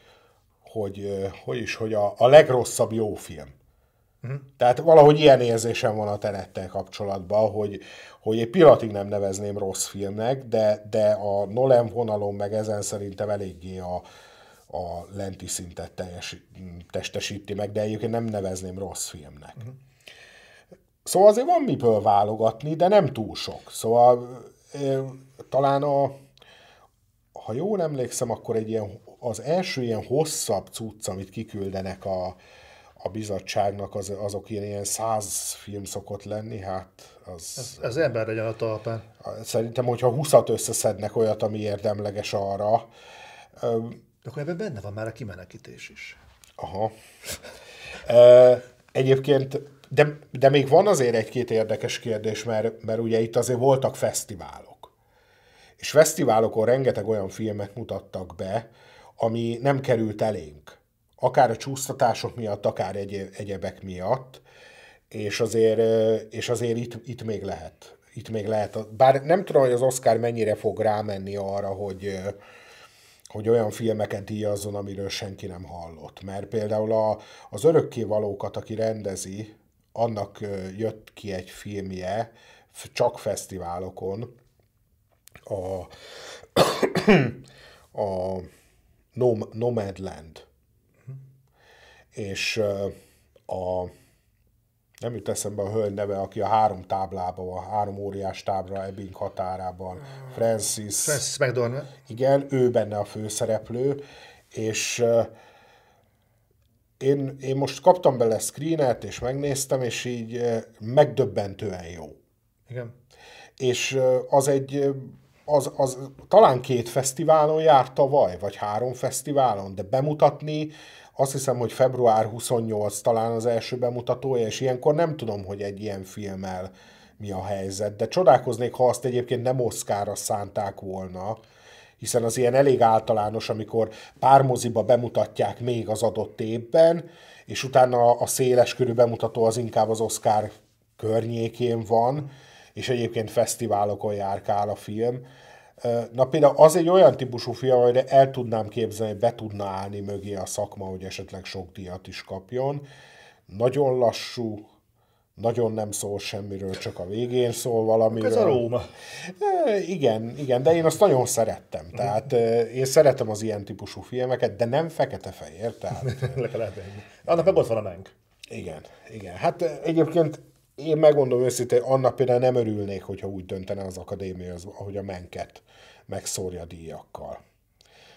hogy, hogy is, hogy a, a legrosszabb jó film. Tehát valahogy ilyen érzésem van a tenettel kapcsolatban, hogy, hogy egy pillanatig nem nevezném rossz filmnek, de, de a Nolan vonalon meg ezen szerintem eléggé a, a lenti szintet teljes, testesíti meg, de egyébként nem nevezném rossz filmnek. Uh-huh. Szóval azért van miből válogatni, de nem túl sok. Szóval talán a, ha jól emlékszem, akkor egy ilyen, az első ilyen hosszabb cucc, amit kiküldenek a, a bizottságnak, az, azok ilyen, ilyen száz film szokott lenni, hát az... Ez, ez ember legyen a talpán. Szerintem, hogyha 20 összeszednek olyat, ami érdemleges arra, De akkor ebben benne van már a kimenekítés is. Aha. Egyébként, de, de még van azért egy-két érdekes kérdés, mert, mert ugye itt azért voltak fesztiválok. És fesztiválokon rengeteg olyan filmet mutattak be, ami nem került elénk. Akár a csúsztatások miatt, akár egy, egyebek miatt. és azért, és azért itt, itt még lehet. Itt még lehet. Bár nem tudom, hogy az Oscar mennyire fog rámenni arra, hogy, hogy olyan filmeket díjazzon, amiről senki nem hallott. Mert például a, az örökkévalókat, aki rendezi, annak jött ki egy filmje, csak fesztiválokon, a, a Nomadland. És a nem jut eszembe a hölgy neve, aki a három táblában van, három óriás tábla Ebbing határában. Francis. Francis McDormand. Igen, ő benne a főszereplő, és én, én most kaptam bele screenet, és megnéztem, és így uh, megdöbbentően jó. Igen. És uh, az egy az, az talán két fesztiválon járt tavaly, vagy három fesztiválon, de bemutatni azt hiszem, hogy február 28 talán az első bemutatója, és ilyenkor nem tudom, hogy egy ilyen filmmel mi a helyzet, de csodálkoznék, ha azt egyébként nem Oszkára szánták volna, hiszen az ilyen elég általános, amikor pár moziba bemutatják még az adott évben, és utána a széles körű bemutató az inkább az Oscar környékén van, és egyébként fesztiválokon járkál a film. Na például az egy olyan típusú film, hogy el tudnám képzelni, hogy be tudna állni mögé a szakma, hogy esetleg sok díjat is kapjon. Nagyon lassú, nagyon nem szól semmiről, csak a végén szól valamiről. Ez a Róma. E, igen, igen, de én azt nagyon szerettem. Tehát én szeretem az ilyen típusú filmeket, de nem fekete-fehér. Tehát... Le kell Annak meg ott van a menk. Igen, igen. Hát egyébként én megmondom őszintén, annak például nem örülnék, hogyha úgy döntene az akadémia, ahogy a menket megszórja díjakkal.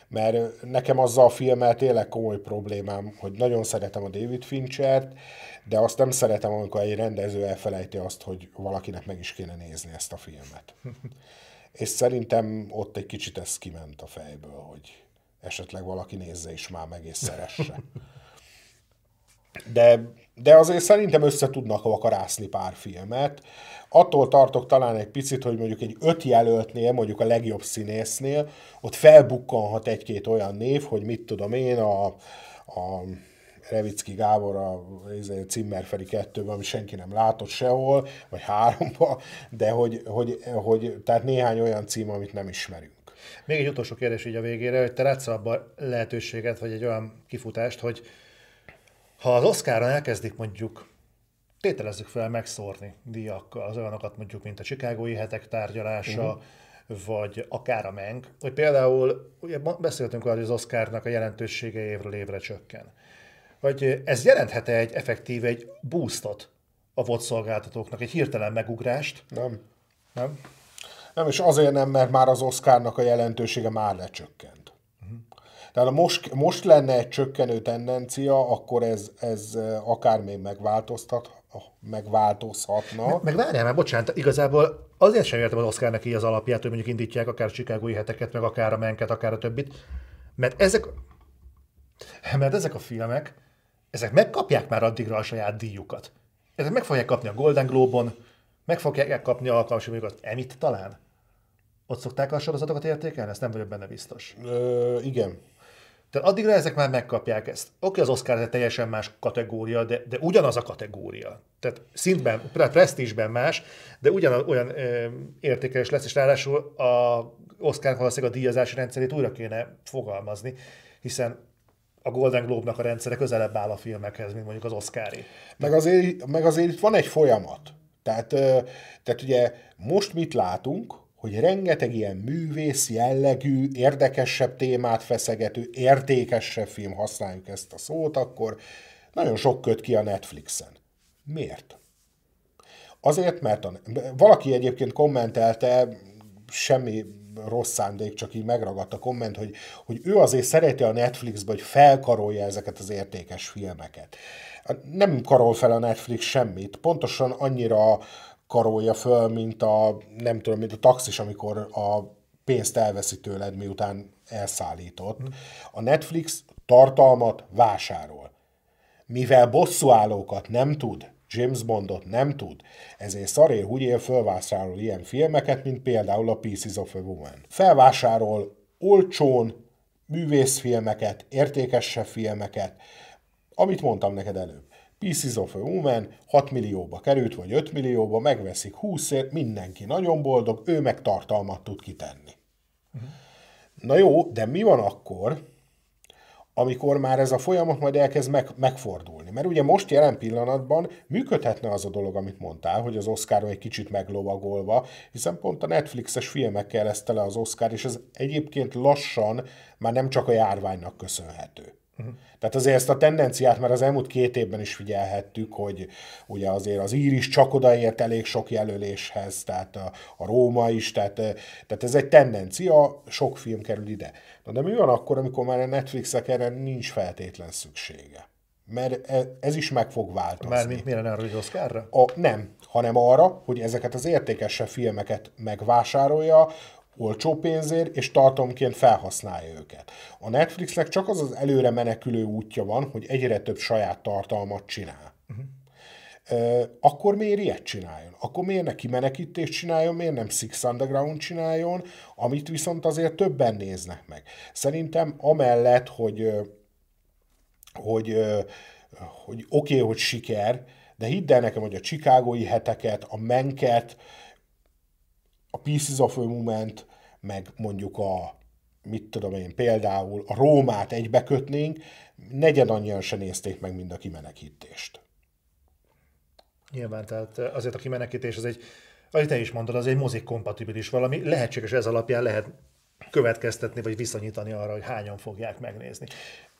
Mert nekem azzal a filmmel tényleg komoly problémám, hogy nagyon szeretem a David Finchert, de azt nem szeretem, amikor egy rendező elfelejti azt, hogy valakinek meg is kéne nézni ezt a filmet. És szerintem ott egy kicsit ez kiment a fejből, hogy esetleg valaki nézze is már meg és szeresse. De, de azért szerintem össze tudnak vakarászni pár filmet. Attól tartok talán egy picit, hogy mondjuk egy öt jelöltnél, mondjuk a legjobb színésznél, ott felbukkanhat egy-két olyan név, hogy mit tudom én, a, a Revicki Gábor a Cimmerferi kettőben, ami senki nem látott sehol, vagy háromba, de hogy, hogy, hogy tehát néhány olyan cím, amit nem ismerünk. Még egy utolsó kérdés így a végére, hogy te látsz abban lehetőséget, vagy egy olyan kifutást, hogy ha az Oscaron elkezdik mondjuk tételezzük fel megszórni díjakkal az olyanokat mondjuk, mint a Chicagói hetek tárgyalása, uh-huh. vagy akár a Menk, hogy például ugye beszéltünk arról, hogy az Oscarnak a jelentősége évről évre csökken. Hogy ez jelenthet egy effektív egy boostot a VOD szolgáltatóknak, egy hirtelen megugrást? Nem. Nem? Nem, és azért nem, mert már az Oscarnak a jelentősége már lecsökkent. Tehát most, most lenne egy csökkenő tendencia, akkor ez, ez akár még megváltoztat, megváltozhatna. Meg, meg várjál már, bocsánat, igazából azért sem értem az Oscarnak így az alapját, hogy mondjuk indítják akár a Chicagói heteket, meg akár a menket, akár a többit, mert ezek, mert ezek a filmek, ezek megkapják már addigra a saját díjukat. Ezek meg fogják kapni a Golden Globe-on, meg fogják kapni alkalmasan az Emit talán. Ott szokták a sorozatokat értékelni? Ezt nem vagyok benne biztos. Ö, igen. Tehát addigra ezek már megkapják ezt. Oké, az Oscar egy teljesen más kategória, de, de ugyanaz a kategória. Tehát szintben, presztízsben más, de ugyan olyan ö, értékelés lesz, és ráadásul a Oscar valószínűleg a díjazási rendszerét újra kéne fogalmazni, hiszen a Golden Globe-nak a rendszere közelebb áll a filmekhez, mint mondjuk az Oscaré. Meg azért, meg azért itt van egy folyamat. Tehát, tehát ugye most mit látunk, hogy rengeteg ilyen művész jellegű, érdekesebb témát feszegető, értékesebb film, használjuk ezt a szót, akkor nagyon sok köt ki a Netflixen. Miért? Azért, mert a, valaki egyébként kommentelte, semmi rossz szándék, csak így megragadt a komment, hogy, hogy ő azért szereti a Netflixbe, hogy felkarolja ezeket az értékes filmeket. Nem karol fel a Netflix semmit, pontosan annyira karolja föl, mint a, nem tudom, mint a taxis, amikor a pénzt elveszi tőled, miután elszállított. A Netflix tartalmat vásárol. Mivel bosszúállókat nem tud, James Bondot nem tud, ezért szarér húgyél fölvásárol ilyen filmeket, mint például a Pieces of a Woman. Felvásárol olcsón művészfilmeket, értékesebb filmeket, amit mondtam neked előbb Pieces of a Woman 6 millióba került, vagy 5 millióba, megveszik 20 ért, mindenki nagyon boldog, ő meg tartalmat tud kitenni. Na jó, de mi van akkor, amikor már ez a folyamat majd elkezd meg, megfordulni. Mert ugye most jelen pillanatban működhetne az a dolog, amit mondtál, hogy az Oscar egy kicsit meglovagolva, hiszen pont a Netflixes filmekkel lesz tele az Oscar, és ez egyébként lassan már nem csak a járványnak köszönhető. Uh-huh. Tehát azért ezt a tendenciát már az elmúlt két évben is figyelhettük, hogy ugye azért az ír is csak odaért elég sok jelöléshez, tehát a, a Róma is, tehát, tehát ez egy tendencia, sok film kerül ide. Na de mi van akkor, amikor már a Netflixek erre nincs feltétlen szüksége? Mert e, ez is meg fog változni. Mármint mire arra, hogy Oscarra? A, nem, hanem arra, hogy ezeket az értékesebb filmeket megvásárolja, olcsó pénzért, és tartalomként felhasználja őket. A Netflixnek csak az az előre menekülő útja van, hogy egyre több saját tartalmat csinál. Uh-huh. akkor miért ilyet csináljon? Akkor miért ne kimenekítést csináljon, miért nem Six Underground csináljon, amit viszont azért többen néznek meg. Szerintem amellett, hogy, hogy, hogy oké, okay, hogy siker, de hidd el nekem, hogy a Chicagói heteket, a menket, a Pieces of a Moment, meg mondjuk a, mit tudom én, például a Rómát egybekötnénk, negyed annyian se nézték meg, mind a kimenekítést. Nyilván, tehát azért a kimenekítés az egy, ahogy te is mondod, az egy mozik kompatibilis valami, lehetséges ez alapján lehet következtetni, vagy viszonyítani arra, hogy hányan fogják megnézni.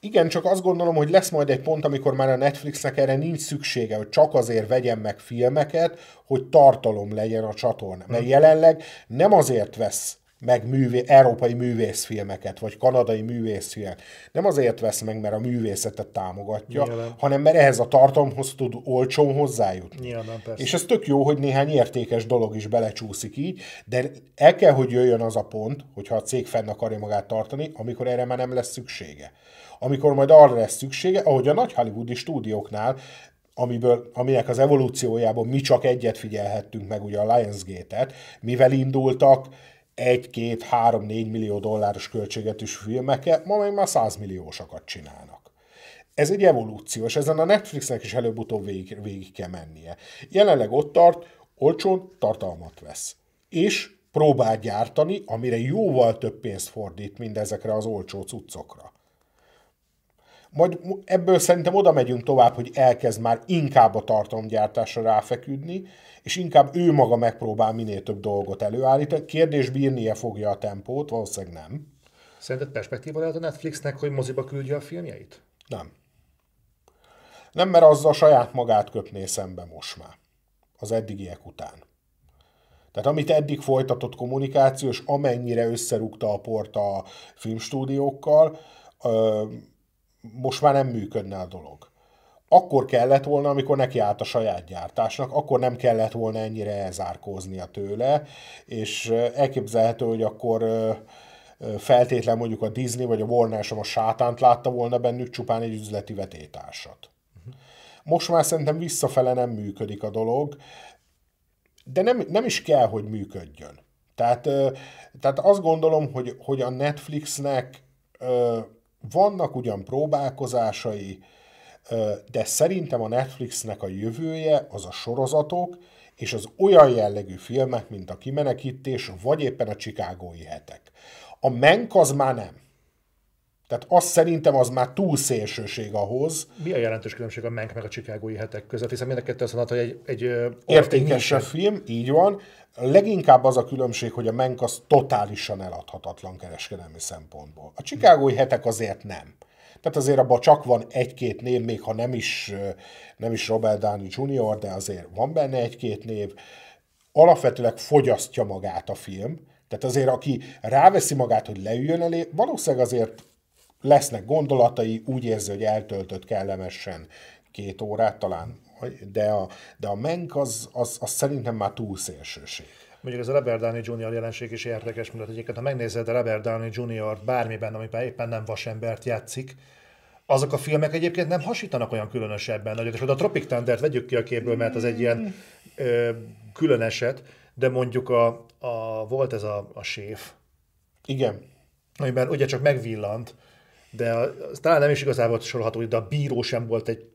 Igen, csak azt gondolom, hogy lesz majd egy pont, amikor már a Netflixnek erre nincs szüksége, hogy csak azért vegyen meg filmeket, hogy tartalom legyen a csatorna. Mert hmm. jelenleg nem azért vesz meg művé, európai művészfilmeket, vagy kanadai művészfilmet. Nem azért vesz meg, mert a művészetet támogatja, Nyilván. hanem mert ehhez a tartalomhoz tud olcsón hozzájutni. Nyilván, persze. És ez tök jó, hogy néhány értékes dolog is belecsúszik így, de el kell, hogy jöjjön az a pont, hogyha a cég fenn akarja magát tartani, amikor erre már nem lesz szüksége amikor majd arra lesz szüksége, ahogy a nagy hollywoodi stúdióknál, amiből, aminek az evolúciójában mi csak egyet figyelhettünk meg, ugye a Lionsgate-et, mivel indultak egy, két, három, négy millió dolláros költségetűs filmeket, ma meg már százmilliósakat csinálnak. Ez egy evolúció, és ezen a Netflixnek is előbb-utóbb végig, végig kell mennie. Jelenleg ott tart, olcsón tartalmat vesz. És próbál gyártani, amire jóval több pénzt fordít, mint ezekre az olcsó cuccokra. Majd ebből szerintem oda megyünk tovább, hogy elkezd már inkább a tartalomgyártásra ráfeküdni, és inkább ő maga megpróbál minél több dolgot előállítani. Kérdés bírnie fogja a tempót, valószínűleg nem. Szerinted perspektíva lehet a Netflixnek, hogy moziba küldje a filmjeit? Nem. Nem, mert azzal saját magát köpné szembe most már. Az eddigiek után. Tehát amit eddig folytatott kommunikáció, és amennyire összerúgta a port a filmstúdiókkal, most már nem működne a dolog. Akkor kellett volna, amikor neki állt a saját gyártásnak, akkor nem kellett volna ennyire elzárkóznia tőle, és elképzelhető, hogy akkor feltétlen mondjuk a Disney vagy a Warner sem a sátánt látta volna bennük, csupán egy üzleti vetétársat. Most már szerintem visszafele nem működik a dolog, de nem, nem is kell, hogy működjön. Tehát, tehát azt gondolom, hogy, hogy a Netflixnek vannak ugyan próbálkozásai, de szerintem a Netflixnek a jövője az a sorozatok, és az olyan jellegű filmek, mint a Kimenekítés, vagy éppen a Csikágói hetek. A Menk az már nem. Tehát azt szerintem az már túl szélsőség ahhoz. Mi a jelentős különbség a Menk meg a Csikágói hetek között? Hiszen mind a kettő azt mondta, hogy egy, egy értékesebb film, így van. Leginkább az a különbség, hogy a Menk az totálisan eladhatatlan kereskedelmi szempontból. A Csikágói hetek azért nem. Tehát azért abban csak van egy-két név, még ha nem is, nem is Robert Downey Jr., de azért van benne egy-két név. Alapvetőleg fogyasztja magát a film, tehát azért, aki ráveszi magát, hogy leüljön elé, valószínűleg azért lesznek gondolatai, úgy érzi, hogy eltöltött kellemesen két órát talán, de a, de a menk az, az, az szerintem már túl szélsőség. Mondjuk ez a Robert Downey Jr. jelenség is érdekes, mert egyébként ha megnézed a Robert Downey Jr. bármiben, amiben éppen nem vasembert játszik, azok a filmek egyébként nem hasítanak olyan különösebben nagyot, és a Tropic Thunder-t vegyük ki a képből, mert az egy ilyen ö, külön eset, de mondjuk a, a volt ez a, a séf. Igen. Amiben ugye csak megvillant, de a, talán nem is igazából sorolható, de a bíró sem volt egy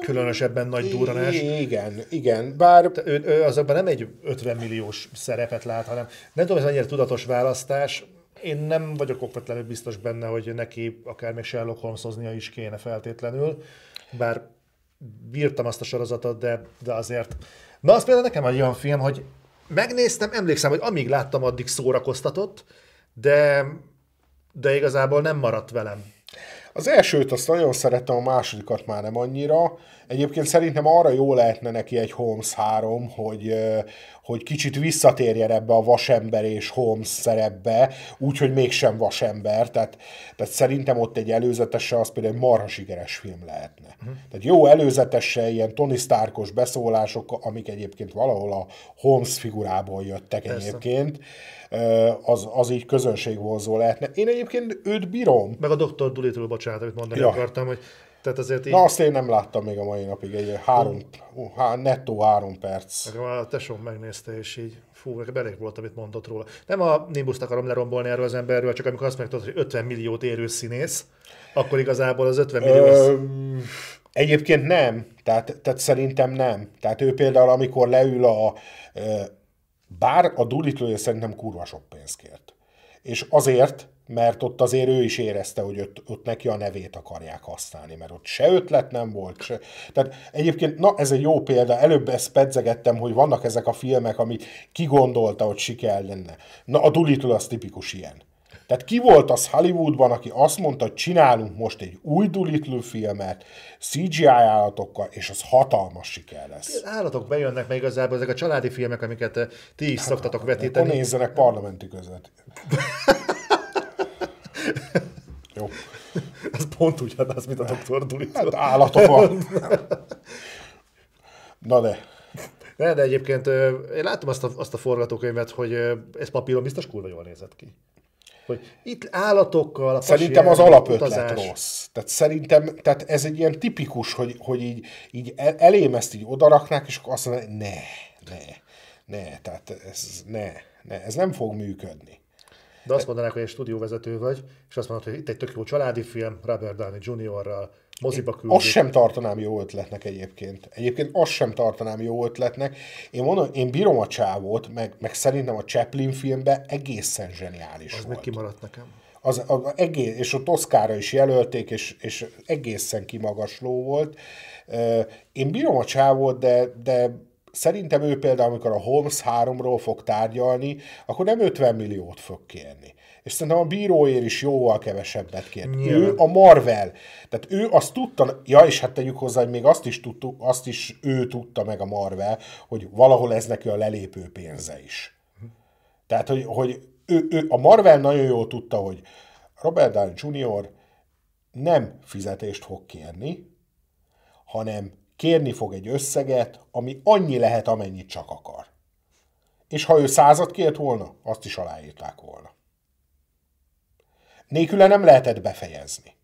különösebben nagy durranás. Igen, igen, bár... Ő, ő azonban nem egy 50 milliós szerepet lát, hanem nem tudom, ez annyira tudatos választás, én nem vagyok okvetlenül biztos benne, hogy neki akár még Sherlock Holmesoznia is kéne feltétlenül, bár bírtam azt a sorozatot, de, de azért... Na, az például nekem egy olyan film, hogy megnéztem, emlékszem, hogy amíg láttam, addig szórakoztatott, de, de igazából nem maradt velem. Az elsőt azt nagyon szerettem, a másodikat már nem annyira. Egyébként szerintem arra jó lehetne neki egy Holmes 3, hogy, hogy kicsit visszatérjen ebbe a vasember és Holmes szerepbe, úgyhogy mégsem vasember. Tehát, tehát szerintem ott egy előzetese az például egy marha sikeres film lehetne. Uh-huh. Tehát jó előzetese, ilyen Tony Starkos beszólások, amik egyébként valahol a Holmes figurából jöttek Persze. egyébként az, az így közönségvonzó lehetne. Én egyébként őt bírom. Meg a Dr. Dolittle, bocsánat, amit mondani ja. akartam, hogy tehát azért így... Na azt én nem láttam még a mai napig, egy három, há, nettó három perc. A tesóm megnézte, és így fú, elég volt, amit mondott róla. Nem a Nimbus-t akarom lerombolni erről az emberről, csak amikor azt megtudod, hogy 50 milliót érő színész, akkor igazából az 50 millió... Egyébként nem, tehát, tehát szerintem nem. Tehát ő például, amikor leül a... Bár a Doolittle szerintem kurva sok pénzt kért. És azért, mert ott azért ő is érezte, hogy ott, ott neki a nevét akarják használni, mert ott se ötlet nem volt, se. Tehát egyébként, na ez egy jó példa, előbb ezt pedzegettem, hogy vannak ezek a filmek, amit kigondolta, hogy siker lenne. Na a Doolittle az tipikus ilyen. Tehát ki volt az Hollywoodban, aki azt mondta, hogy csinálunk most egy új Doolittle filmet, CGI állatokkal, és az hatalmas siker lesz. Állatok bejönnek meg igazából, ezek a családi filmek, amiket eh, ti is szoktatok vetíteni. Akkor nézzenek parlamenti között. Jó. Ez pont úgy az, mint a Dr. Dolittle. Hát állatok van. Na de. Ne, de egyébként én láttam azt a, azt a forgatókönyvet, hogy ez papíron biztos kurva jól nézett ki. Hogy itt állatokkal, a Szerintem az alapötlet utazás. rossz. Tehát szerintem, tehát ez egy ilyen tipikus, hogy, hogy így, így elém ezt így odaraknák, és akkor azt mondják, ne, ne, ne, tehát ez, ne, ne, ez nem fog működni. De azt mondanák, hogy egy stúdióvezető vagy, és azt mondod, hogy itt egy tök jó családi film, Robert Downey Jr.-ral, moziba küldik. Azt sem tartanám jó ötletnek egyébként. Egyébként azt sem tartanám jó ötletnek. Én mondom, én bírom a csávót, meg, meg szerintem a Chaplin filmben egészen zseniális az volt. meg kimaradt nekem. Az, az, az egész, és ott Oszkára is jelölték, és, és egészen kimagasló volt. Én bírom a csávót, de, de szerintem ő például, amikor a Holmes 3-ról fog tárgyalni, akkor nem 50 milliót fog kérni. És szerintem a bíróért is jóval kevesebbet kért. Nyilván. Ő a Marvel. Tehát ő azt tudta, ja, és hát tegyük hozzá, hogy még azt is, tudtuk, azt is ő tudta meg a Marvel, hogy valahol ez neki a lelépő pénze is. Tehát, hogy, hogy ő, ő, a Marvel nagyon jól tudta, hogy Robert Downey Jr. nem fizetést fog kérni, hanem kérni fog egy összeget, ami annyi lehet, amennyit csak akar. És ha ő százat kért volna, azt is aláírták volna. Nélküle nem lehetett befejezni.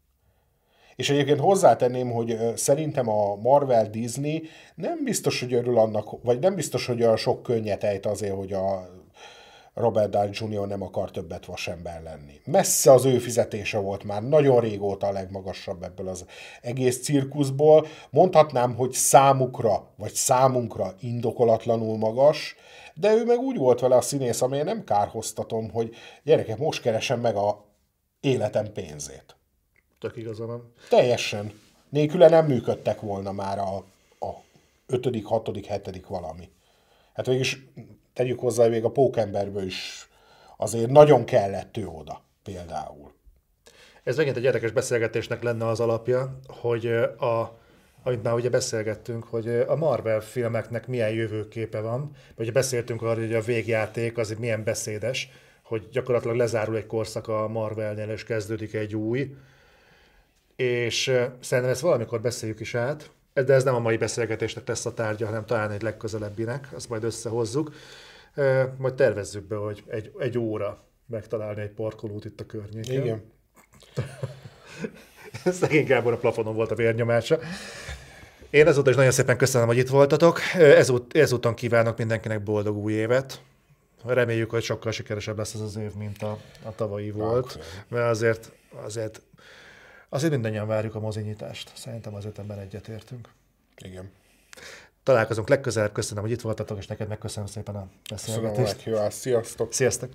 És egyébként hozzátenném, hogy szerintem a Marvel Disney nem biztos, hogy örül annak, vagy nem biztos, hogy olyan sok könnyet ejt azért, hogy a Robert Downey Jr. nem akar többet vasember lenni. Messze az ő fizetése volt már nagyon régóta a legmagasabb ebből az egész cirkuszból. Mondhatnám, hogy számukra, vagy számunkra indokolatlanul magas, de ő meg úgy volt vele a színész, amely nem kárhoztatom, hogy gyerekek, most keresem meg a életem pénzét. Tök igaza van. Teljesen. Nélküle nem működtek volna már a, a ötödik, hatodik, hetedik valami. Hát végülis tegyük hozzá, még a pókemberből is azért nagyon kellett ő oda, például. Ez megint egy érdekes beszélgetésnek lenne az alapja, hogy a, amit már ugye beszélgettünk, hogy a Marvel filmeknek milyen jövőképe van, vagy beszéltünk arról, hogy a végjáték az milyen beszédes, hogy gyakorlatilag lezárul egy korszak a Marvelnél, és kezdődik egy új. És szerintem ezt valamikor beszéljük is át, de ez nem a mai beszélgetésnek lesz a tárgya, hanem talán egy legközelebbinek, azt majd összehozzuk. Majd tervezzük be, hogy egy, egy óra megtalálni egy parkolót itt a környéken. Igen. Szegény Gábor a plafonon volt a vérnyomása. Én ezúttal is nagyon szépen köszönöm, hogy itt voltatok. Ezút, ezúton kívánok mindenkinek boldog új évet. Reméljük, hogy sokkal sikeresebb lesz ez az év, mint a, a tavalyi volt. Okay. Mert azért, azért, azért mindannyian várjuk a mozinyitást. Szerintem az ötemben egyetértünk. Igen. Találkozunk legközelebb, köszönöm, hogy itt voltatok, és neked megköszönöm szépen a Köszönöm beszélgetést. meghívást. Sziasztok! Sziasztok!